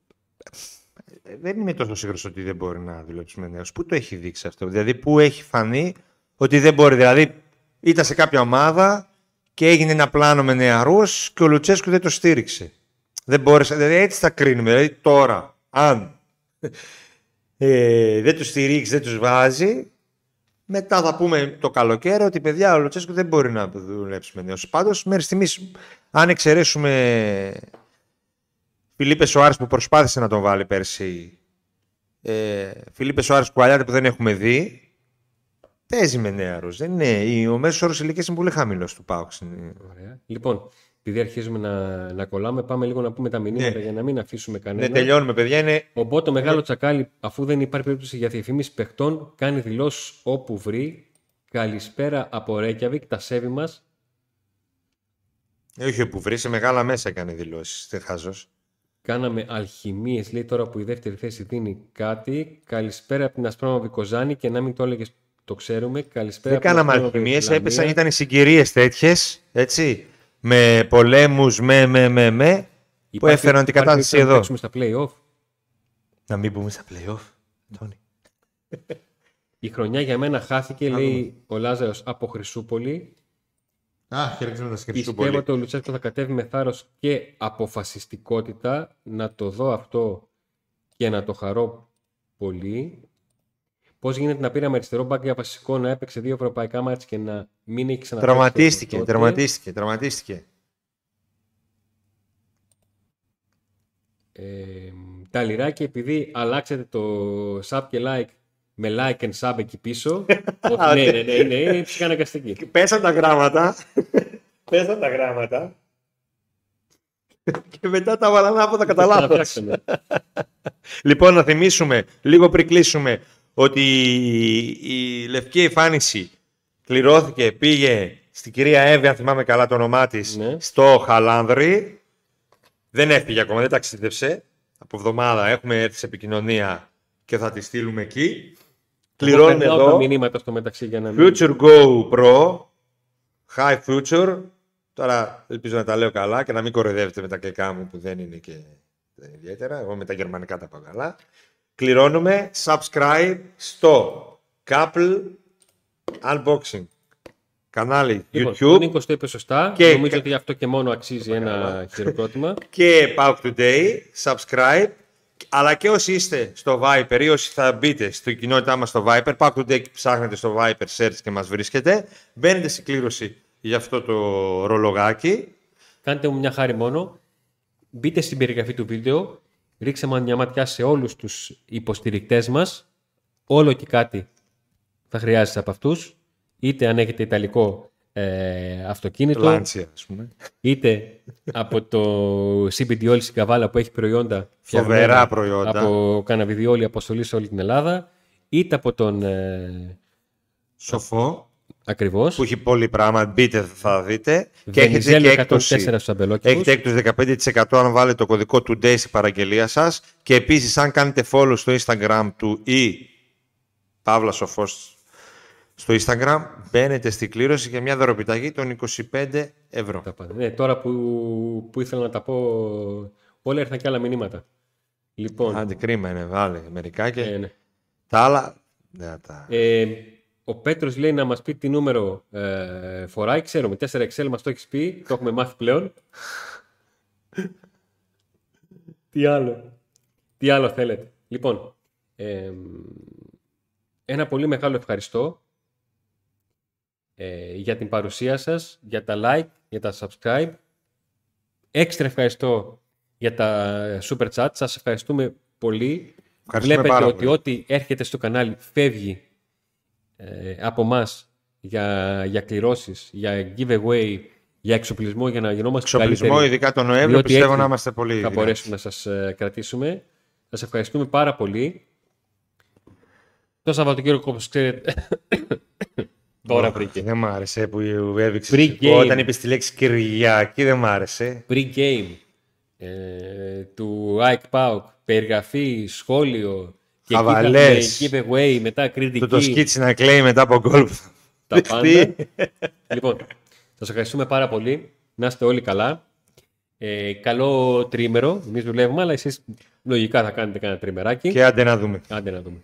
[SPEAKER 2] Ε, Δεν είμαι τόσο σίγουρος ότι δεν μπορεί να δουλέψει με νέους. Πού το έχει δείξει αυτό; Δηλαδή, πού έχει φανεί ότι δεν μπορεί; Δηλαδή, ήταν σε κάποια ομάδα και έγινε ένα πλάνο με νεαρούς και ο Λουτσέσκου δεν το στήριξε. Δεν μπόρεσε. Δηλαδή, έτσι θα κρίνουμε. Δηλαδή, τώρα, αν ε, δεν τους στηρίξεις, δεν τους βάζει, Μετά θα πούμε το καλοκαίρι ότι παιδιά ο Λουτσέσκου δεν μπορεί να δουλέψει με νέους. Πάντως μέχρι στιγμής αν εξαιρέσουμε Φιλίπε Σοάρης που προσπάθησε να τον βάλει πέρσι ε, Φιλίπε Σοάρης που που δεν έχουμε δει παίζει με νέαρους. Δεν είναι. Ο μέσος όρος ηλικίας είναι πολύ χαμηλός του Πάουξ.
[SPEAKER 1] Λοιπόν, επειδή αρχίζουμε να, να κολλάμε, πάμε λίγο να πούμε τα μηνύματα
[SPEAKER 2] Ναι.
[SPEAKER 1] για να μην αφήσουμε κανένα.
[SPEAKER 2] Ναι, τελειώνουμε παιδιά. Είναι
[SPEAKER 1] Οπότε το μεγάλο τσακάλι, αφού δεν υπάρχει περίπτωση για διαφήμιση παιχτών, κάνει δηλώσεις όπου βρει. Καλησπέρα από Ρέκιαβικ, τα σέβη μας.
[SPEAKER 2] Όχι που βρει, σε μεγάλα μέσα έκανε δηλώσεις. Δεν χάζο.
[SPEAKER 1] Κάναμε αλχημίες, λέει τώρα που η δεύτερη θέση δίνει κάτι. Καλησπέρα από την Ασπρόμαυρη Κοζάνη και να μην το έλεγες, το ξέρουμε. Καλησπέρα
[SPEAKER 2] Δεν κάναμε
[SPEAKER 1] από την Ασπρόμαυρη
[SPEAKER 2] αλχημίες,
[SPEAKER 1] Λαμία.
[SPEAKER 2] έπεσαν, ήταν συγκυρίες τέτοιες. Έτσι. Με πολέμους, με, με, με, με. Που
[SPEAKER 1] Υπάρχει-
[SPEAKER 2] έφεραν την
[SPEAKER 1] υπάρχει
[SPEAKER 2] κατάσταση
[SPEAKER 1] περίπτωση να
[SPEAKER 2] εδώ.
[SPEAKER 1] παίξουμε στα play-off.
[SPEAKER 2] Να μην μπούμε στα playoff. Τόνι.
[SPEAKER 1] Η χρονιά για μένα χάθηκε, λέει ο Λάζαρος από Χρυσούπολη.
[SPEAKER 2] Α, χαιρετίσματα στην
[SPEAKER 1] Πιστεύω ότι ο Λουτσέσκο θα κατέβει με θάρρος και αποφασιστικότητα να το δω αυτό και να το χαρώ πολύ. Πώς γίνεται να πήραμε αριστερό μπακ για βασικό να έπαιξε δύο ευρωπαϊκά μάτια και να μην έχει ξαναπέξει.
[SPEAKER 2] Τραυματίστηκε,
[SPEAKER 1] από τότε.
[SPEAKER 2] τραυματίστηκε, τραυματίστηκε.
[SPEAKER 1] Ε, τα λιράκια, επειδή αλλάξετε το sub και like με like and sub εκεί πίσω. (laughs) όχι, ναι, ναι, ναι, είναι, είναι ψυχαναγκαστική. (laughs)
[SPEAKER 2] Πέσαν τα γράμματα. (laughs) Πέσαν τα γράμματα. και μετά τα βάλα ανάποδα κατά λάθος.
[SPEAKER 1] Ξαναφτιάξαμε.
[SPEAKER 2] Λοιπόν, να θυμίσουμε, λίγο πριν κλείσουμε, ότι η λευκή εμφάνιση κληρώθηκε, πήγε στην κυρία Εύη, αν θυμάμαι καλά το όνομά της,
[SPEAKER 1] Ναι.
[SPEAKER 2] στο Χαλάνδρη. Δεν έφυγε ακόμα, δεν ταξίδευσε. Από εβδομάδα έχουμε έρθει σε επικοινωνία και θα τη στείλουμε εκεί. Κληρώνουμε
[SPEAKER 1] Εγώ περνάω τα
[SPEAKER 2] εδώ.
[SPEAKER 1] μηνύματα στο μεταξύ για να μην.
[SPEAKER 2] Future Go Pro, High Future. Τώρα ελπίζω να τα λέω καλά και να μην κοροϊδεύετε με τα αγγλικά μου που δεν είναι και δεν είναι ιδιαίτερα. Εγώ με τα γερμανικά τα πάω καλά. Κληρώνουμε subscribe στο Couple Unboxing κανάλι
[SPEAKER 1] Λοιπόν,
[SPEAKER 2] YouTube
[SPEAKER 1] Ο Νίκος το είπε σωστά.
[SPEAKER 2] Και-
[SPEAKER 1] Νομίζω ότι αυτό και μόνο αξίζει ένα χειροκρότημα. (laughs)
[SPEAKER 2] και Pauk Today, subscribe. Αλλά και όσοι είστε στο Viper ή όσοι θα μπείτε στην κοινότητά μας στο Viper, Pauk Today ψάχνετε στο Viper search και μας βρίσκετε. Μπαίνετε στην κλήρωση για αυτό το ρολογάκι.
[SPEAKER 1] Κάντε μου μια χάρη μόνο. Μπείτε στην περιγραφή του βίντεο. Ρίξτε μου μια ματιά σε όλους τους υποστηρικτές μας. Όλο και κάτι θα χρειάζεται από αυτούς. Είτε αν έχετε ιταλικό ε, αυτοκίνητο,
[SPEAKER 2] Λάντσια, ας πούμε.
[SPEAKER 1] είτε από το CBD Oil στην Καβάλα που έχει προϊόντα
[SPEAKER 2] Φοβερά
[SPEAKER 1] φτιαγμένα
[SPEAKER 2] προϊόντα.
[SPEAKER 1] από καναβιδιόλη αποστολή σε όλη την Ελλάδα, είτε από τον ε,
[SPEAKER 2] Σοφό,
[SPEAKER 1] ακριβώς
[SPEAKER 2] που έχει πολύ πράγμα. Μπείτε, θα δείτε. Και έχετε
[SPEAKER 1] Βενιζέλο
[SPEAKER 2] και
[SPEAKER 1] 104
[SPEAKER 2] έκπτωση.
[SPEAKER 1] στους αμπελόκηπους.
[SPEAKER 2] Έχετε έκπτωση 15% αν βάλετε το κωδικό Today στην παραγγελία σας. Και επίσης αν κάνετε follow στο Instagram του ή Παύλα Σοφός στο Instagram, μπαίνετε στην κλήρωση για μια δωροπιταγή των 25 ευρώ.
[SPEAKER 1] Τα πάντα. Ναι, τώρα που, που ήθελα να τα πω, όλα ήρθαν και άλλα μηνύματα. Λοιπόν,
[SPEAKER 2] Άντε κρίμα είναι, βάλε μερικά και
[SPEAKER 1] ε, ναι.
[SPEAKER 2] τα άλλα δεν θα τα...
[SPEAKER 1] Ε, ο Πέτρος λέει να μας πει τι νούμερο ε, φοράει. Ξέρουμε, 4XL μας το έχεις πει, το έχουμε μάθει πλέον. τι άλλο. Τι άλλο θέλετε. Λοιπόν, ε, ένα πολύ μεγάλο ευχαριστώ ε, για την παρουσία σας, για τα like, για τα subscribe. Έξτρα ευχαριστώ για τα super chat. Σας ευχαριστούμε πολύ.
[SPEAKER 2] Ευχαριστούμε
[SPEAKER 1] Βλέπετε
[SPEAKER 2] πάρα
[SPEAKER 1] ότι
[SPEAKER 2] πολύ.
[SPEAKER 1] ό,τι έρχεται στο κανάλι φεύγει ε, από μας για, για κληρώσεις, για giveaway, για εξοπλισμό για να γινόμαστε
[SPEAKER 2] Εξοπλισμό,
[SPEAKER 1] καλύτεροι.
[SPEAKER 2] ειδικά τον Νοέμβριο,
[SPEAKER 1] διότι
[SPEAKER 2] πιστεύω
[SPEAKER 1] έτσι
[SPEAKER 2] να είμαστε πολύ
[SPEAKER 1] Θα
[SPEAKER 2] δυνατοί.
[SPEAKER 1] μπορέσουμε να σας ε, κρατήσουμε. Σας ευχαριστούμε πάρα πολύ. Το Σαββατοκύριακο, όπως ξέρετε, (coughs) τώρα βρήκε.
[SPEAKER 2] Δεν μ' άρεσε που έδειξες.
[SPEAKER 1] Pre-game.
[SPEAKER 2] Όταν είπες τη λέξη Κυριακή, δεν μ' άρεσε.
[SPEAKER 1] Pre-game ε, του Ike Pauk, περιγραφή, σχόλιο και εκεί
[SPEAKER 2] Χαβαλές.
[SPEAKER 1] είχαμε giveaway, μετά κριτική.
[SPEAKER 2] Το το σκίτσι να κλαίει μετά από γκολ. που
[SPEAKER 1] τα
[SPEAKER 2] θα
[SPEAKER 1] πάντα.
[SPEAKER 2] δεχτεί.
[SPEAKER 1] λοιπόν, σας ευχαριστούμε πάρα πολύ. Να είστε όλοι καλά. Ε, καλό τρίμερο. Εμείς δουλεύουμε, αλλά εσείς λογικά θα κάνετε κανένα τριμεράκι.
[SPEAKER 2] Και άντε να δούμε.
[SPEAKER 1] Άντε να δούμε.